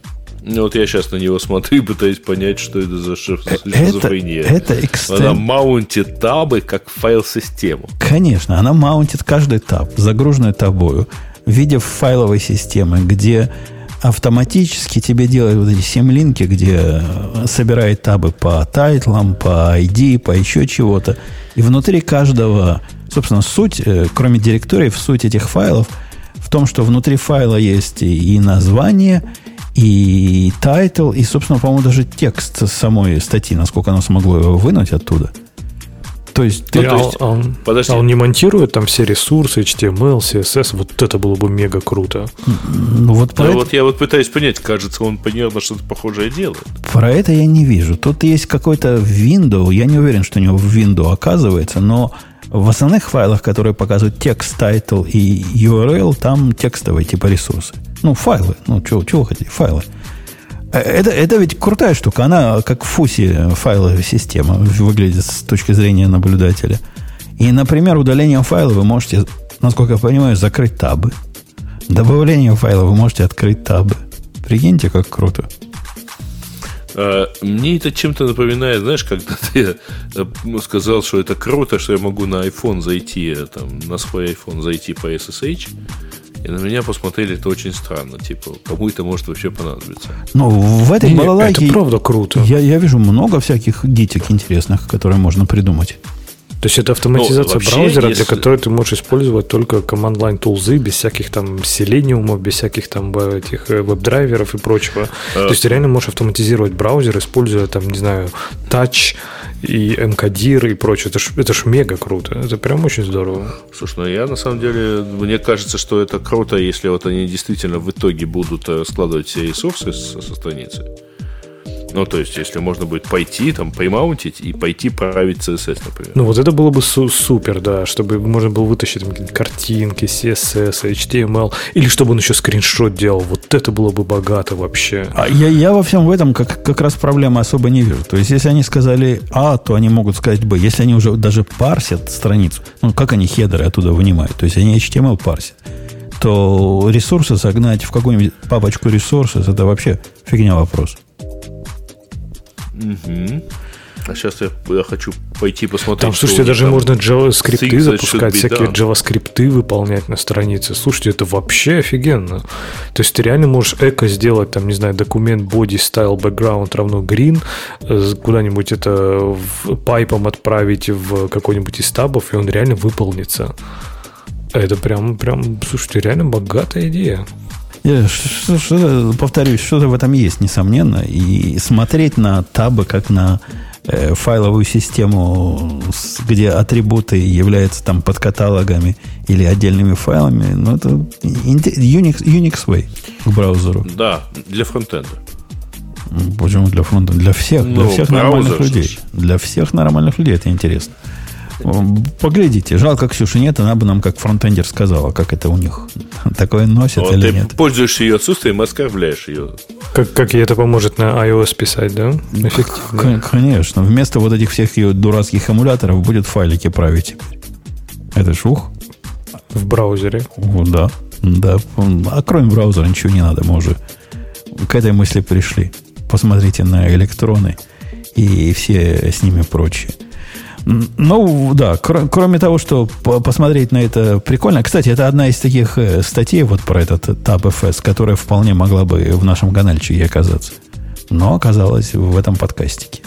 [SPEAKER 3] Ну, вот я сейчас на него смотрю и пытаюсь понять, что это за
[SPEAKER 1] шизофрения. Это, это экстен...
[SPEAKER 3] Она маунтит табы как файл-систему.
[SPEAKER 1] Конечно, она маунтит каждый таб, загруженный тобою, в виде файловой системы, где автоматически тебе делает вот эти семь-линки, где собирает табы по title ам, по ID, по еще чего-то. И внутри каждого, собственно, суть, э, кроме директорий, в суть этих файлов в том, что внутри файла есть и название, и title, и, собственно, по-моему, даже текст самой статьи, насколько оно смогло его вынуть оттуда –
[SPEAKER 2] то есть, ты, ну, то есть, а, он, подожди. А он не монтирует там все ресурсы, HTML, CSS, вот это было бы мега круто.
[SPEAKER 3] Ну, вот, да, это... вот я вот пытаюсь понять, кажется, он примерно что-то похожее делает.
[SPEAKER 1] Про это я не вижу. Тут есть какой-то Windows, я не уверен, что у него в Windows оказывается, но в основных файлах, которые показывают текст, title и URL, там текстовые типа ресурсы. Ну, файлы. Ну, чего, чего хотите? Файлы. Э, это, это ведь крутая штука. Она как в фусе файловая система выглядит с точки зрения наблюдателя. И, например, удалением файла вы можете, насколько я понимаю, закрыть табы. Добавлением файла вы можете открыть табы. Прикиньте, как круто.
[SPEAKER 3] А, мне это чем-то напоминает, знаешь, когда ты э, сказал, что это круто, что я могу на iPhone зайти, э, там, на свой iPhone зайти по SSH, и на меня посмотрели это очень странно. Типа, кому это может вообще понадобиться?
[SPEAKER 1] Ну, в этой Нет, балалайке...
[SPEAKER 2] Это правда круто.
[SPEAKER 1] Я, я вижу много всяких гитик интересных, которые можно придумать.
[SPEAKER 2] То есть это автоматизация ну, вообще, браузера, если... для которой ты можешь использовать только command-line тулзы, без всяких там селениумов, без всяких там этих э, веб-драйверов и прочего. А... То есть ты реально можешь автоматизировать браузер, используя там, не знаю, Touch и мкдир и прочее. Это ж, это ж мега круто. Это прям очень здорово.
[SPEAKER 3] Слушай, ну я на самом деле, мне кажется, что это круто, если вот они действительно в итоге будут э, складывать все ресурсы со, со страницы. Ну, то есть, если можно будет пойти, там, поймаунтить и пойти править CSS, например.
[SPEAKER 2] Ну, вот это было бы су- супер, да, чтобы можно было вытащить там, картинки, CSS, HTML, или чтобы он еще скриншот делал. Вот это было бы богато вообще.
[SPEAKER 1] А я, я во всем в этом как, как раз проблемы особо не вижу. То есть, если они сказали А, то они могут сказать Б. Если они уже даже парсят страницу, ну, как они хедеры оттуда вынимают? То есть, они HTML парсят то ресурсы загнать в какую-нибудь папочку ресурсов, это вообще фигня вопрос.
[SPEAKER 3] Угу. А сейчас я, я хочу пойти посмотреть.
[SPEAKER 2] Там, слушайте, даже там можно JavaScript запускать, всякие done. JavaScript выполнять на странице. Слушайте, это вообще офигенно. То есть ты реально можешь эко сделать, там, не знаю, документ body style background равно green, э, куда-нибудь это в, пайпом отправить в какой-нибудь из табов, и он реально выполнится. Это прям, прям, слушайте, реально богатая идея.
[SPEAKER 1] Я, что, что, повторюсь, что-то в этом есть, несомненно. И смотреть на табы как на э, файловую систему, где атрибуты являются там под каталогами или отдельными файлами, ну, это Unix, Unix way к браузеру.
[SPEAKER 3] Да, для фронтенда.
[SPEAKER 1] Почему для фронта? Для всех, ну, для всех нормальных людей. Для всех нормальных людей это интересно. Поглядите, жалко Ксюши нет, она бы нам как фронтендер сказала, как это у них. Такое носит вот или ты нет.
[SPEAKER 3] пользуешься ее отсутствием, оскорбляешь ее.
[SPEAKER 2] Как, как ей это поможет на iOS писать, да?
[SPEAKER 1] Эффективно. Конечно. Вместо вот этих всех ее дурацких эмуляторов будет файлики править теперь. Это ж ух.
[SPEAKER 2] В браузере.
[SPEAKER 1] О, да. Да. А кроме браузера ничего не надо. Мы уже к этой мысли пришли. Посмотрите на электроны и все с ними прочие. Ну, да, кр- кроме того, что посмотреть на это прикольно. Кстати, это одна из таких э, статей вот про этот TabFS, которая вполне могла бы в нашем каналчике оказаться. Но оказалась в этом подкастике.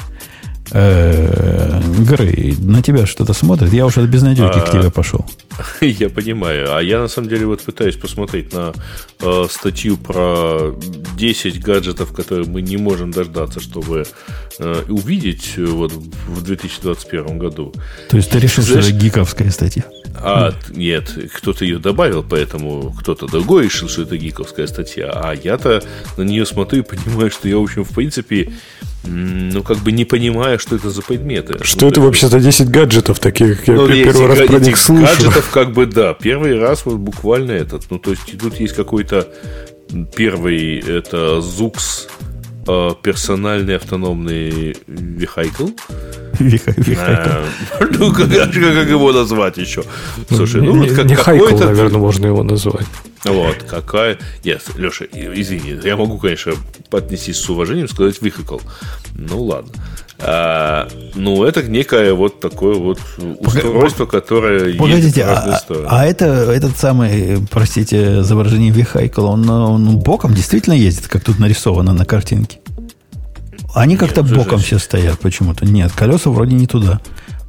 [SPEAKER 1] Э, Грей, на тебя что-то смотрит. Я уже без надежды к тебе пошел.
[SPEAKER 3] Я понимаю. А я на самом деле вот пытаюсь посмотреть на э, статью про 10 гаджетов, которые мы не можем дождаться, чтобы э, увидеть вот в 2021 году.
[SPEAKER 1] То есть ты решил, Знаешь, что это гиковская статья?
[SPEAKER 3] А, нет, кто-то ее добавил, поэтому кто-то другой решил, что это гиковская статья. А я-то на нее смотрю и понимаю, что я, в общем, в принципе, ну, как бы не понимаю, что это за предметы.
[SPEAKER 2] Что
[SPEAKER 3] ну,
[SPEAKER 2] это вообще за 10 гаджетов таких? Я ну, первый раз про них слышу.
[SPEAKER 3] гаджетов, как бы, да, первый раз вот буквально этот. Ну, то есть, тут есть какой-то первый, это ZUX э, персональный автономный вехайкл. Ну, как его назвать еще?
[SPEAKER 2] Слушай, ну, вот как какой-то... наверное, можно его назвать.
[SPEAKER 3] Вот, какая... Нет, Леша, извини, я могу, конечно, отнестись с уважением, сказать выхакал. Ну, ладно. А, ну, это некое вот такое вот устройство, которое
[SPEAKER 1] Погодите, а, а это этот самый, простите за выражение, он, он боком действительно ездит, как тут нарисовано на картинке? Они как-то боком все стоят почему-то. Нет, колеса вроде не туда.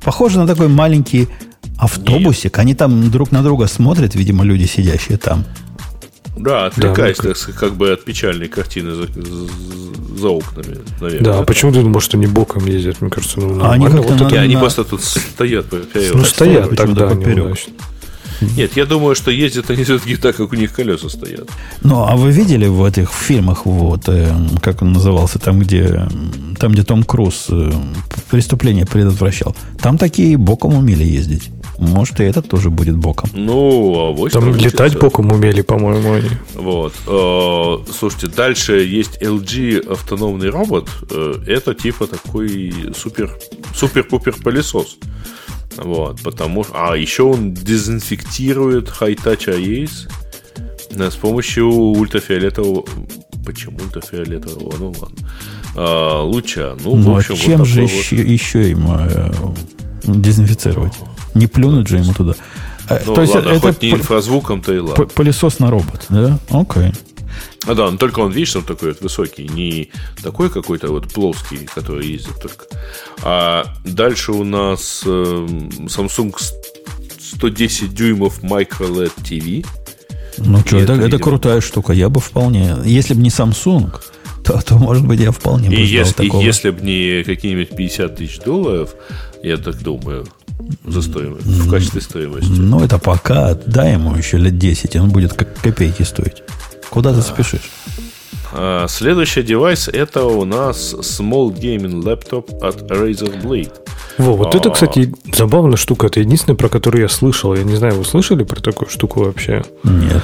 [SPEAKER 1] Похоже на такой маленький автобусик. Нет. Они там друг на друга смотрят, видимо, люди, сидящие там.
[SPEAKER 3] Да, отвлекаясь, да, так как бы от печальной картины за, за окнами,
[SPEAKER 2] наверное. Да, а почему ты думаешь, что они боком ездят? Мне кажется, ну,
[SPEAKER 3] а они, вот на, они просто тут стоят.
[SPEAKER 2] Ну, стоят тогда поперек.
[SPEAKER 3] Нет, я думаю, что ездят они все-таки так, как у них колеса стоят.
[SPEAKER 1] Ну, а вы видели в этих фильмах, вот, э, как он назывался, там, где, там, где Том Круз э, преступление предотвращал? Там такие боком умели ездить. Может, и этот тоже будет боком.
[SPEAKER 3] Ну,
[SPEAKER 2] а вот Там летать боком умели, по-моему, они.
[SPEAKER 3] Вот. Э, слушайте, дальше есть LG автономный робот. Э, это типа такой супер, супер-пупер пылесос. Вот, потому что... А, еще он дезинфектирует High-Touch IAS с помощью ультрафиолетового... Почему ультрафиолетового? Ну ладно. А, луча. Ну,
[SPEAKER 1] ну в общем, а чем вот же еще, вот... еще ему э, дезинфицировать? Не плюнуть же ему туда.
[SPEAKER 3] Э, ну, То есть ладно, это хоть не инфразвуком-то и ладно.
[SPEAKER 1] Пылесос на робот, да? Окей.
[SPEAKER 3] А да, но только он, видишь, он такой вот высокий, не такой какой-то вот плоский, который ездит только. А дальше у нас э, Samsung 110 дюймов Micro LED TV.
[SPEAKER 1] Ну что, это, это крутая штука. Я бы вполне... Если бы не Samsung, то, то может быть, я вполне бы и
[SPEAKER 3] если,
[SPEAKER 1] такого.
[SPEAKER 3] И если бы не какие-нибудь 50 тысяч долларов, я так думаю, за стоимость, в качестве стоимости.
[SPEAKER 1] Ну, это пока, дай ему еще лет 10, он будет как копейки стоить. Куда ты спешишь?
[SPEAKER 3] А, следующий девайс это у нас Small Gaming Laptop от Razer Blade.
[SPEAKER 2] Во, вот а... это, кстати, забавная штука. Это единственная, про которую я слышал. Я не знаю, вы слышали про такую штуку вообще?
[SPEAKER 1] Нет.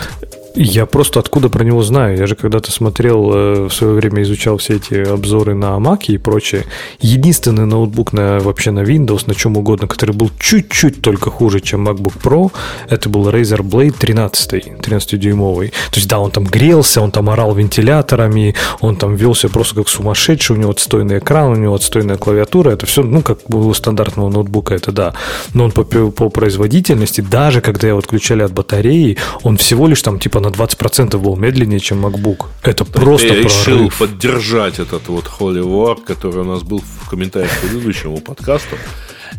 [SPEAKER 2] Я просто откуда про него знаю? Я же когда-то смотрел, э, в свое время изучал все эти обзоры на Mac и прочее. Единственный ноутбук на, вообще на Windows, на чем угодно, который был чуть-чуть только хуже, чем MacBook Pro, это был Razer Blade 13, 13-дюймовый. То есть, да, он там грелся, он там орал вентиляторами, он там велся просто как сумасшедший, у него отстойный экран, у него отстойная клавиатура, это все, ну, как у стандартного ноутбука, это да. Но он по, по производительности, даже когда его отключали от батареи, он всего лишь там типа на 20% был медленнее, чем MacBook. Это То просто Я
[SPEAKER 3] решил поддержать этот вот Holy War, который у нас был в комментариях к предыдущему подкасту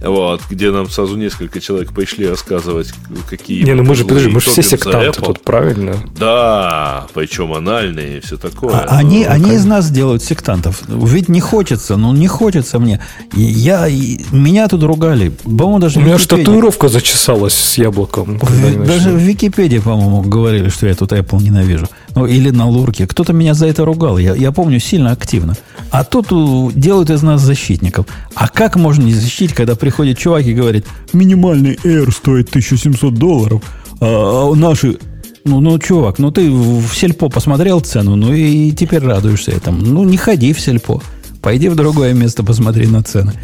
[SPEAKER 3] вот, где нам сразу несколько человек пришли рассказывать, какие...
[SPEAKER 2] Не, ну мы же, подожди, мы же все сектанты тут, правильно?
[SPEAKER 3] Да, причем анальные и все такое. А,
[SPEAKER 1] они, ну, они из нас делают сектантов. Ведь не хочется, ну не хочется мне. Я, меня тут ругали.
[SPEAKER 2] По-моему, даже У меня же татуировка зачесалась с яблоком.
[SPEAKER 1] В, даже в Википедии, по-моему, говорили, что я тут Apple ненавижу. Ну, или на лурке. Кто-то меня за это ругал. Я, я помню сильно активно. А тут делают из нас защитников. А как можно не защитить, когда приходит чувак и говорит, минимальный Air стоит 1700 долларов, а, а наши ну, ну, чувак, ну ты в сельпо посмотрел цену, ну и теперь радуешься этому. Ну, не ходи в сельпо. Пойди в другое место, посмотри на цены.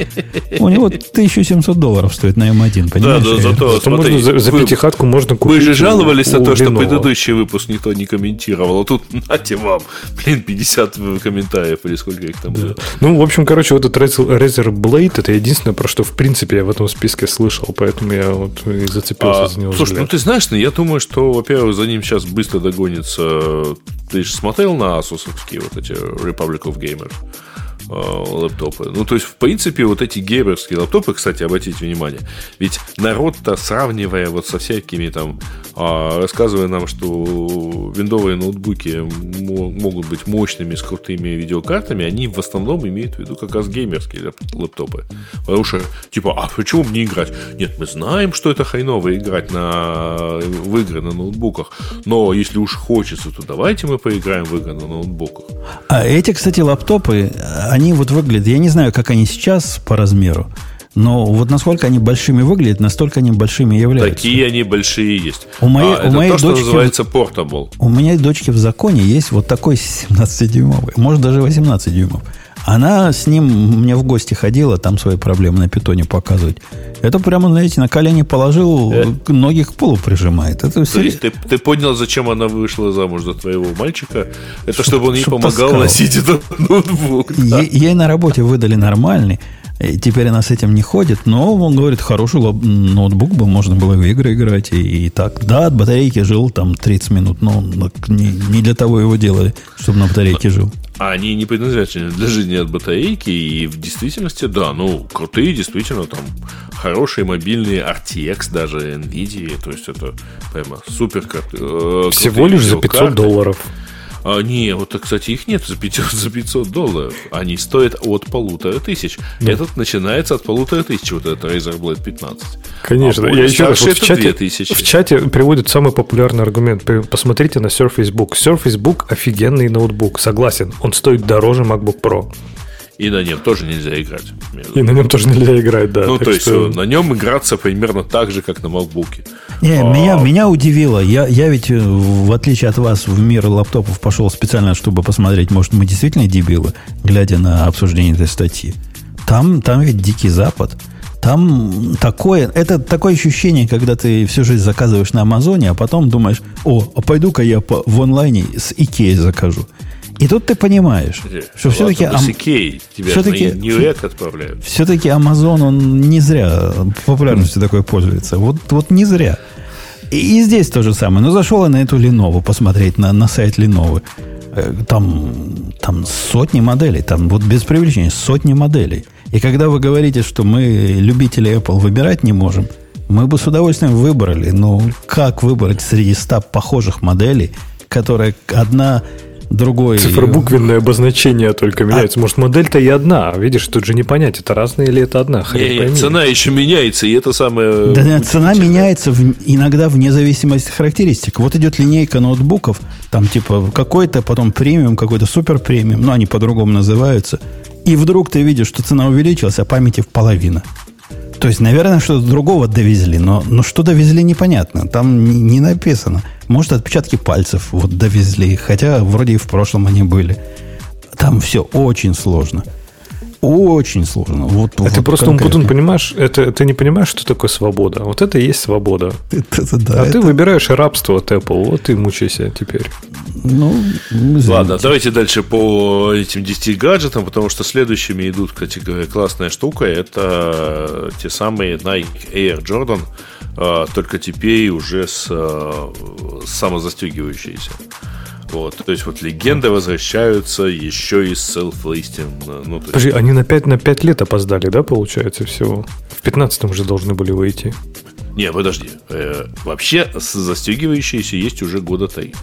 [SPEAKER 1] У него 1700 долларов стоит на М1, понимаешь? Да, да,
[SPEAKER 2] зато, зато смотри, можно за, за вы, пятихатку можно купить.
[SPEAKER 3] Вы же жаловались на то, что предыдущий выпуск никто не комментировал. А тут, нате вам, блин, 50 комментариев или сколько их там да. было.
[SPEAKER 2] Ну, в общем, короче, вот этот Razer Blade, это единственное, про что, в принципе, я в этом списке слышал, поэтому я вот и зацепился а, за него.
[SPEAKER 3] Слушай, взгляд. ну ты знаешь, ну, я думаю, что, во-первых, за ним сейчас быстро догонится... Ты же смотрел на Asusовские вот эти Republic of Gamers? Лэптопы. Ну, то есть, в принципе, вот эти геймерские лэптопы, кстати, обратите внимание, ведь народ-то, сравнивая вот со всякими там, а, рассказывая нам, что виндовые ноутбуки могут быть мощными, с крутыми видеокартами, они в основном имеют в виду как раз геймерские лэптопы. Потому что, типа, а почему мне играть? Нет, мы знаем, что это хреново играть на, в игры на ноутбуках, но если уж хочется, то давайте мы поиграем в игры на ноутбуках.
[SPEAKER 1] А эти, кстати, лаптопы, они вот выглядят, я не знаю, как они сейчас по размеру, но вот насколько они большими выглядят, настолько они большими являются.
[SPEAKER 3] Такие они большие есть.
[SPEAKER 1] У моей, а, у
[SPEAKER 3] это
[SPEAKER 1] моей
[SPEAKER 3] то, что
[SPEAKER 1] дочки,
[SPEAKER 3] называется портабл.
[SPEAKER 1] У меня дочки в законе есть вот такой 17-дюймовый, может даже 18 дюймов. Она с ним мне в гости ходила, там свои проблемы на питоне показывать. Это прямо, знаете, на колени положил, э. ноги к полу прижимает. Это
[SPEAKER 3] То есть ты, ты понял, зачем она вышла замуж за твоего мальчика? Это чтобы он ей помогал таскал. носить этот ноутбук.
[SPEAKER 1] Да? ей на работе выдали нормальный. И теперь она с этим не ходит, но он говорит, хороший ноутбук бы, можно было в игры играть и, и так. Да, от батарейки жил там 30 минут, но не, не для того его делали, чтобы на батарейке жил.
[SPEAKER 3] А они не предназначены для жизни от батарейки, и в действительности, да, ну, крутые, действительно, там, хорошие мобильные RTX, даже NVIDIA, то есть это прямо супер
[SPEAKER 2] э, Всего лишь за 500 долларов.
[SPEAKER 3] А, не, вот, кстати, их нет за 500, за 500 долларов. Они стоят от полутора тысяч. Да. Этот начинается от полутора тысяч, вот этот Razer Blade 15.
[SPEAKER 2] Конечно. А Я еще раз, вот в, чате, в чате приводит самый популярный аргумент. Посмотрите на Surface Book. Surface Book офигенный ноутбук. Согласен, он стоит дороже MacBook Pro.
[SPEAKER 3] И на нем тоже нельзя играть.
[SPEAKER 2] И на нем тоже нельзя играть, да.
[SPEAKER 3] Ну, то есть, что... на нем играться примерно так же, как на MacBook.
[SPEAKER 1] Не, а... меня, меня удивило. Я, я ведь, э, в отличие от вас, в мир лаптопов пошел специально, чтобы посмотреть, может, мы действительно дебилы, глядя на обсуждение этой статьи. Там, там ведь дикий запад. Там такое, это такое ощущение, когда ты всю жизнь заказываешь на Амазоне, а потом думаешь, о, а пойду-ка я по, в онлайне с Икеей закажу. И тут ты понимаешь, что все-таки... Ам...
[SPEAKER 3] все-таки это отправляют.
[SPEAKER 1] Все-таки Amazon, он не зря популярностью такой пользуется. Вот, вот не зря. И, и здесь то же самое. Но зашел я на эту Lenovo посмотреть, на, на сайт Lenovo. Э, там, там сотни моделей, там вот без привлечения сотни моделей. И когда вы говорите, что мы, любители Apple, выбирать не можем, мы бы с удовольствием выбрали. Но как выбрать среди ста похожих моделей, которая одна другой...
[SPEAKER 2] Цифробуквенное обозначение только меняется. А... Может, модель-то и одна. Видишь, тут же не понять, это разные или это одна.
[SPEAKER 3] Хрен не, цена еще меняется, и это самое...
[SPEAKER 1] Да нет, цена меняется в, иногда вне зависимости от характеристик. Вот идет линейка ноутбуков, там типа какой-то, потом премиум, какой-то супер премиум, ну, они по-другому называются. И вдруг ты видишь, что цена увеличилась, а памяти в половину. То есть, наверное, что-то другого довезли, но, но что довезли, непонятно. Там не, не написано. Может, отпечатки пальцев вот довезли, хотя вроде и в прошлом они были. Там все очень сложно. Очень сложно. Вот,
[SPEAKER 2] а вот ты просто, Умпутун, понимаешь, это, ты не понимаешь, что такое свобода. Вот это и есть свобода. Это, это, да, а это... ты выбираешь рабство от Apple. Вот и мучайся теперь.
[SPEAKER 3] Ну, извините. Ладно, давайте дальше по этим 10 гаджетам, потому что следующими идут, кстати говоря, классная штука. Это те самые Nike Air Jordan, только теперь уже с, а, самозастегивающиеся. Вот, то есть вот легенды возвращаются еще и с self-listing.
[SPEAKER 2] Ну, Подожди, есть... они на 5, на 5 лет опоздали, да, получается, всего? В 15-м же должны были выйти.
[SPEAKER 3] Не, подожди. Э, вообще застегивающиеся есть уже года три.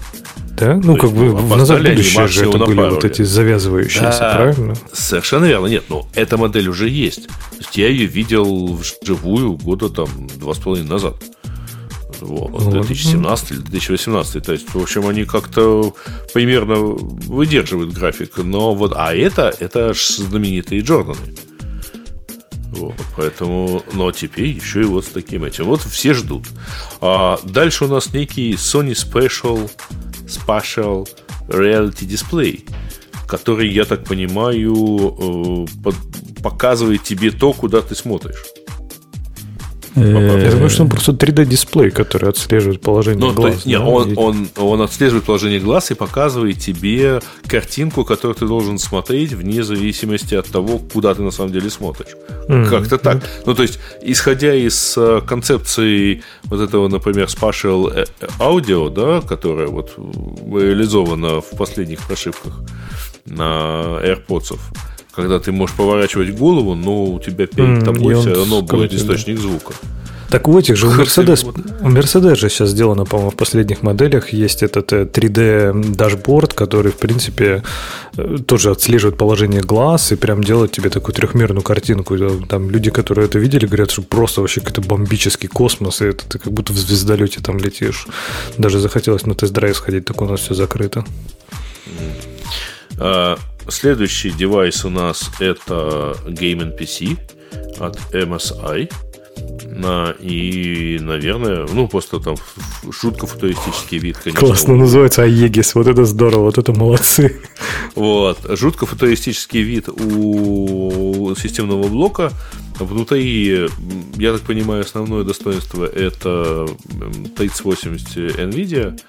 [SPEAKER 2] Да? Ну, То как бы в назад будущее же это были вот эти завязывающиеся, да, правильно?
[SPEAKER 3] Совершенно верно. Нет, но эта модель уже есть. То есть я ее видел вживую года там два с половиной назад. Вот, 2017 или 2018. То есть, в общем, они как-то примерно выдерживают график. Но вот, а это, это знаменитые Джорданы. Вот, поэтому, но теперь еще и вот с таким этим. Вот все ждут. А дальше у нас некий Sony Special, Special Reality Display, который, я так понимаю, э, показывает тебе то, куда ты смотришь.
[SPEAKER 2] Я думаю, что он просто 3D-дисплей, который отслеживает положение ну, глаз.
[SPEAKER 3] Есть, да? он, он, он отслеживает положение глаз и показывает тебе картинку, которую ты должен смотреть вне зависимости от того, куда ты на самом деле смотришь. Mm-hmm. Как-то так. Mm-hmm. Ну, то есть, исходя из э, концепции вот этого, например, Spatial Audio, да, которая вот реализована в последних прошивках на AirPods, когда ты можешь поворачивать голову, но у тебя перед тобой все равно будет источник звука.
[SPEAKER 2] Так у этих же, у Mercedes, у Mercedes же сейчас сделано, по-моему, в последних моделях есть этот 3D дашборд, который, в принципе, э, тоже отслеживает положение глаз и прям делает тебе такую трехмерную картинку. Там люди, которые это видели, говорят, что просто вообще какой-то бомбический космос, и это ты как будто в звездолете там летишь. Даже захотелось на тест-драйв сходить, так у нас все закрыто.
[SPEAKER 3] А, следующий девайс у нас это Game PC от MSI. На, и, наверное, ну, просто там шутка футуристический вид,
[SPEAKER 2] конечно. Классно у... называется Аегис, вот это здорово, вот это молодцы.
[SPEAKER 3] Вот, жутко футуристический вид у системного блока. Внутри, я так понимаю, основное достоинство это 3080 NVIDIA,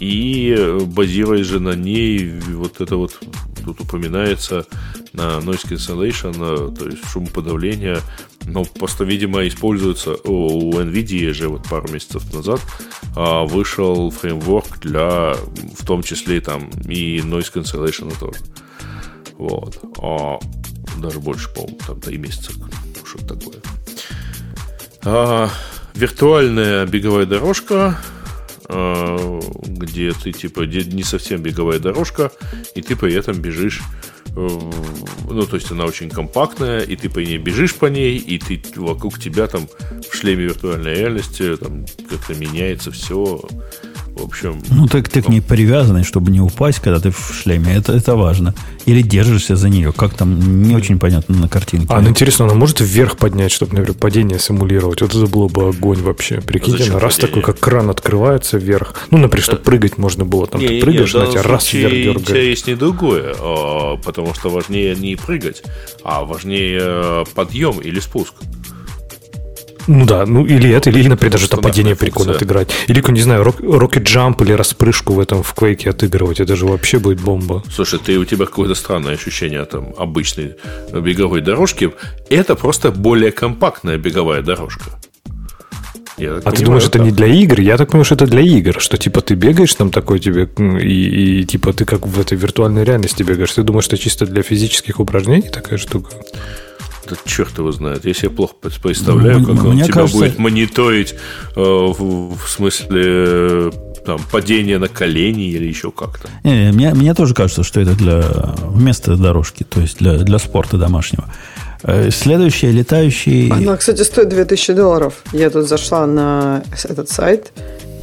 [SPEAKER 3] и базируясь же на ней, вот это вот тут упоминается на noise cancellation, то есть шумоподавление, но просто, видимо, используется у NVIDIA же вот пару месяцев назад а, вышел фреймворк для, в том числе там и noise cancellation тоже. Вот. А, даже больше, по-моему, там 3 месяца, что-то такое. А, виртуальная беговая дорожка где ты типа не совсем беговая дорожка, и ты при этом бежишь э, ну, то есть она очень компактная, и ты по ней бежишь по ней, и ты вокруг тебя там в шлеме виртуальной реальности там как-то меняется все. В общем...
[SPEAKER 1] Ну, так ты к ней привязанный, чтобы не упасть, когда ты в шлеме. Это, это важно. Или держишься за нее. Как там, не очень понятно на картинке.
[SPEAKER 2] А, ну интересно, она может вверх поднять, чтобы, например, падение симулировать? Вот это было бы огонь вообще. Прикиньте, а раз падение? такой, как кран открывается вверх. Ну, например, чтобы прыгать можно было. Там не, ты прыгаешь,
[SPEAKER 3] не, на тебя раз вверх дергаешь. есть не другое, а, потому что важнее не прыгать, а важнее э, подъем или спуск.
[SPEAKER 2] Ну да, ну или это, или, например, даже там падение прикольно отыграть. Или, не знаю, Rocket Jump или распрыжку в этом в Quake отыгрывать. Это же вообще будет бомба.
[SPEAKER 3] Слушай, ты, у тебя какое-то странное ощущение там обычной беговой дорожки. Это просто более компактная беговая дорожка.
[SPEAKER 2] Я а понимаю, ты думаешь, это не для игр? Я так понимаю, что это для игр, что типа ты бегаешь там такой тебе, и, и типа ты как в этой виртуальной реальности бегаешь. Ты думаешь, что чисто для физических упражнений такая штука?
[SPEAKER 3] Да черт его знает. Я себе плохо представляю, как он тебя кажется... будет мониторить э, в, в смысле э, там, падения на колени или еще как-то.
[SPEAKER 1] Не, мне, мне тоже кажется, что это для вместо дорожки, то есть для, для спорта домашнего. Э, следующий летающий...
[SPEAKER 5] Она, кстати, стоит 2000 долларов. Я тут зашла на этот сайт,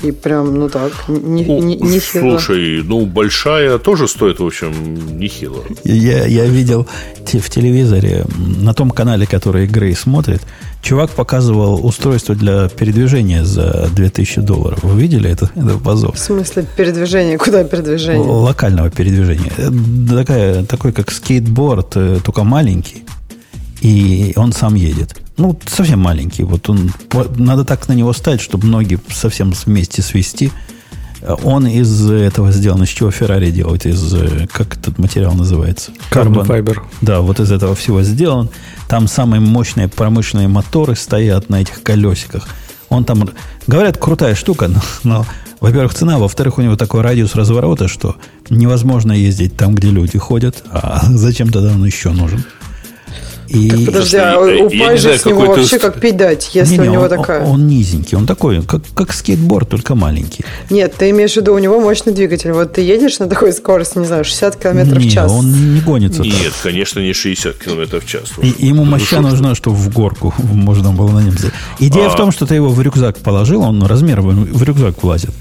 [SPEAKER 5] и прям, ну так, не, не, не
[SPEAKER 3] Слушай, ну большая тоже стоит, в общем, нехило.
[SPEAKER 1] Я, я видел в телевизоре, на том канале, который Грей смотрит, чувак показывал устройство для передвижения за 2000 долларов. Вы видели это? Это позор.
[SPEAKER 5] В смысле передвижения? Куда передвижение?
[SPEAKER 1] Локального передвижения. Такая, такой, как скейтборд, э, только маленький. И он сам едет. Ну, совсем маленький. Вот он, надо так на него ставить, чтобы ноги совсем вместе свести. Он из этого сделан. Из чего Феррари делает? Из, как этот материал называется?
[SPEAKER 2] Carbon Fiber.
[SPEAKER 1] Да, вот из этого всего сделан. Там самые мощные промышленные моторы стоят на этих колесиках. Он там, говорят, крутая штука, но, но во-первых, цена, во-вторых, у него такой радиус разворота, что невозможно ездить там, где люди ходят. А зачем тогда он еще нужен?
[SPEAKER 5] И... Так, подожди, а упасть же с него вообще как пить дать, если не, не, у него
[SPEAKER 1] он,
[SPEAKER 5] такая...
[SPEAKER 1] Он низенький, он такой, как, как скейтборд, только маленький.
[SPEAKER 5] Нет, ты имеешь в виду, у него мощный двигатель. Вот ты едешь на такой скорости, не знаю, 60 км в час.
[SPEAKER 1] он не гонится
[SPEAKER 3] Нет, так. конечно, не 60 км в час.
[SPEAKER 1] И, ему ну, моща нужна, чтобы в горку можно было на нем Идея а... в том, что ты его в рюкзак положил, он размер в рюкзак влазит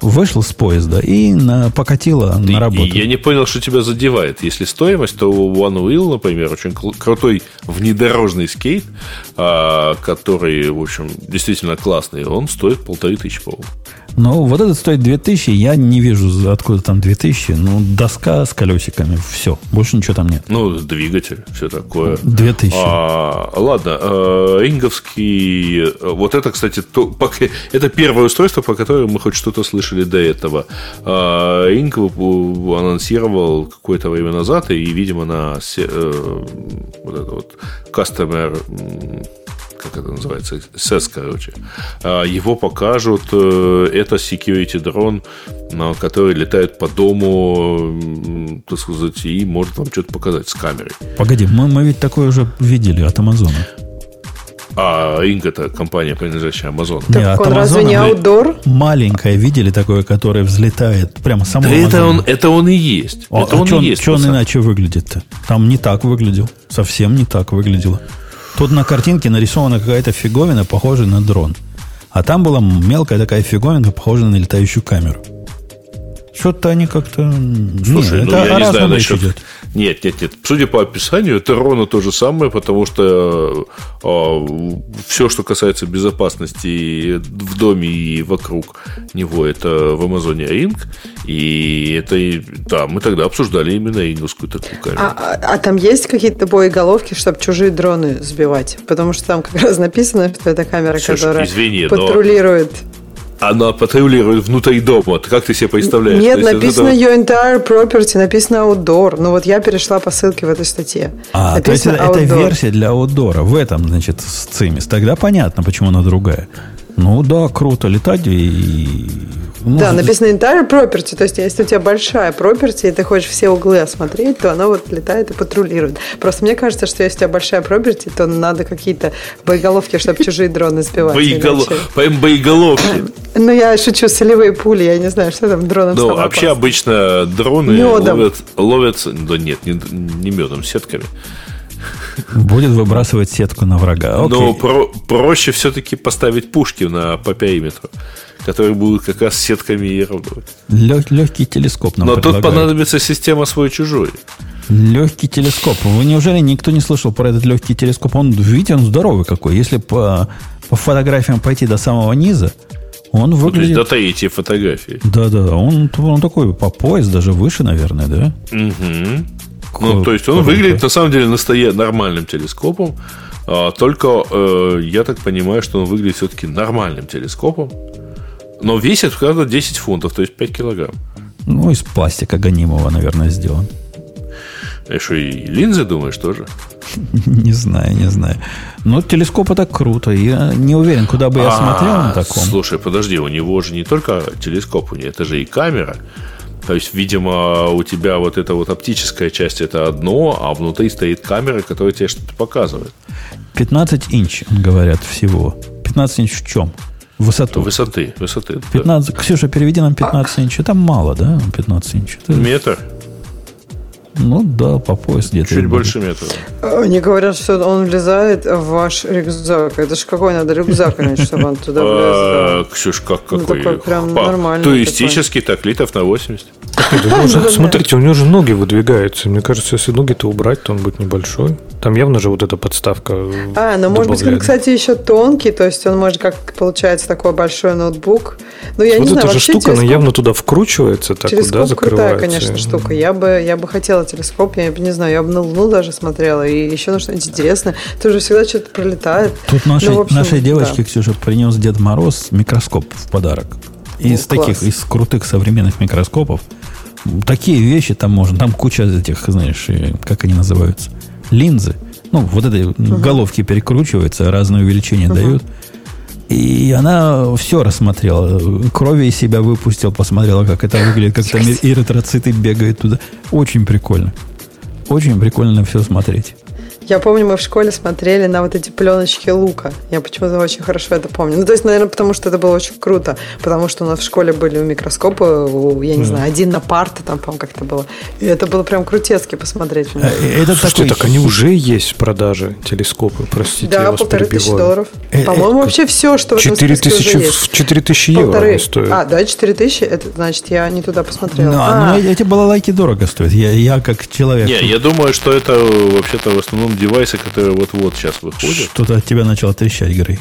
[SPEAKER 1] вышел с поезда и на, покатила Ты, на работу.
[SPEAKER 3] Я не понял, что тебя задевает. Если стоимость, то One Wheel, например, очень крутой внедорожный скейт, а, который, в общем, действительно классный, он стоит полторы тысячи, по-моему.
[SPEAKER 1] Ну, вот этот стоит 2000, я не вижу, откуда там 2000. Ну, доска с колесиками, все, больше ничего там нет.
[SPEAKER 3] Ну, двигатель, все такое.
[SPEAKER 1] 2000.
[SPEAKER 3] А, ладно, а, Инговский, вот это, кстати, то, это первое устройство, по которому мы хоть что-то слышали до этого. А, Инг анонсировал какое-то время назад, и, видимо, на э, вот это вот Customer как это называется, SES, короче, а, его покажут, э, это security дрон, который летает по дому, так сказать, и может вам что-то показать с камерой.
[SPEAKER 1] Погоди, мы, мы ведь такое уже видели от Амазона.
[SPEAKER 3] А Инг это компания, принадлежащая Амазону.
[SPEAKER 5] Так
[SPEAKER 1] Не, от
[SPEAKER 5] он разве не аутдор?
[SPEAKER 1] Маленькое видели такое, которое взлетает прямо само
[SPEAKER 3] Да это он, это он и есть.
[SPEAKER 1] А,
[SPEAKER 3] это
[SPEAKER 1] а
[SPEAKER 3] он
[SPEAKER 1] чё
[SPEAKER 3] и есть.
[SPEAKER 1] чё он иначе выглядит-то? Там не так выглядел. Совсем не так выглядело. Тут на картинке нарисована какая-то фиговина, похожая на дрон. А там была мелкая такая фиговина, похожая на летающую камеру. Что-то они как-то...
[SPEAKER 3] Слушай,
[SPEAKER 1] Нет,
[SPEAKER 3] ну
[SPEAKER 1] это
[SPEAKER 3] я не знаю насчет...
[SPEAKER 1] идет.
[SPEAKER 3] Нет, нет, нет. Судя по описанию, это ровно то же самое, потому что все, что касается безопасности в доме и вокруг него, это в Амазоне Ring. И это, да, мы тогда обсуждали именно инговскую такую камеру.
[SPEAKER 5] А, а- а там есть какие-то боеголовки, чтобы чужие дроны сбивать? Потому что там как раз написано, что это камера,
[SPEAKER 3] Слушай,
[SPEAKER 5] которая
[SPEAKER 3] извини, но-
[SPEAKER 5] патрулирует.
[SPEAKER 3] Она патрулирует внутри дома. Как ты себе представляешь?
[SPEAKER 5] Нет,
[SPEAKER 3] есть
[SPEAKER 5] написано
[SPEAKER 3] это-
[SPEAKER 5] your entire property, написано outdoor. Ну вот я перешла по ссылке в этой статье.
[SPEAKER 1] А, то есть
[SPEAKER 5] написано
[SPEAKER 1] это, это
[SPEAKER 5] outdoor.
[SPEAKER 1] версия для аутдора. В этом, значит, с цимис. Тогда понятно, почему она другая. Ну да, круто летать и... ну,
[SPEAKER 5] Да, написано entire property, то есть если у тебя большая property, и ты хочешь все углы осмотреть, то она вот летает и патрулирует. Просто мне кажется, что если у тебя большая property, то надо какие-то боеголовки, чтобы чужие дроны сбивать.
[SPEAKER 3] Боеголовки.
[SPEAKER 5] Ну, я шучу, солевые пули, я не знаю, что там дроном
[SPEAKER 3] Ну, вообще обычно дроны ловят, ловятся, да нет, не, не медом, сетками.
[SPEAKER 1] Будет выбрасывать сетку на врага. Окей.
[SPEAKER 3] Но про- проще все-таки поставить пушки на, по периметру, которые будут как раз сетками и равнивать.
[SPEAKER 1] Лег- легкий телескоп нам
[SPEAKER 3] Но тут
[SPEAKER 1] предлагают.
[SPEAKER 3] понадобится система свой-чужой.
[SPEAKER 1] Легкий телескоп. Вы неужели никто не слышал про этот легкий телескоп? Он, видите, он здоровый какой. Если по, по фотографиям пойти до самого низа, он
[SPEAKER 3] Ну, то есть
[SPEAKER 1] выглядит...
[SPEAKER 3] до третьей фотографии.
[SPEAKER 1] Да-да, он, он такой по пояс, даже выше, наверное, да?
[SPEAKER 3] Мгм. Ну, то есть он выглядит на самом деле настоя- нормальным телескопом, а, только э, я так понимаю, что он выглядит все-таки нормальным телескопом. Но весит, правда, 10 фунтов, то есть 5 килограмм.
[SPEAKER 1] Ну, из пластика гонимого, наверное, сделан.
[SPEAKER 3] И что, и линзы, думаешь, тоже?
[SPEAKER 1] Не знаю, не знаю. Но телескоп это круто. Я не уверен, куда бы я
[SPEAKER 3] А,
[SPEAKER 1] смотрел на таком.
[SPEAKER 3] Слушай, подожди, у него же не только телескоп, у него это же и камера. То есть, видимо, у тебя вот эта вот оптическая часть это одно, а внутри стоит камера, которая тебе что-то показывает.
[SPEAKER 1] 15 инч, говорят, всего. 15 инч в чем? Высоту.
[SPEAKER 3] Высоты, высоты. да.
[SPEAKER 1] 15, Ксюша, переведи нам 15 инч. Это мало, да? 15 инч. Это-
[SPEAKER 3] Метр,
[SPEAKER 1] ну да, по пояс где-то.
[SPEAKER 3] чуть больше метра.
[SPEAKER 5] Они говорят, что он влезает в ваш рюкзак. Это же какой надо рюкзак иметь, чтобы он туда
[SPEAKER 3] А,
[SPEAKER 5] влезал?
[SPEAKER 3] Ксюш, как
[SPEAKER 5] Ну,
[SPEAKER 3] какой?
[SPEAKER 5] такой прям нормальный
[SPEAKER 3] Туристический, так, литров на 80.
[SPEAKER 2] Да, у него же- смотрите, у него же ноги выдвигаются. Мне кажется, если ноги-то убрать, то он будет небольшой. Там явно же вот эта подставка.
[SPEAKER 5] А, ну может быть, он, кстати, еще тонкий, то есть он может, как получается, такой большой ноутбук. Ну, я
[SPEAKER 2] вот
[SPEAKER 5] не
[SPEAKER 2] эта
[SPEAKER 5] знаю,
[SPEAKER 2] же
[SPEAKER 5] вообще
[SPEAKER 2] штука, она явно туда вкручивается, так вот, да, закрывается.
[SPEAKER 5] крутая, конечно, штука. Я бы, я бы хотела телескоп, я не знаю, я бы на Луну даже смотрела, и еще на что-нибудь интересное. Тоже всегда что-то пролетает.
[SPEAKER 1] Тут нашей,
[SPEAKER 5] Ну, общем,
[SPEAKER 1] нашей девочке,
[SPEAKER 5] да.
[SPEAKER 1] Ксюша, принес Дед Мороз микроскоп в подарок. Из
[SPEAKER 5] О,
[SPEAKER 1] таких,
[SPEAKER 5] класс.
[SPEAKER 1] из крутых современных микроскопов. Такие вещи там можно. Там куча этих, знаешь, э, как они называются? Линзы. Ну, вот этой головки перекручиваются, разные увеличения дают. И она все рассмотрела. Крови из себя выпустил, посмотрела, как это выглядит, как там эритроциты бегают туда. Очень прикольно. Очень прикольно все смотреть.
[SPEAKER 5] Я помню, мы в школе смотрели на вот эти пленочки лука. Я почему-то очень хорошо это помню. Ну, то есть, наверное, потому что это было очень круто. Потому что у нас в школе были микроскопы, у, я не знаю, один на парты, там, по-моему, как-то было. И это было прям крутецки посмотреть. него.
[SPEAKER 1] Э, Это
[SPEAKER 2] Слушайте,
[SPEAKER 1] такой
[SPEAKER 2] так они уже есть в продаже, телескопы, простите, я
[SPEAKER 5] Да,
[SPEAKER 2] вас
[SPEAKER 5] полторы тысячи
[SPEAKER 2] перебиваю.
[SPEAKER 5] долларов.
[SPEAKER 1] Э,
[SPEAKER 5] По-моему,
[SPEAKER 1] э,
[SPEAKER 5] вообще все, что в этом списке
[SPEAKER 2] тысячи,
[SPEAKER 5] уже есть.
[SPEAKER 2] 4 тысячи евро стоят.
[SPEAKER 5] А, да, 4 тысячи, это значит, я не туда посмотрела.
[SPEAKER 1] Ну,
[SPEAKER 5] А,
[SPEAKER 1] ну, эти балалайки дорого стоят. Я, я как человек...
[SPEAKER 3] Не, я думаю, что это вообще-то в основном девайсы, которые вот-вот сейчас выходят.
[SPEAKER 1] Что-то от тебя начало трещать, Грей.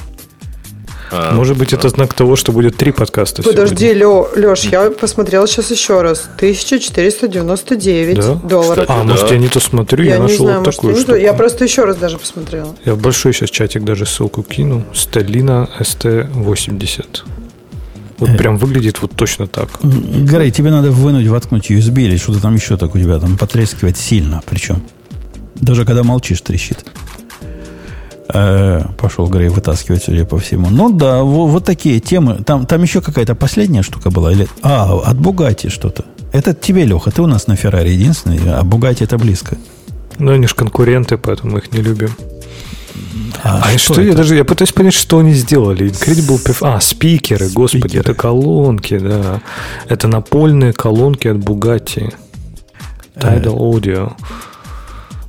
[SPEAKER 3] А,
[SPEAKER 2] Может быть, это знак того, что будет три подкаста
[SPEAKER 5] Подожди, Лё, Леш, я посмотрела сейчас еще раз. 1499
[SPEAKER 2] Да?
[SPEAKER 5] долларов.
[SPEAKER 2] А,
[SPEAKER 3] Да.
[SPEAKER 2] может, я не то смотрю, я,
[SPEAKER 5] я не
[SPEAKER 2] нашел
[SPEAKER 5] знаю,
[SPEAKER 2] вот
[SPEAKER 5] может,
[SPEAKER 2] такую штуку.
[SPEAKER 5] я просто еще раз даже посмотрела.
[SPEAKER 2] Я в большой сейчас чатик даже ссылку кину. Сталина ST80. Вот
[SPEAKER 1] Э.
[SPEAKER 2] прям выглядит вот точно так.
[SPEAKER 1] Грей, тебе надо вынуть, воткнуть USB или что-то там еще так у тебя там потрескивает сильно, причем. Даже когда молчишь, трещит. Э, пошел Грей вытаскивать, судя по всему. Ну да, вот, вот такие темы. Там, там еще какая-то последняя штука была. Или, а, от Бугати что-то. Это тебе, Леха, ты у нас на Феррари единственный, а Бугати это близко.
[SPEAKER 2] Ну, они же конкуренты, поэтому их не любим. А, а что, что я даже, я пытаюсь понять, что они сделали. Incredible Perf... А, спикеры, господи, спикеры. это колонки, да. Это напольные колонки от Bugatti. Tidal Audio.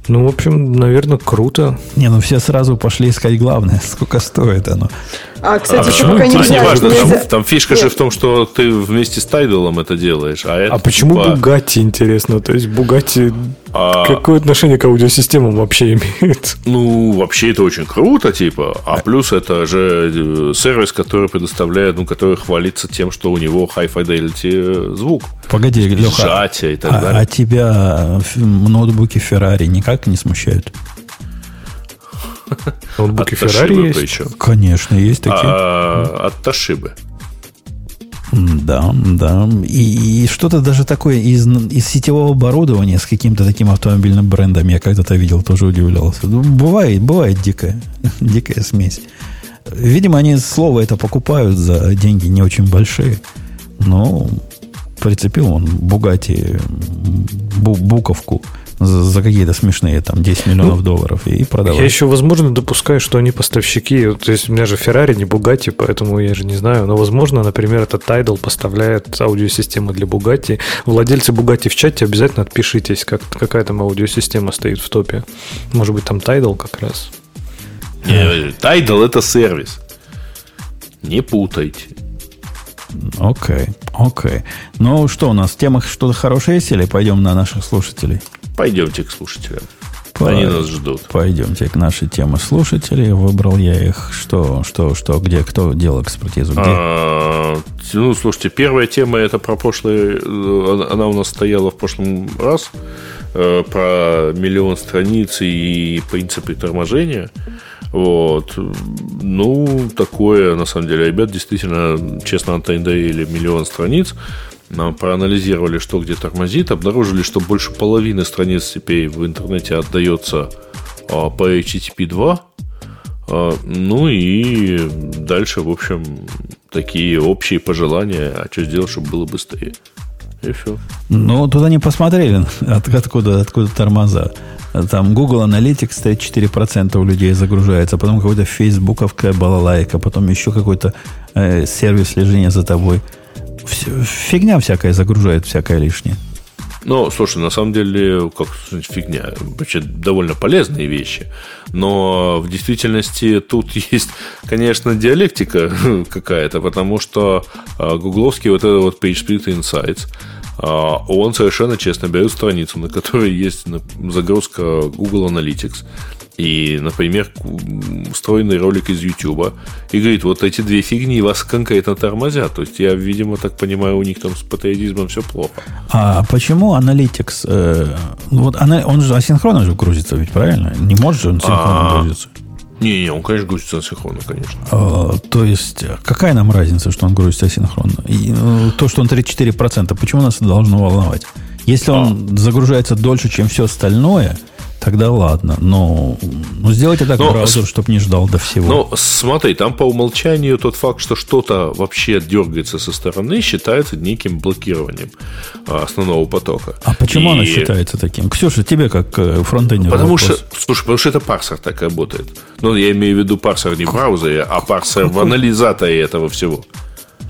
[SPEAKER 2] Ну, в общем, наверное, круто.
[SPEAKER 1] Не, ну все сразу пошли искать главное, сколько стоит оно.
[SPEAKER 5] А, кстати, а
[SPEAKER 3] почему пока нельзя, не важно, нельзя. Там, там фишка Нет. же в том, что ты вместе с Тайдалом это делаешь. А, это,
[SPEAKER 2] а почему типа... Бугатти, интересно? То есть Бугатти а... какое отношение к аудиосистемам вообще имеет?
[SPEAKER 3] Ну, вообще это очень круто, типа. А плюс это же э, сервис, который предоставляет, ну, который хвалится тем, что у него high fidelity э, звук.
[SPEAKER 1] Погоди, Леха. Сжатие и так а, далее. А тебя ноутбуки Ferrari никак не смущают?
[SPEAKER 2] Ноутбуки Ferrari есть? Еще.
[SPEAKER 1] Конечно, есть такие.
[SPEAKER 3] А, от Toshiba.
[SPEAKER 1] Да, да. И, и что-то даже такое из, из сетевого оборудования с каким-то таким автомобильным брендом я когда-то видел, тоже удивлялся. Ну, бывает, бывает дикая, дикая смесь. Видимо, они слово это покупают за деньги не очень большие. Но прицепил он Бугати бу, буковку за, за какие-то смешные там 10 миллионов ну, долларов и продавать.
[SPEAKER 2] Я еще, возможно, допускаю, что они поставщики. То есть у меня же Ferrari, не Bugatti, поэтому я же не знаю. Но, возможно, например, этот Tidal поставляет аудиосистему для Bugatti. Владельцы Bugatti в чате обязательно отпишитесь, как, какая там аудиосистема стоит в топе. Может быть, там Tidal как раз.
[SPEAKER 3] Не, Tidal это сервис. Не путайте.
[SPEAKER 1] Окей, окей. Ну что, у нас в темах что-то хорошее есть или пойдем на наших слушателей?
[SPEAKER 3] Пойдемте к слушателям. По... Они нас ждут.
[SPEAKER 1] Пойдемте к нашей теме слушателей. Выбрал я их. Что, что, что, где, кто делал экспертизу? Где? А,
[SPEAKER 3] ну, слушайте, первая тема это про прошлый. Э, она у нас стояла в прошлом раз. Э, про миллион страниц и принципы торможения. Вот. Ну, такое, на самом деле, ребят действительно честно отдали миллион страниц проанализировали, что где тормозит, обнаружили, что больше половины страниц теперь в интернете отдается а, по HTTP 2. А, ну и дальше, в общем, такие общие пожелания, а что сделать, чтобы было быстрее. И все.
[SPEAKER 1] Ну, тут они посмотрели, от, откуда, откуда тормоза. Там Google Analytics стоит 4% у людей загружается, потом какой-то фейсбуковская балалайка, потом еще какой-то э, сервис слежения за тобой фигня всякая загружает, всякое лишнее.
[SPEAKER 3] Ну, слушай, на самом деле, как фигня, вообще довольно полезные вещи. Но в действительности тут есть, конечно, диалектика какая-то, потому что а, гугловский вот этот вот PageSpeed Insights, а, он совершенно честно берет страницу, на которой есть загрузка Google Analytics, и, например, встроенный ролик из YouTube, и говорит, вот эти две фигни вас конкретно тормозят. То есть я, видимо, так понимаю, у них там с патриотизмом все плохо.
[SPEAKER 1] А почему Analytics, э, вот он же асинхронно же грузится, ведь правильно? Не может же он синхронно а, грузиться?
[SPEAKER 3] Не-не, он, конечно, грузится асинхронно, конечно.
[SPEAKER 1] А, то есть, какая нам разница, что он грузится асинхронно? И, ну, то, что он 34%, почему нас это должно волновать? Если он а. загружается дольше, чем все остальное – тогда ладно. Но ну, сделайте так но, браузер, чтобы не ждал до всего.
[SPEAKER 3] Ну, смотри, там по умолчанию тот факт, что что-то вообще дергается со стороны, считается неким блокированием а, основного потока.
[SPEAKER 1] А почему И... оно считается таким? Ксюша, тебе как э, фронтендер
[SPEAKER 3] Потому вопрос. что, слушай, потому что это парсер так работает. Ну, я имею в виду парсер не в браузере, а парсер в анализаторе этого всего.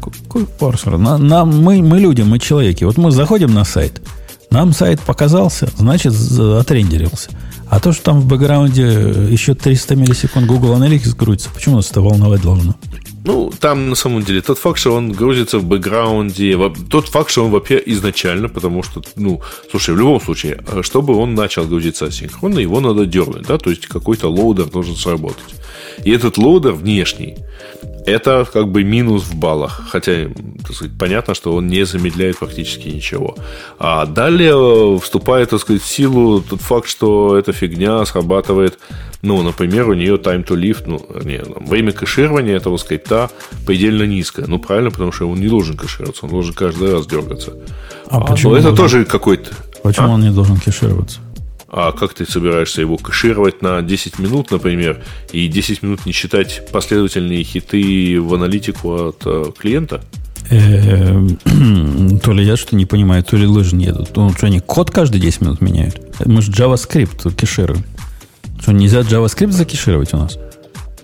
[SPEAKER 1] Какой парсер? На, на, мы, мы люди, мы человеки. Вот мы заходим на сайт, нам сайт показался, значит, отрендерился. А то, что там в бэкграунде еще 300 миллисекунд Google Analytics грузится, почему нас это волновать должно?
[SPEAKER 3] Ну, там на самом деле тот факт, что он грузится в бэкграунде, тот факт, что он вообще изначально, потому что, ну, слушай, в любом случае, чтобы он начал грузиться асинхронно, его надо дернуть, да, то есть какой-то loader должен сработать. И этот loader внешний, это как бы минус в баллах. Хотя, так сказать, понятно, что он не замедляет практически ничего. А далее вступает, так сказать, в силу тот факт, что эта фигня срабатывает, ну, например, у нее time to live, ну, не, время кэширования этого скрипта предельно низкое. Ну, правильно, потому что он не должен кэшироваться, он должен каждый раз дергаться.
[SPEAKER 1] А, а почему?
[SPEAKER 3] это должен... тоже какой-то...
[SPEAKER 1] Почему а? он не должен кэшироваться?
[SPEAKER 3] А как ты собираешься его кэшировать на 10 минут, например, и 10 минут не считать последовательные хиты в аналитику от э, клиента?
[SPEAKER 1] Эм, то ли я что не понимаю, то ли лыжи не едут. Ну, что они код каждые 10 минут меняют? Мы же JavaScript кешируем. Что, нельзя JavaScript закешировать у нас?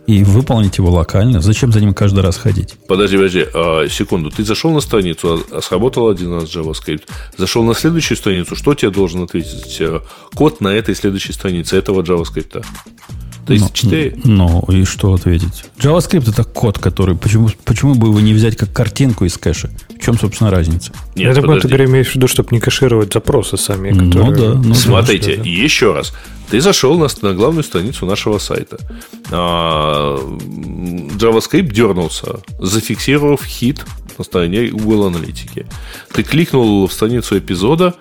[SPEAKER 1] И выполнить его локально? Зачем за ним каждый раз ходить?
[SPEAKER 3] Подожди, подожди, а, секунду. Ты зашел на страницу, а сработал один раз JavaScript. Зашел на следующую страницу, что тебе должен ответить э, код на этой следующей странице этого JavaScript?
[SPEAKER 1] 34? Ну, ну, и что ответить? JavaScript это код, который... Почему, почему бы его не взять как картинку из кэша? В чем, собственно, разница?
[SPEAKER 2] Нет, Я думаю, ты имеешь в виду, чтобы не кэшировать запросы сами.
[SPEAKER 3] Ну которые... Ну да. Ну, Смотрите, да, еще раз. Ты зашел на, на главную страницу нашего сайта. А, JavaScript дернулся, зафиксировав хит на стороне Google Аналитики. Ты кликнул в страницу эпизода,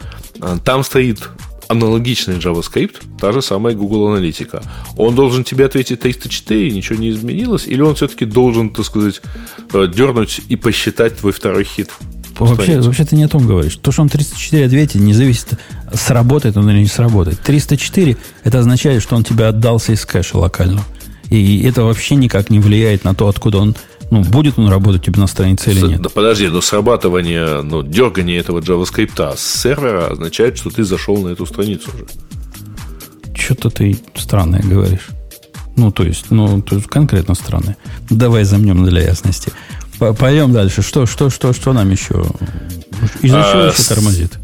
[SPEAKER 3] там стоит аналогичный JavaScript, та же самая Google Аналитика. Он должен тебе ответить 304, ничего не изменилось, или он все-таки должен, так сказать, э, дернуть и посчитать твой второй хит?
[SPEAKER 1] Вообще, вообще ты не о том говоришь. То, что он 304 ответит, не зависит, сработает он или не сработает. 304 это означает, что он тебе отдался из кэша локально. И это вообще никак не влияет на то, откуда он ну, будет он работать тебе на странице или нет?
[SPEAKER 3] Да подожди, но срабатывание, ну, дергание этого JavaScript с сервера означает, что ты зашел на эту страницу уже.
[SPEAKER 1] Что-то ты странное говоришь. Ну, то есть, ну, то есть конкретно странное. Давай замнем для ясности. Пойдем дальше. Что, что, что, что нам еще? Из-за а, чего еще тормозит?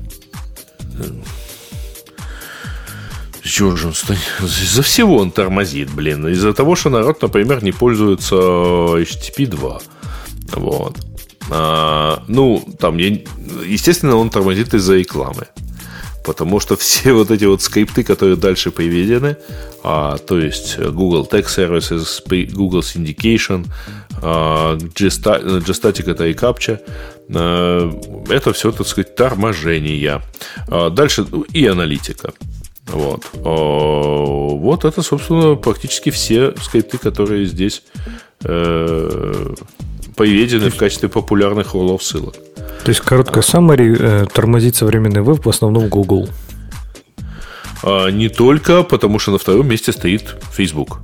[SPEAKER 3] Чего же он Из-за всего он тормозит, блин. Из-за того, что народ, например, не пользуется HTTP 2. Вот. А, ну, там, я, естественно, он тормозит из-за рекламы. Потому что все вот эти вот скрипты, которые дальше приведены, а, то есть Google Tag Services, Google Syndication, а, Gstatic это и CAPTCHA, а, это все, так сказать, торможение. А, дальше и аналитика. Вот. Вот это, собственно, практически все скрипты, которые здесь э, поведены в качестве популярных урлов ссылок.
[SPEAKER 2] То есть, короткая summary, э, тормозит современный веб в основном Google.
[SPEAKER 3] А, не только, потому что на втором месте стоит Facebook.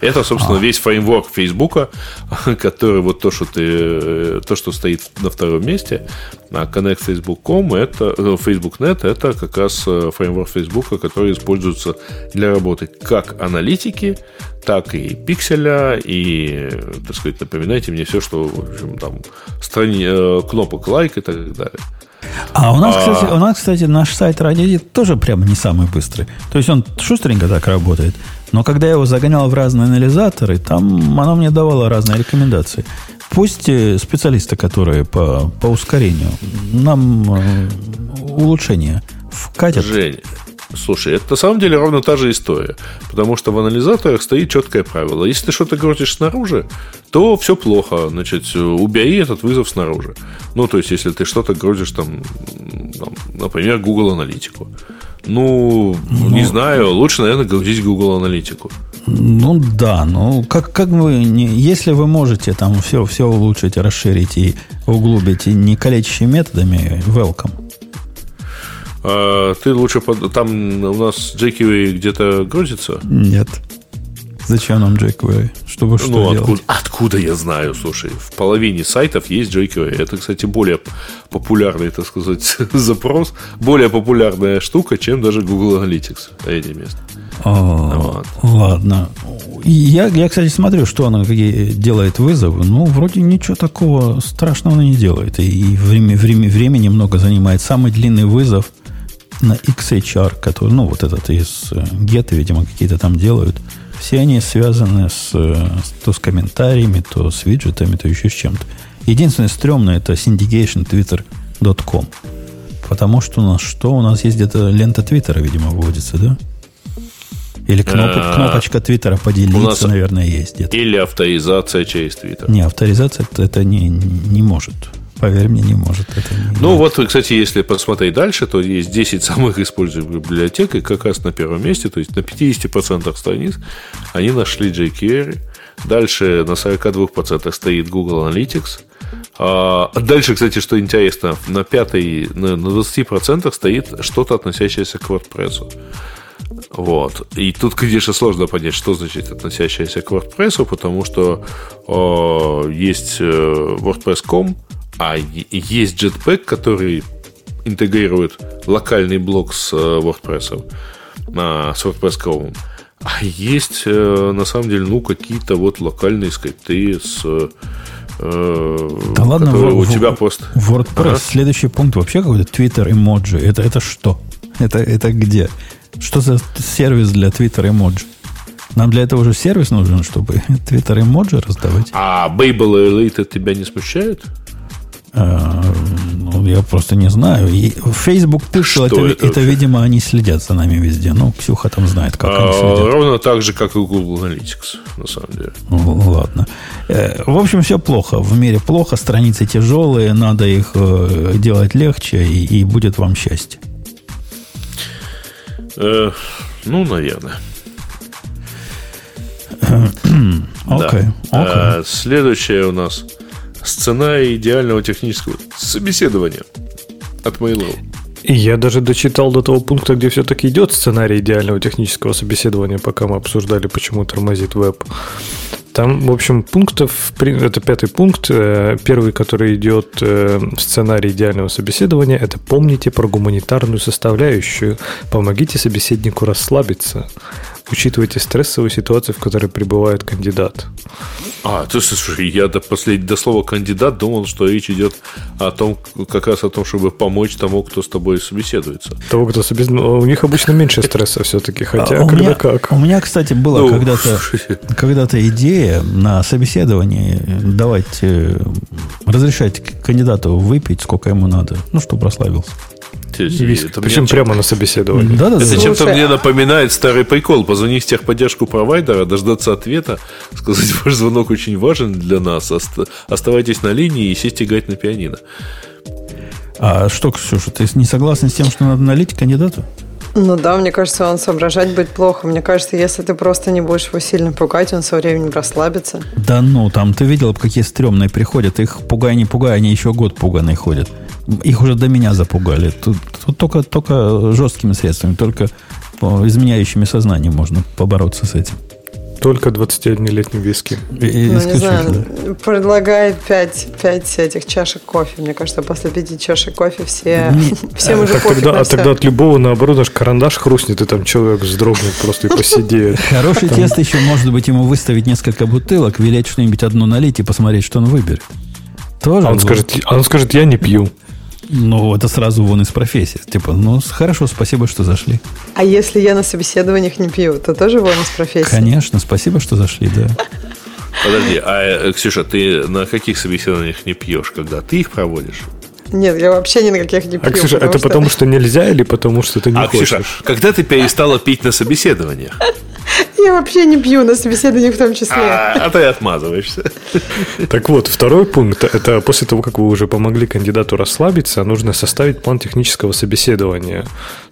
[SPEAKER 3] Это, собственно, а. весь фреймворк Фейсбука, который вот то, что ты, э, то, что стоит на втором месте, а Connect Facebook.com, это э, Facebook.net, это как раз э, фреймворк Фейсбука, который используется для работы как аналитики, так и пикселя, и, так сказать, напоминайте мне все, что, в общем, там, страни... кнопок лайк и так далее.
[SPEAKER 1] А у нас, а... Кстати, у нас, кстати, наш сайт Радио тоже прямо не самый быстрый. То есть он шустренько так работает. Но когда я его загонял в разные анализаторы, там оно мне давало разные рекомендации. Пусть э, специалисты, которые по, по ускорению, нам э, улучшение вкатят.
[SPEAKER 3] Жень, Слушай, это на самом деле ровно та же история. Потому что в анализаторах стоит четкое правило. Если ты что-то грузишь снаружи, то все плохо. Значит, убери этот вызов снаружи. Ну, то есть, если ты что-то грузишь там, например, Google аналитику. Ну, ну, не знаю, лучше, наверное, грузить Google аналитику.
[SPEAKER 1] Ну да, ну как, как вы, не, если вы можете там все, все улучшить, расширить и углубить и не калечащими методами, welcome.
[SPEAKER 3] А, ты лучше под... там у нас jQuery где-то грузится?
[SPEAKER 1] Нет. Зачем нам jQuery? Чтобы что
[SPEAKER 3] ну,
[SPEAKER 1] делать?
[SPEAKER 3] Откуда, откуда я знаю, слушай, в половине сайтов есть jQuery. Это, кстати, более популярный, так сказать, запрос, более популярная штука, чем даже Google Analytics на эти места.
[SPEAKER 1] вот. Ладно. Я, я, кстати, смотрю, что она какие делает вызовы. Ну, вроде ничего такого страшного она не делает. И время, время, времени много занимает. Самый длинный вызов на XHR, который, ну, вот этот из э, Get, видимо, какие-то там делают – все они связаны с, то с комментариями, то с виджетами, то еще с чем-то. Единственное стрёмное это syndicationtwitter.com. Потому что у нас что? У нас есть где-то лента Твиттера, видимо, выводится, да? Или кноп, э, кнопочка Твиттера поделиться, нас наверное, есть где-то.
[SPEAKER 3] Или авторизация через Твиттер.
[SPEAKER 1] Не, авторизация это не, не может. Поверь мне, не может. Это
[SPEAKER 3] не ну, может. вот, кстати, если посмотреть дальше, то есть 10 самых используемых библиотек, и как раз на первом месте, то есть на 50% страниц они нашли jQuery. Дальше на 42% стоит Google Analytics. А дальше, кстати, что интересно, на, пятой, на 20% стоит что-то, относящееся к WordPress. Вот. И тут, конечно, сложно понять, что значит относящееся к WordPress, потому что э, есть WordPress.com, а есть Jetpack, который интегрирует локальный блок с э, WordPress, э, с WordPress.com. А есть, э, на самом деле, ну, какие-то вот локальные скрипты с
[SPEAKER 1] э, да ладно, в, у тебя просто... WordPress, ага. следующий пункт вообще какой-то Twitter эмоджи. Это, это что? Это, это где? Что за сервис для Twitter эмоджи? Нам для этого уже сервис нужен, чтобы Twitter эмоджи раздавать.
[SPEAKER 3] А Babel Elite тебя не смущает?
[SPEAKER 1] А, ну, я просто не знаю. И Facebook пишет, это, это, это, видимо, они следят за нами везде. Ну, Ксюха там знает, как а, они следят.
[SPEAKER 3] Ровно так же, как и Google Analytics, на самом деле.
[SPEAKER 1] Ну, ладно. Э, в общем, все плохо. В мире плохо, страницы тяжелые, надо их э, делать легче, и, и будет вам счастье.
[SPEAKER 3] Э, ну, наверное.
[SPEAKER 1] Окей.
[SPEAKER 3] Да. Следующее у нас сценарий идеального технического собеседования от Mail.ru.
[SPEAKER 2] Я даже дочитал до того пункта, где все-таки идет сценарий идеального технического собеседования, пока мы обсуждали, почему тормозит веб. Там, в общем, пунктов, это пятый пункт. Э, первый, который идет э, в сценарий идеального собеседования, это помните про гуманитарную составляющую. Помогите собеседнику расслабиться. Учитывайте стрессовую ситуацию, в которой пребывает кандидат.
[SPEAKER 3] А, ты слушай, я до, послед... до слова кандидат думал, что речь идет о том, как раз о том, чтобы помочь тому, кто с тобой собеседуется.
[SPEAKER 2] Того, кто собеседуется. У них обычно меньше стресса все-таки, хотя
[SPEAKER 1] а
[SPEAKER 2] когда
[SPEAKER 1] меня,
[SPEAKER 2] как.
[SPEAKER 1] У меня, кстати, была ну, когда-то, когда-то идея на собеседовании давать, э, разрешать кандидату выпить, сколько ему надо, ну, чтобы расслабился.
[SPEAKER 2] Это Причем прямо на собеседовании.
[SPEAKER 3] Да, да, это чем-то мне напоминает старый прикол. Позвонить в техподдержку провайдера, дождаться ответа, сказать, ваш звонок очень важен для нас, оставайтесь на линии и сесть играть на пианино.
[SPEAKER 1] А что, Ксюша, ты не согласен с тем, что надо налить кандидату?
[SPEAKER 5] Ну да, мне кажется, он соображать будет плохо. Мне кажется, если ты просто не будешь его сильно пугать, он со временем расслабится.
[SPEAKER 1] Да ну, там ты видел, какие стрёмные приходят. Их пугай, не пугай, они еще год пуганые ходят. Их уже до меня запугали. Тут, тут только, только жесткими средствами, только изменяющими сознание можно побороться с этим.
[SPEAKER 2] Только 21-летним виски.
[SPEAKER 5] И, ну, не знаю, предлагает 5, 5 этих чашек кофе. Мне кажется, после 5 чашек кофе все, всем уже
[SPEAKER 2] так тогда, А тогда от любого, наоборот, аж карандаш хрустнет, и там человек вздрогнет просто и посидеет.
[SPEAKER 1] Хороший тест еще, может быть, ему выставить несколько бутылок, велеть что-нибудь одно налить и посмотреть, что он выберет.
[SPEAKER 2] Тоже а он, скажет, а он скажет, я не пью.
[SPEAKER 1] Ну, это сразу вон из профессии. Типа, ну, хорошо, спасибо, что зашли.
[SPEAKER 5] А если я на собеседованиях не пью, то тоже вон из профессии?
[SPEAKER 1] Конечно, спасибо, что зашли, да.
[SPEAKER 3] Подожди, а, э, Ксюша, ты на каких собеседованиях не пьешь, когда ты их проводишь?
[SPEAKER 5] Нет, я вообще ни на каких не а, пью.
[SPEAKER 2] А, Ксюша, это что... потому что нельзя или потому что ты не а, хочешь? Ксюша,
[SPEAKER 3] когда ты перестала пить на собеседованиях?
[SPEAKER 5] Я вообще не пью на собеседовании в том числе. А,
[SPEAKER 3] а ты отмазываешься.
[SPEAKER 2] Так вот, второй пункт – это после того, как вы уже помогли кандидату расслабиться, нужно составить план технического собеседования.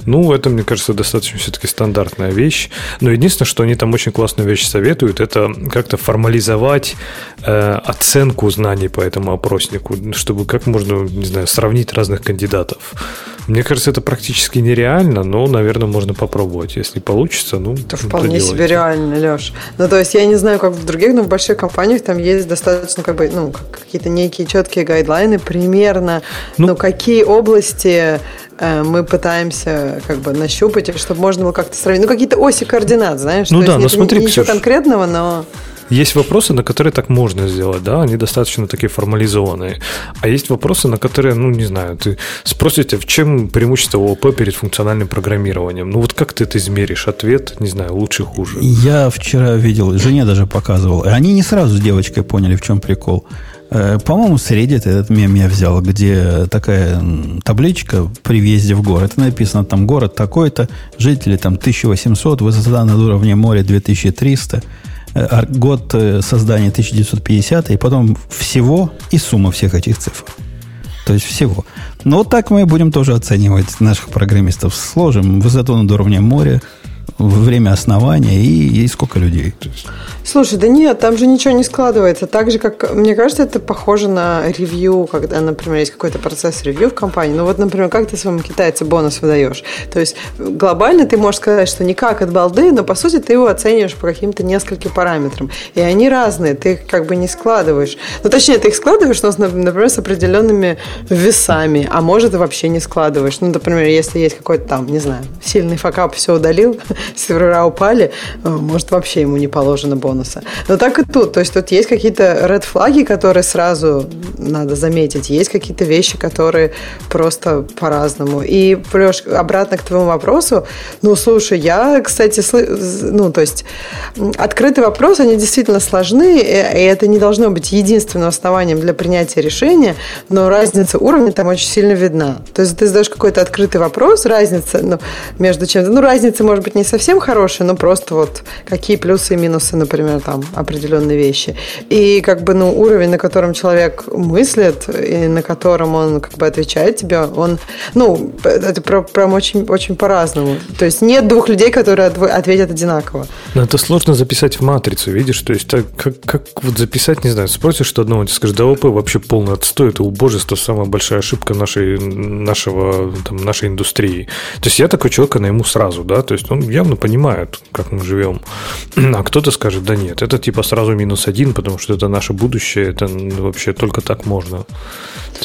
[SPEAKER 2] Ну, это, мне кажется, достаточно все-таки стандартная вещь. Но единственное, что они там очень классную вещь советуют, это как-то формализовать э, оценку знаний по этому опроснику, чтобы как можно, не знаю, сравнить разных кандидатов. Мне кажется, это практически нереально, но, наверное, можно попробовать. Если получится, ну,
[SPEAKER 5] это вполне себе реально, Леш. Ну, то есть, я не знаю, как в других, но в больших компаниях там есть достаточно, как бы, ну, какие-то некие четкие гайдлайны примерно, ну, ну какие области э, мы пытаемся как бы нащупать, чтобы можно было как-то сравнить. Ну, какие-то оси координат, знаешь?
[SPEAKER 2] Ну, да, но смотри,
[SPEAKER 5] ничего конкретного, но...
[SPEAKER 2] Есть вопросы, на которые так можно сделать, да, они достаточно такие формализованные. А есть вопросы, на которые, ну, не знаю, ты спросите, в чем преимущество ООП перед функциональным программированием? Ну, вот как ты это измеришь? Ответ, не знаю, лучше, хуже.
[SPEAKER 1] Я вчера видел, жене даже показывал. И они не сразу с девочкой поняли, в чем прикол. Э, по-моему, с Reddit этот мем я взял, где такая табличка при въезде в город. Написано там город такой-то, жители там 1800, высота над уровнем моря 2300 Э, год э, создания 1950, и потом всего и сумма всех этих цифр. То есть всего. Но вот так мы будем тоже оценивать наших программистов. Сложим высоту над уровнем моря, время основания и, и сколько людей.
[SPEAKER 5] Слушай, да нет, там же ничего не складывается. Так же, как, мне кажется, это похоже на ревью, когда, например, есть какой-то процесс ревью в компании. Ну вот, например, как ты своему китайцу бонус выдаешь? То есть глобально ты можешь сказать, что никак от балды, но по сути ты его оцениваешь по каким-то нескольким параметрам. И они разные, ты их как бы не складываешь. Ну, точнее, ты их складываешь, но, например, с определенными весами, а может и вообще не складываешь. Ну, например, если есть какой-то там, не знаю, сильный факап, все удалил, сервера упали, э, может вообще ему не положено бонус бонуса. Но так и тут. То есть тут есть какие-то red флаги, которые сразу надо заметить. Есть какие-то вещи, которые просто по-разному. И, Леш, обратно к твоему вопросу. Ну, слушай, я, кстати, ну, то есть открытые вопросы, они действительно сложны, и это не должно быть единственным основанием для принятия решения, но разница уровня там очень сильно видна. То есть ты задаешь какой-то открытый вопрос, разница ну, между чем-то, ну, разница может быть не совсем хорошая, но просто вот какие плюсы и минусы, например, там определенные вещи. И как бы, ну, уровень, на котором человек мыслит, и на котором он как бы отвечает тебе, он, ну, это прям очень, очень по-разному. То есть нет двух людей, которые ответят одинаково.
[SPEAKER 2] Но это сложно записать в матрицу, видишь? То есть так, как, как вот записать, не знаю, спросишь что одного, ты скажешь, да ОП вообще полный отстой, это убожество, самая большая ошибка нашей, нашего, там, нашей индустрии. То есть я такой человек, найму сразу, да, то есть он явно понимает, как мы живем. А кто-то скажет, да нет, это типа сразу минус один, потому что это наше будущее, это вообще только так можно.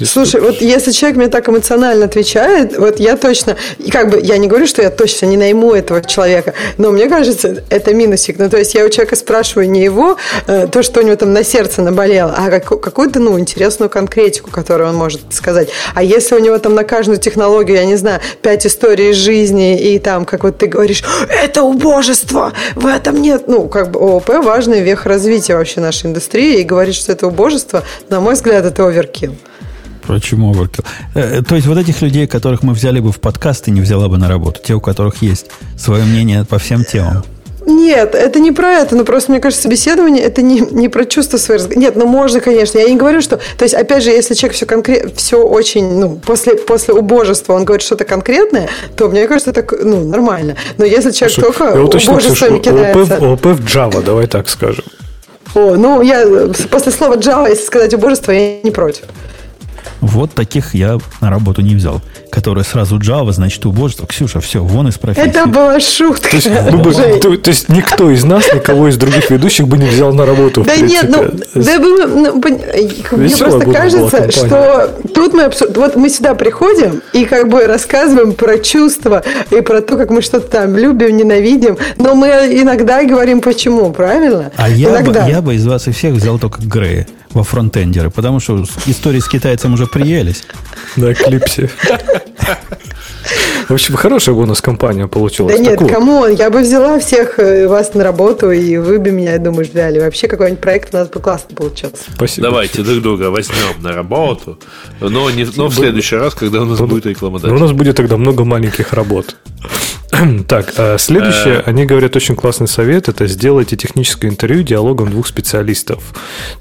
[SPEAKER 5] Слушай, вот если человек мне так эмоционально отвечает, вот я точно, как бы я не говорю, что я точно не найму этого человека, но мне кажется, это минусик. Ну, то есть я у человека спрашиваю не его, э, то, что у него там на сердце наболело, а какую-то, ну, интересную конкретику, которую он может сказать. А если у него там на каждую технологию, я не знаю, пять историй жизни, и там, как вот ты говоришь, это убожество, в этом нет, ну, как бы ООП важный вех развития вообще нашей индустрии, и говорить, что это убожество, на мой взгляд, это оверкил.
[SPEAKER 1] Почему оверкил? Э, то есть вот этих людей, которых мы взяли бы в подкаст, ты не взяла бы на работу, те, у которых есть свое мнение по всем темам.
[SPEAKER 5] Нет, это не про это, но просто, мне кажется, собеседование это не, не про чувство своих Нет, ну можно, конечно. Я не говорю, что... То есть, опять же, если человек все конкретно, все очень, ну, после, после убожества он говорит что-то конкретное, то мне кажется, это, ну, нормально. Но если человек Слушай, только убожествами кидается...
[SPEAKER 2] ОП, ОП в Java, давай так скажем.
[SPEAKER 5] О, ну, я после слова Java, если сказать убожество, я не против.
[SPEAKER 1] Вот таких я на работу не взял. Которые сразу Java, значит, убожество. Ксюша, все, вон из профессии.
[SPEAKER 5] Это была шутка.
[SPEAKER 2] То есть, бы, то, то есть никто из нас, никого из других ведущих бы не взял на работу.
[SPEAKER 5] Да нет, ну, да, ну, мне просто кажется, что тут мы вот мы сюда приходим и как бы рассказываем про чувства и про то, как мы что-то там любим, ненавидим, но мы иногда говорим почему, правильно?
[SPEAKER 1] А я, бы, я бы из вас и всех взял только Грея во фронтендеры, потому что истории с китайцем уже приелись.
[SPEAKER 2] На клипсе. В общем, хорошая бонус-компания получилась.
[SPEAKER 5] Да нет, кому? Я бы взяла всех э, вас на работу, и вы бы меня, я думаю, взяли. Вообще какой-нибудь проект у нас бы классно получился.
[SPEAKER 3] Спасибо. Давайте друг друга возьмем на работу, но, не, но в следующий раз, когда у нас будет реклама.
[SPEAKER 2] У нас будет тогда много маленьких работ. Так, а следующее, э. они говорят очень классный совет, это сделайте техническое интервью диалогом двух специалистов.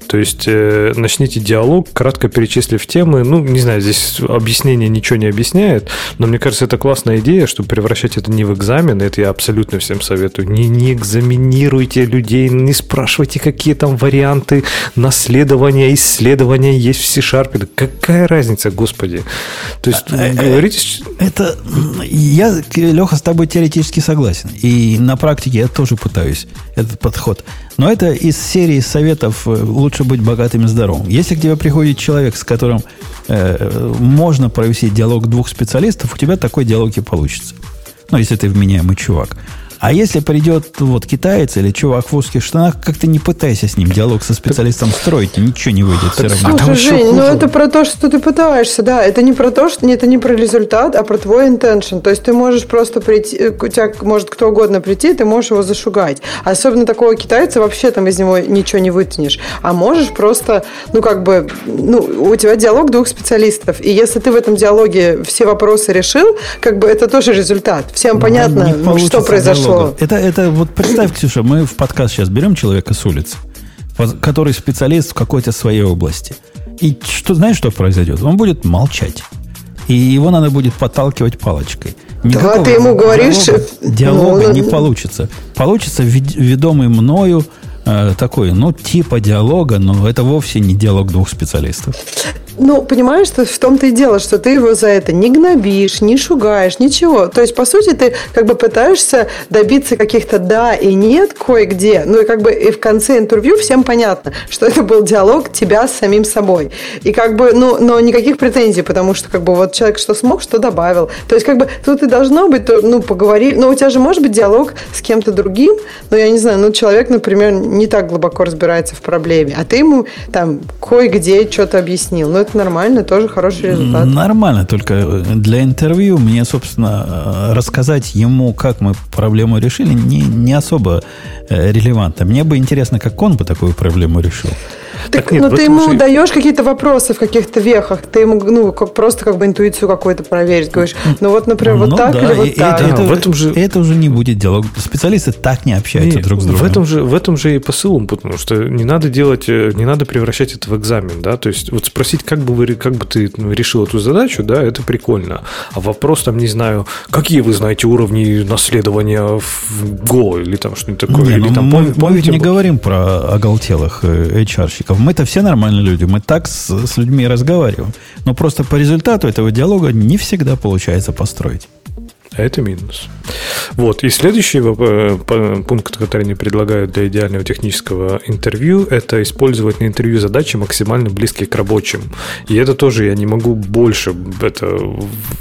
[SPEAKER 2] То есть э, начните диалог, кратко перечислив темы. Ну, не знаю, здесь объяснение ничего не объясняет, но мне кажется, это классная идея, чтобы превращать это не в экзамен, это я абсолютно всем советую. Не, не экзаминируйте людей, не спрашивайте, какие там варианты наследования, исследования есть в C-Sharp. Какая разница, господи? То есть, э, говорите...
[SPEAKER 1] Это... Я, Леха, с тобой теоретически согласен. И на практике я тоже пытаюсь этот подход. Но это из серии советов э, «Лучше быть богатым и здоровым». Если к тебе приходит человек, с которым э, можно провести диалог двух специалистов, у тебя такой диалог и получится. Ну, если ты вменяемый чувак. А если придет вот китаец или чувак в узких штанах, как-то не пытайся с ним диалог со специалистом строить, ничего не выйдет все равно.
[SPEAKER 5] Слушай, а Жень, ну это про то, что ты пытаешься, да. Это не про то, что это не про результат, а про твой intention. То есть ты можешь просто прийти, э, у тебя может кто угодно прийти, ты можешь его зашугать. Особенно такого китайца вообще там из него ничего не вытянешь. А можешь просто, ну как бы, ну у тебя диалог двух специалистов. И если ты в этом диалоге все вопросы решил, как бы это тоже результат. Всем ну, понятно, что произошло
[SPEAKER 1] диалога. Это, это вот представь, Ксюша, мы в подкаст сейчас берем человека с улицы, который специалист в какой-то своей области. И что, знаешь, что произойдет? Он будет молчать. И его надо будет подталкивать палочкой.
[SPEAKER 5] Никакого да, ты ему говоришь...
[SPEAKER 1] Диалога, ну, не ну, получится. Получится ведомый мною э, такой, ну, типа диалога, но это вовсе не диалог двух специалистов.
[SPEAKER 5] Ну, понимаешь, что в том-то и дело, что ты его за это не гнобишь, не шугаешь, ничего. То есть, по сути, ты как бы пытаешься добиться каких-то да и нет кое-где. Ну, и как бы и в конце интервью всем понятно, что это был диалог тебя с самим собой. И как бы, ну, но никаких претензий, потому что как бы вот человек что смог, что добавил. То есть, как бы тут и должно быть, ну, поговорили. Но у тебя же может быть диалог с кем-то другим, но я не знаю, ну, человек, например, не так глубоко разбирается в проблеме, а ты ему там кое-где что-то объяснил. Ну, это нормально, тоже хороший результат.
[SPEAKER 1] Нормально, только для интервью мне, собственно, рассказать ему, как мы проблему решили, не, не особо э, релевантно. Мне бы интересно, как он бы такую проблему решил.
[SPEAKER 5] Так, так нет, но ну, ты ему же... даешь какие-то вопросы в каких-то вехах, ты ему ну, как, просто как бы интуицию какую-то проверить. Говоришь, ну вот, например, ну, вот так да, или вот и, так.
[SPEAKER 1] Это, в этом же... это уже не будет диалог. Специалисты так не общаются нет, друг с другом.
[SPEAKER 2] В этом, же, в этом же и посыл, потому что не надо делать, э, не надо превращать это в экзамен, да, то есть вот спросить, как бы, вы, как бы ты ну, решил эту задачу, да, это прикольно. А вопрос там, не знаю, какие вы знаете уровни наследования в Go или там что-нибудь такое. Не, или,
[SPEAKER 1] ну,
[SPEAKER 2] там,
[SPEAKER 1] мы, помните, мы ведь не говорим про оголтелых HR-щиков. Э, мы-то все нормальные люди, мы так с, с людьми разговариваем. Но просто по результату этого диалога не всегда получается построить.
[SPEAKER 2] А это минус. Вот. И следующий э, пункт, который они предлагают для идеального технического интервью, это использовать на интервью задачи максимально близкие к рабочим. И это тоже я не могу больше это,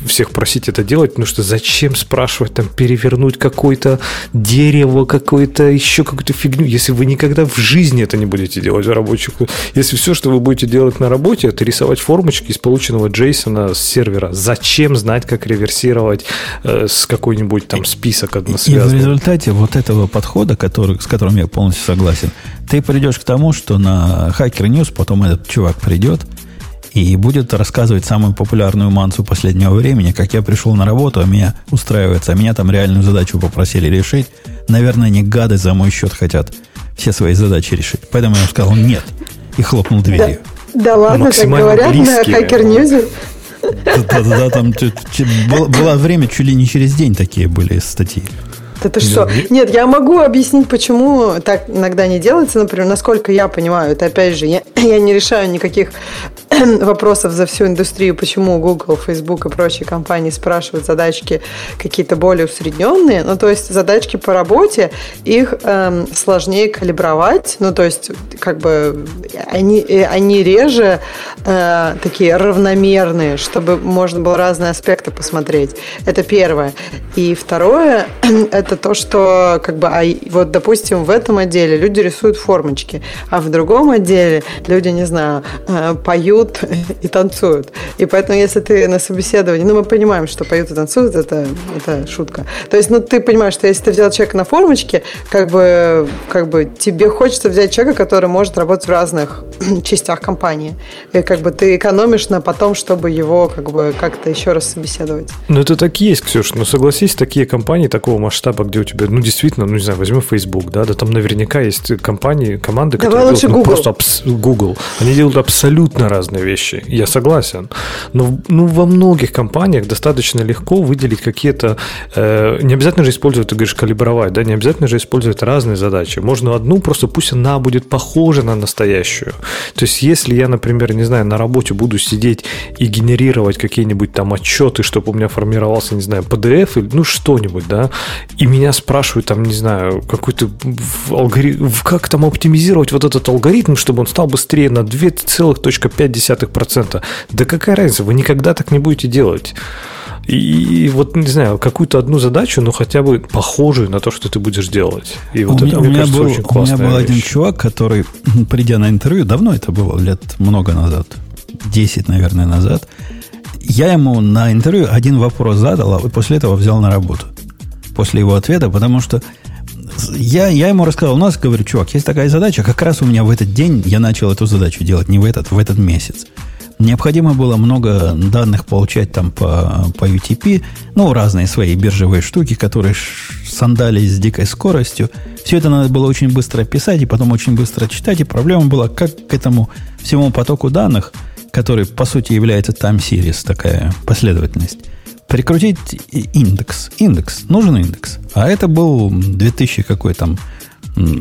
[SPEAKER 2] всех просить это делать, потому что зачем спрашивать, там, перевернуть какое-то дерево, какое-то еще какую-то фигню, если вы никогда в жизни это не будете делать в рабочих. Если все, что вы будете делать на работе, это рисовать формочки из полученного Джейсона с сервера. Зачем знать, как реверсировать э, с какой-нибудь там список односвязанный.
[SPEAKER 1] И в результате вот этого подхода, который, с которым я полностью согласен, ты придешь к тому, что на Hacker News потом этот чувак придет и будет рассказывать самую популярную мансу последнего времени, как я пришел на работу, а меня устраивается, а меня там реальную задачу попросили решить. Наверное, не гады за мой счет хотят все свои задачи решить. Поэтому я сказал нет и хлопнул дверью.
[SPEAKER 5] Да, да ладно, как говорят близкие. на Hacker News.
[SPEAKER 1] Да-да-да, там было время, чуть ли не через день такие были статьи.
[SPEAKER 5] Это что? Нет, я могу объяснить, почему так иногда не делается. Например, насколько я понимаю, это опять же, я, я не решаю никаких вопросов за всю индустрию, почему Google, Facebook и прочие компании спрашивают задачки какие-то более усредненные. Ну, то есть задачки по работе, их эм, сложнее калибровать. Ну, то есть, как бы они, э, они реже э, такие равномерные, чтобы можно было разные аспекты посмотреть. Это первое. И второе, это то, что как бы, а вот, допустим, в этом отделе люди рисуют формочки, а в другом отделе люди, не знаю, э, поют и танцуют. И поэтому, если ты на собеседовании, ну, мы понимаем, что поют и танцуют, это, это шутка. То есть, ну, ты понимаешь, что если ты взял человека на формочке, как бы, как бы тебе хочется взять человека, который может работать в разных частях компании. И как бы ты экономишь на потом, чтобы его как бы как-то еще раз собеседовать.
[SPEAKER 2] Ну, это так и есть, Ксюша. Но согласись, такие компании такого масштаба где у тебя, ну, действительно, ну, не знаю, возьмем Facebook, да, да там наверняка есть компании, команды,
[SPEAKER 5] которые Давай делают,
[SPEAKER 2] ну, просто абс- Google. Они делают абсолютно разные вещи. Я согласен. Но ну, во многих компаниях достаточно легко выделить какие-то... Э, не обязательно же использовать, ты говоришь, калибровать, да, не обязательно же использовать разные задачи. Можно одну, просто пусть она будет похожа на настоящую. То есть, если я, например, не знаю, на работе буду сидеть и генерировать какие-нибудь там отчеты, чтобы у меня формировался, не знаю, PDF или ну что-нибудь, да, и меня спрашивают, там, не знаю, какой-то алгоритм, как там оптимизировать вот этот алгоритм, чтобы он стал быстрее на 2,5%. Да какая разница, вы никогда так не будете делать. И вот, не знаю, какую-то одну задачу, но хотя бы похожую на то, что ты будешь делать. И вот
[SPEAKER 1] у это, меня, мне кажется, был, очень У меня был вещь. один чувак, который, придя на интервью, давно это было, лет много назад, 10, наверное, назад, я ему на интервью один вопрос задал, а после этого взял на работу после его ответа, потому что я, я ему рассказал, у нас, говорю, чувак, есть такая задача, как раз у меня в этот день я начал эту задачу делать, не в этот, в этот месяц. Необходимо было много данных получать там по, по UTP, ну, разные свои биржевые штуки, которые сандались с дикой скоростью. Все это надо было очень быстро писать и потом очень быстро читать. И проблема была, как к этому всему потоку данных, который, по сути, является time series, такая последовательность, прикрутить индекс. Индекс. Нужен индекс. А это был 2000 какой там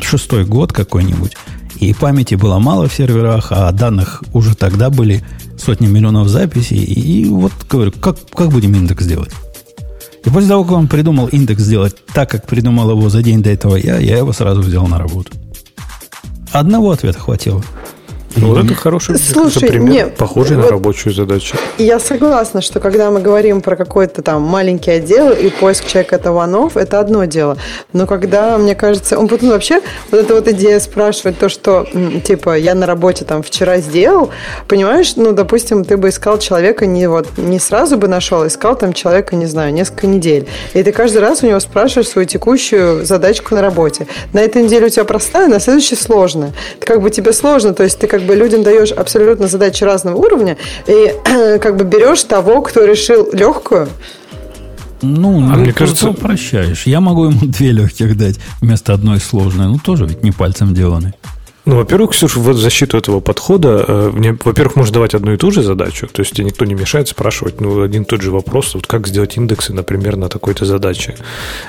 [SPEAKER 1] шестой год какой-нибудь. И памяти было мало в серверах, а данных уже тогда были сотни миллионов записей. И вот говорю, как, как будем индекс делать? И после того, как он придумал индекс сделать так, как придумал его за день до этого я, я его сразу взял на работу. Одного ответа хватило.
[SPEAKER 2] Ну, вот это хороший Слушай, пример, не, похожий вот на рабочую задачу.
[SPEAKER 5] Я согласна, что когда мы говорим про какой-то там маленький отдел и поиск человека это one это одно дело. Но когда, мне кажется, он потом вообще, вот эта вот идея спрашивать то, что, типа, я на работе там вчера сделал, понимаешь, ну, допустим, ты бы искал человека не вот, не сразу бы нашел, а искал там человека, не знаю, несколько недель. И ты каждый раз у него спрашиваешь свою текущую задачку на работе. На этой неделе у тебя простая, на следующей сложная. Это как бы тебе сложно, то есть ты как бы людям даешь абсолютно задачи разного уровня, и как бы берешь того, кто решил легкую,
[SPEAKER 1] ну, а ну мне кажется, упрощаешь. Я могу ему две легких дать вместо одной сложной. Ну, тоже ведь не пальцем деланный.
[SPEAKER 2] Ну, во-первых, Ксюша, в защиту этого подхода, э, мне, во-первых, можно давать одну и ту же задачу, то есть тебе никто не мешает спрашивать ну, один и тот же вопрос, вот как сделать индексы, например, на такой-то задаче.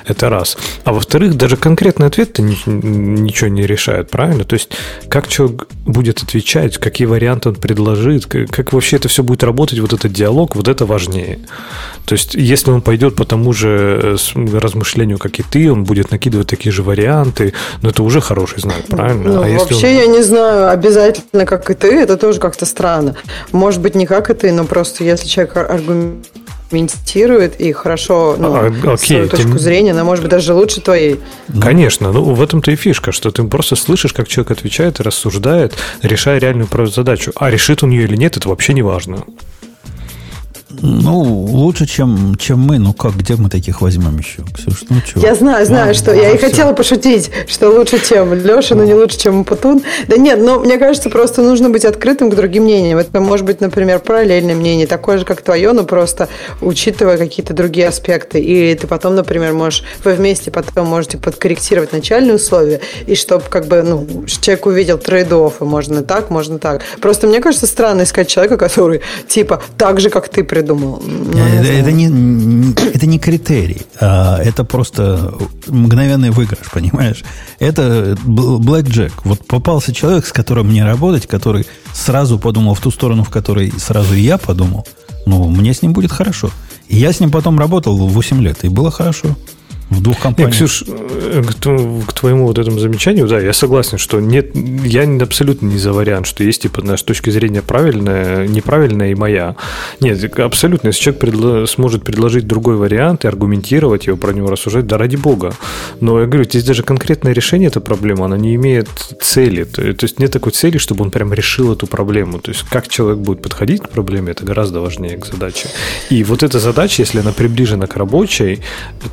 [SPEAKER 2] Это раз. А во-вторых, даже конкретный ответ-то ни, ничего не решает, правильно? То есть как человек будет отвечать, какие варианты он предложит, как, как вообще это все будет работать, вот этот диалог, вот это важнее. То есть если он пойдет по тому же э, размышлению, как и ты, он будет накидывать такие же варианты, ну, это уже хороший знак, правильно?
[SPEAKER 5] Ну,
[SPEAKER 2] а
[SPEAKER 5] если вообще вообще я не знаю обязательно, как и ты, это тоже как-то странно. Может быть, не как и ты, но просто если человек аргументирует и хорошо ну, а, окей, свою точку тем... зрения, она может быть даже лучше твоей.
[SPEAKER 2] Конечно, ну в этом-то и фишка, что ты просто слышишь, как человек отвечает и рассуждает, решая реальную задачу. А решит он ее или нет, это вообще не важно.
[SPEAKER 1] Ну, лучше, чем, чем мы. Ну как, где мы таких возьмем еще? Ксюш, ну
[SPEAKER 5] чего? Я знаю, знаю, а, что я и все. хотела пошутить, что лучше, чем Леша, но не лучше, чем Путун. Да нет, но мне кажется, просто нужно быть открытым к другим мнениям. Это может быть, например, параллельное мнение, такое же, как твое, но просто учитывая какие-то другие аспекты. И ты потом, например, можешь, вы вместе потом можете подкорректировать начальные условия, и чтобы как бы, ну, человек увидел трейд и можно так, можно так. Просто мне кажется странно искать человека, который типа так же, как ты придумал.
[SPEAKER 1] Ну, это, это, не, это не критерий, а это просто мгновенный выигрыш, понимаешь? Это Jack. Вот попался человек, с которым мне работать, который сразу подумал в ту сторону, в которой сразу я подумал. Ну, мне с ним будет хорошо. И я с ним потом работал 8 лет, и было хорошо. В двух компаниях.
[SPEAKER 2] Нет, Ксюш, э, к твоему вот этому замечанию, да, я согласен, что нет, я абсолютно не за вариант, что есть, типа, с точки зрения правильная, неправильная и моя. Нет, абсолютно, если человек предло, сможет предложить другой вариант и аргументировать его, про него рассуждать, да ради бога. Но я говорю, здесь даже конкретное решение этой проблемы, она не имеет цели. То, то есть нет такой цели, чтобы он прям решил эту проблему. То есть как человек будет подходить к проблеме, это гораздо важнее к задаче. И вот эта задача, если она приближена к рабочей,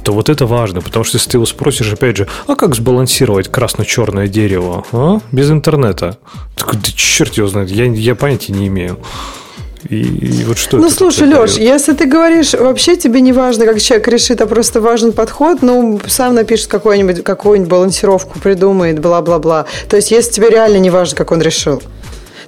[SPEAKER 2] то вот это важно важно, потому что если ты его спросишь, опять же, а как сбалансировать красно-черное дерево а? без интернета? Такой, да черт его знает, я, я понятия не имею. И, и вот что
[SPEAKER 5] Ну, слушай, Леш, если ты говоришь, вообще тебе не важно, как человек решит, а просто важен подход, ну, сам напишет какую-нибудь какую балансировку, придумает, бла-бла-бла. То есть, если тебе реально не важно, как он решил.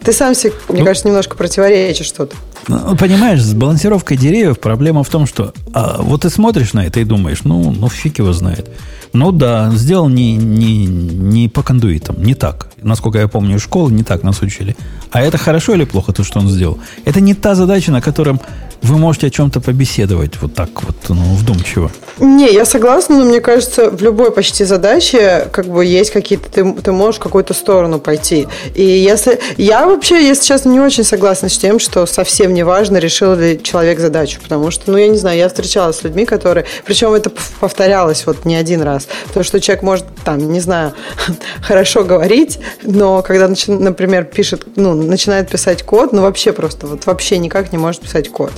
[SPEAKER 5] Ты сам себе, мне ну, кажется, немножко противоречишь что-то.
[SPEAKER 1] Ну, понимаешь, с балансировкой деревьев проблема в том, что а, вот ты смотришь на это и думаешь, ну, ну фиг его знает. Ну да, сделал не, не, не по кондуитам, не так. Насколько я помню, школы не так нас учили. А это хорошо или плохо, то, что он сделал? Это не та задача, на котором вы можете о чем-то побеседовать вот так вот, ну, вдумчиво.
[SPEAKER 5] Не, я согласна, но мне кажется, в любой почти задаче как бы есть какие-то, ты, ты можешь в какую-то сторону пойти. И если, я вообще, если честно, не очень согласна с тем, что совсем не важно, решил ли человек задачу, потому что, ну, я не знаю, я встречалась с людьми, которые, причем это повторялось вот не один раз, потому что человек может, там, не знаю, хорошо говорить, но когда, например, пишет, ну, начинает писать код, ну, вообще просто, вот вообще никак не может писать код.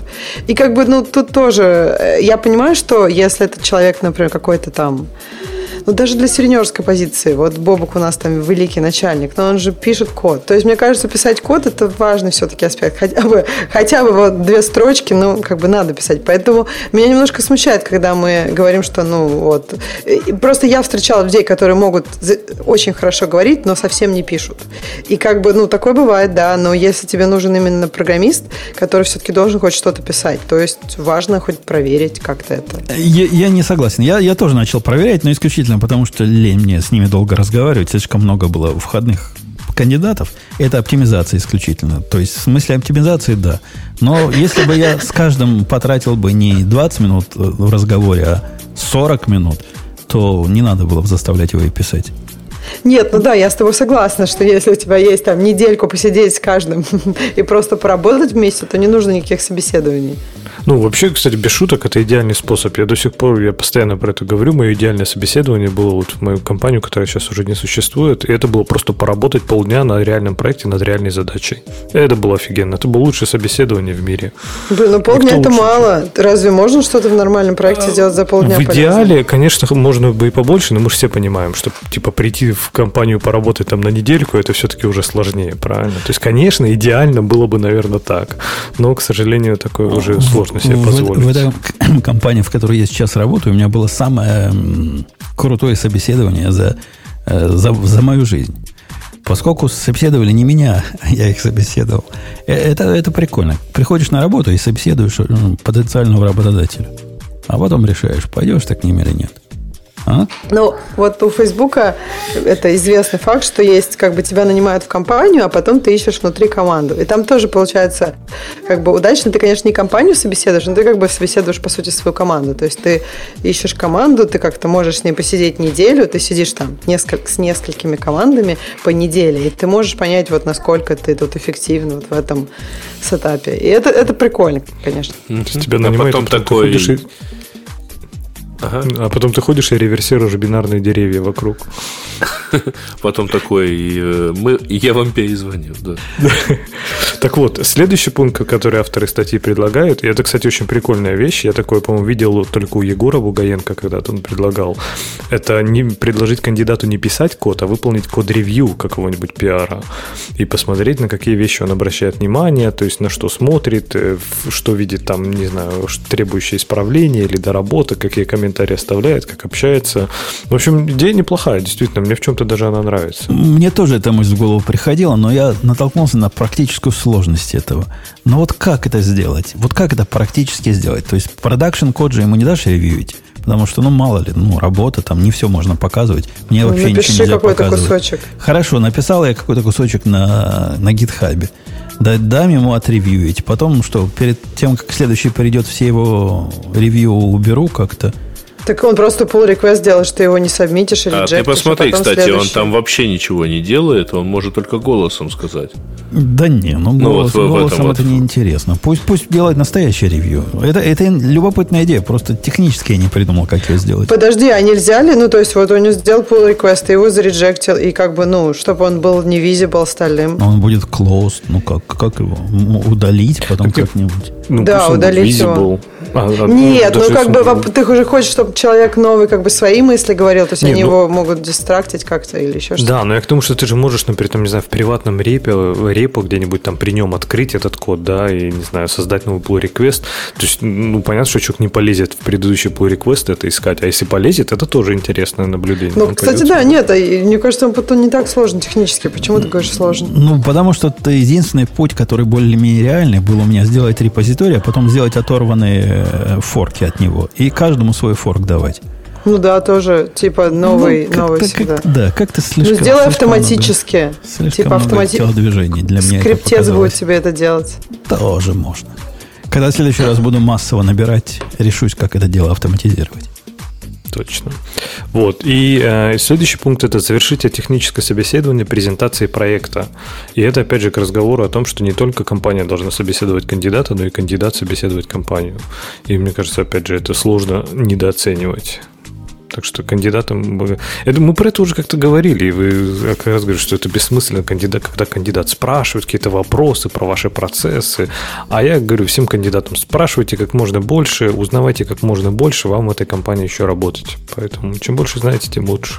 [SPEAKER 5] И как бы, ну, тут тоже, э, я понимаю, что если этот человек, например, какой-то там ну, даже для сеньорской позиции, вот Бобок у нас там великий начальник, но он же пишет код. То есть, мне кажется, писать код – это важный все-таки аспект. Хотя бы, хотя бы вот две строчки, ну, как бы надо писать. Поэтому меня немножко смущает, когда мы говорим, что, ну, вот. Просто я встречала людей, которые могут очень хорошо говорить, но совсем не пишут. И как бы, ну, такое бывает, да, но если тебе нужен именно программист, который все-таки должен хоть что-то писать, то есть важно хоть проверить как-то это.
[SPEAKER 1] Я, я не согласен. Я, я тоже начал проверять, но исключительно потому, что лень мне с ними долго разговаривать. Слишком много было входных кандидатов. Это оптимизация исключительно. То есть в смысле оптимизации, да. Но если бы я с каждым потратил бы не 20 минут в разговоре, а 40 минут, то не надо было бы заставлять его и писать.
[SPEAKER 5] Нет, ну да, я с тобой согласна, что если у тебя есть там недельку посидеть с каждым и просто поработать вместе, то не нужно никаких собеседований.
[SPEAKER 2] Ну, вообще, кстати, без шуток, это идеальный способ. Я до сих пор, я постоянно про это говорю, мое идеальное собеседование было вот в мою компанию, которая сейчас уже не существует, и это было просто поработать полдня на реальном проекте, над реальной задачей. И это было офигенно. Это было лучшее собеседование в мире.
[SPEAKER 5] Блин, ну полдня это лучше, мало. Чем... Разве можно что-то в нормальном проекте а, сделать за полдня?
[SPEAKER 2] В идеале, полезно? конечно, можно бы и побольше, но мы же все понимаем, что типа прийти в компанию поработать там на недельку, это все-таки уже сложнее, правильно? То есть, конечно, идеально было бы, наверное, так. Но, к сожалению, такое уже сложно себе позволить.
[SPEAKER 1] В, в этой компании, в которой я сейчас работаю, у меня было самое крутое собеседование за, э, за, за мою жизнь. Поскольку собеседовали не меня, я их собеседовал. Э, это, это прикольно. Приходишь на работу и собеседуешь ну, потенциального работодателя. А потом решаешь, пойдешь ты к ним или нет.
[SPEAKER 5] А? Ну, вот у Фейсбука это известный факт, что есть, как бы тебя нанимают в компанию, а потом ты ищешь внутри команду. И там тоже получается, как бы удачно, ты, конечно, не компанию собеседуешь, но ты как бы собеседуешь, по сути, свою команду. То есть ты ищешь команду, ты как-то можешь с ней посидеть неделю, ты сидишь там несколько, с несколькими командами по неделе, и ты можешь понять, вот насколько ты тут эффективен вот в этом сетапе. И это, это прикольно, конечно. То
[SPEAKER 2] есть тебя нанимают, а потом такой... Ага. А потом ты ходишь и реверсируешь бинарные деревья вокруг.
[SPEAKER 3] Потом такой, э, мы, я вам перезвоню. Да.
[SPEAKER 2] Так вот, следующий пункт, который авторы статьи предлагают, и это, кстати, очень прикольная вещь, я такое, по-моему, видел только у Егора Бугаенко когда-то он предлагал, это не предложить кандидату не писать код, а выполнить код-ревью какого-нибудь пиара и посмотреть, на какие вещи он обращает внимание, то есть на что смотрит, э, что видит там, не знаю, требующие исправления или доработок, какие комментарии оставляет, как общается. В общем, идея неплохая, действительно, мне в чем-то даже она нравится.
[SPEAKER 1] Мне тоже эта мысль в голову приходила, но я натолкнулся на практическую сложность этого. Но вот как это сделать? Вот как это практически сделать? То есть продакшн код же ему не дашь ревьюить, потому что, ну, мало ли, ну, работа, там не все можно показывать. Мне ну, вообще ничего нельзя какой-то показывать. кусочек. Хорошо, написал я какой-то кусочек на, на гитхабе. Да, дам ему отревьюить. Потом что, перед тем, как следующий придет, все его ревью уберу как-то –
[SPEAKER 5] так он просто pull request делает, что ты его не сабмитишь или
[SPEAKER 3] а ты посмотри, а кстати, следующий. он там вообще ничего не делает, он может только голосом сказать.
[SPEAKER 1] Да не, ну, ну голос, вот голосом это вот. неинтересно. Пусть, пусть делает настоящее ревью. Это, это любопытная идея, просто технически я не придумал, как ее сделать.
[SPEAKER 5] Подожди, а нельзя ли, ну, то есть вот он сделал pull request, ты его зареджектил, и как бы, ну, чтобы он был не visible остальным.
[SPEAKER 1] Он будет closed, ну, как, как его, удалить потом как-нибудь.
[SPEAKER 5] Ну, да, удалить его. А, а, Нет, ну, как бы ты уже хочешь, чтобы человек новый как бы свои мысли говорил, то есть Нет, они ну, его могут дистрактить как-то или еще что-то.
[SPEAKER 2] Да, но я к тому, что ты же можешь, например, там, не знаю, в приватном репе, репо где-нибудь там при нем открыть этот код, да, и, не знаю, создать новый pull request. То есть, ну, понятно, что человек не полезет в предыдущий pull request это искать, а если полезет, это тоже интересное наблюдение.
[SPEAKER 5] Ну, кстати, да, нет, мне кажется, он потом не так сложно технически. Почему ты говоришь сложно?
[SPEAKER 1] Ну, потому что это единственный путь, который более-менее реальный был у меня сделать репозиторий, а потом сделать оторванные э, форки от него. И каждому свой форк давать.
[SPEAKER 5] Ну да, тоже, типа, новый, ну, новый всегда.
[SPEAKER 1] Как, да, как-то слишком...
[SPEAKER 5] Ну, сделай слишком автоматически. Много,
[SPEAKER 1] слишком типа автомати... телодвижений для меня
[SPEAKER 5] Скриптец будет тебе это делать.
[SPEAKER 1] Тоже можно. Когда в следующий раз буду массово набирать, решусь, как это дело автоматизировать.
[SPEAKER 2] Точно. Вот. И э, следующий пункт это завершите техническое собеседование презентации проекта. И это опять же к разговору о том, что не только компания должна собеседовать кандидата, но и кандидат собеседовать компанию. И мне кажется, опять же, это сложно недооценивать. Так что кандидатам... Это мы про это уже как-то говорили, и вы как раз говорите, что это бессмысленно, кандидат, когда кандидат спрашивает какие-то вопросы про ваши процессы. А я говорю всем кандидатам, спрашивайте как можно больше, узнавайте как можно больше, вам в этой компании еще работать. Поэтому чем больше знаете, тем лучше.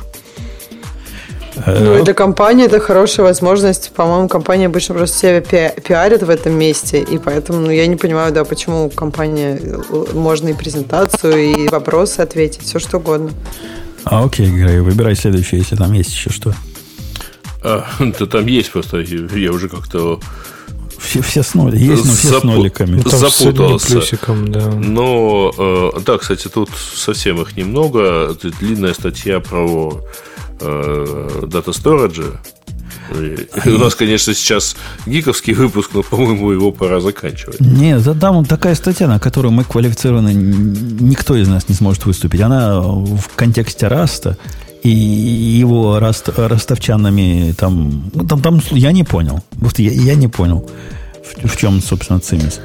[SPEAKER 5] Ну, это компания, это хорошая возможность. По-моему, компания обычно просто себя пиарит в этом месте, и поэтому ну, я не понимаю, да, почему компания э, можно и презентацию, и вопросы ответить, все что угодно.
[SPEAKER 1] А окей, Грей, выбирай следующее, если там есть еще что.
[SPEAKER 3] А, да там есть просто, я уже как-то
[SPEAKER 1] все, все с ноли, есть, но все Зап... с ноликами.
[SPEAKER 3] Ну, запутался. плюсиком, да. Но, э, да, кстати, тут совсем их немного. Это длинная статья про э, дата storage. У нас, конечно, сейчас гиковский выпуск, но, по-моему, его пора заканчивать.
[SPEAKER 1] Нет, там такая статья, на которую мы квалифицированы, никто из нас не сможет выступить. Она в контексте раста и его раст, ростовчанами там, там, там я не понял. Я, я не понял, в, в чем, собственно, цимис.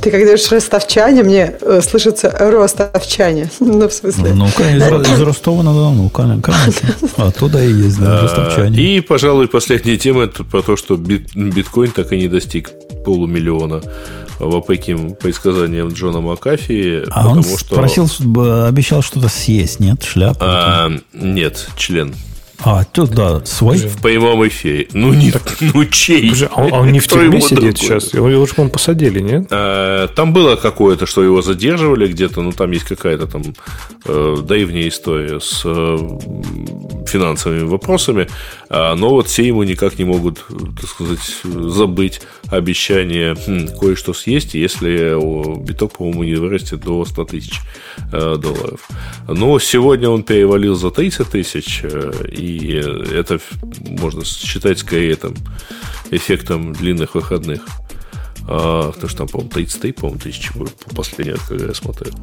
[SPEAKER 5] Ты когда говоришь ростовчане, мне э, слышится ростовчане. Ну, в смысле.
[SPEAKER 1] Ну, конечно, из, из Ростова на Дону, конечно. Оттуда и есть, да, ростовчане.
[SPEAKER 3] И, пожалуй, последняя тема это про то, что биткоин так и не достиг полумиллиона вопеким предсказанием Джона Макафи.
[SPEAKER 1] А он что... просил, обещал что-то съесть, нет? Шляпу?
[SPEAKER 3] А, нет, член.
[SPEAKER 1] А, тут, да, свой?
[SPEAKER 3] В прямом эфире. Ну, не, так, ну чей?
[SPEAKER 2] А, а он не в тюрьме сидит сейчас? Его, его же, по посадили, нет?
[SPEAKER 3] А, там было какое-то, что его задерживали где-то, ну, там есть какая-то там э, древняя история с э, финансовыми вопросами, а, но вот все ему никак не могут, так сказать, забыть обещание хм, кое-что съесть, если биток, по-моему, не вырастет до 100 тысяч э, долларов. Но сегодня он перевалил за 30 тысяч, э, и это можно считать скорее там, эффектом длинных выходных. А, потому что там, по-моему, 33, по-моему, тысячи по последней, когда я смотрел.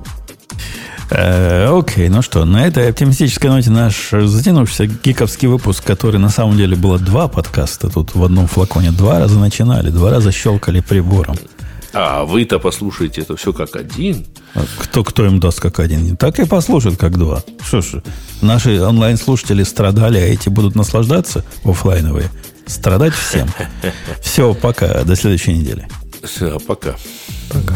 [SPEAKER 1] Э, окей, ну что, на этой оптимистической ноте наш затянувшийся гиковский выпуск, который на самом деле было два подкаста, тут в одном флаконе два раза начинали, два раза щелкали прибором.
[SPEAKER 3] А вы-то послушаете это все как один.
[SPEAKER 1] А кто, кто им даст как один? Так и послушают как два. Что ж, наши онлайн-слушатели страдали, а эти будут наслаждаться офлайновые. Страдать всем. Все, пока. До следующей недели.
[SPEAKER 3] Все, пока.
[SPEAKER 2] Пока.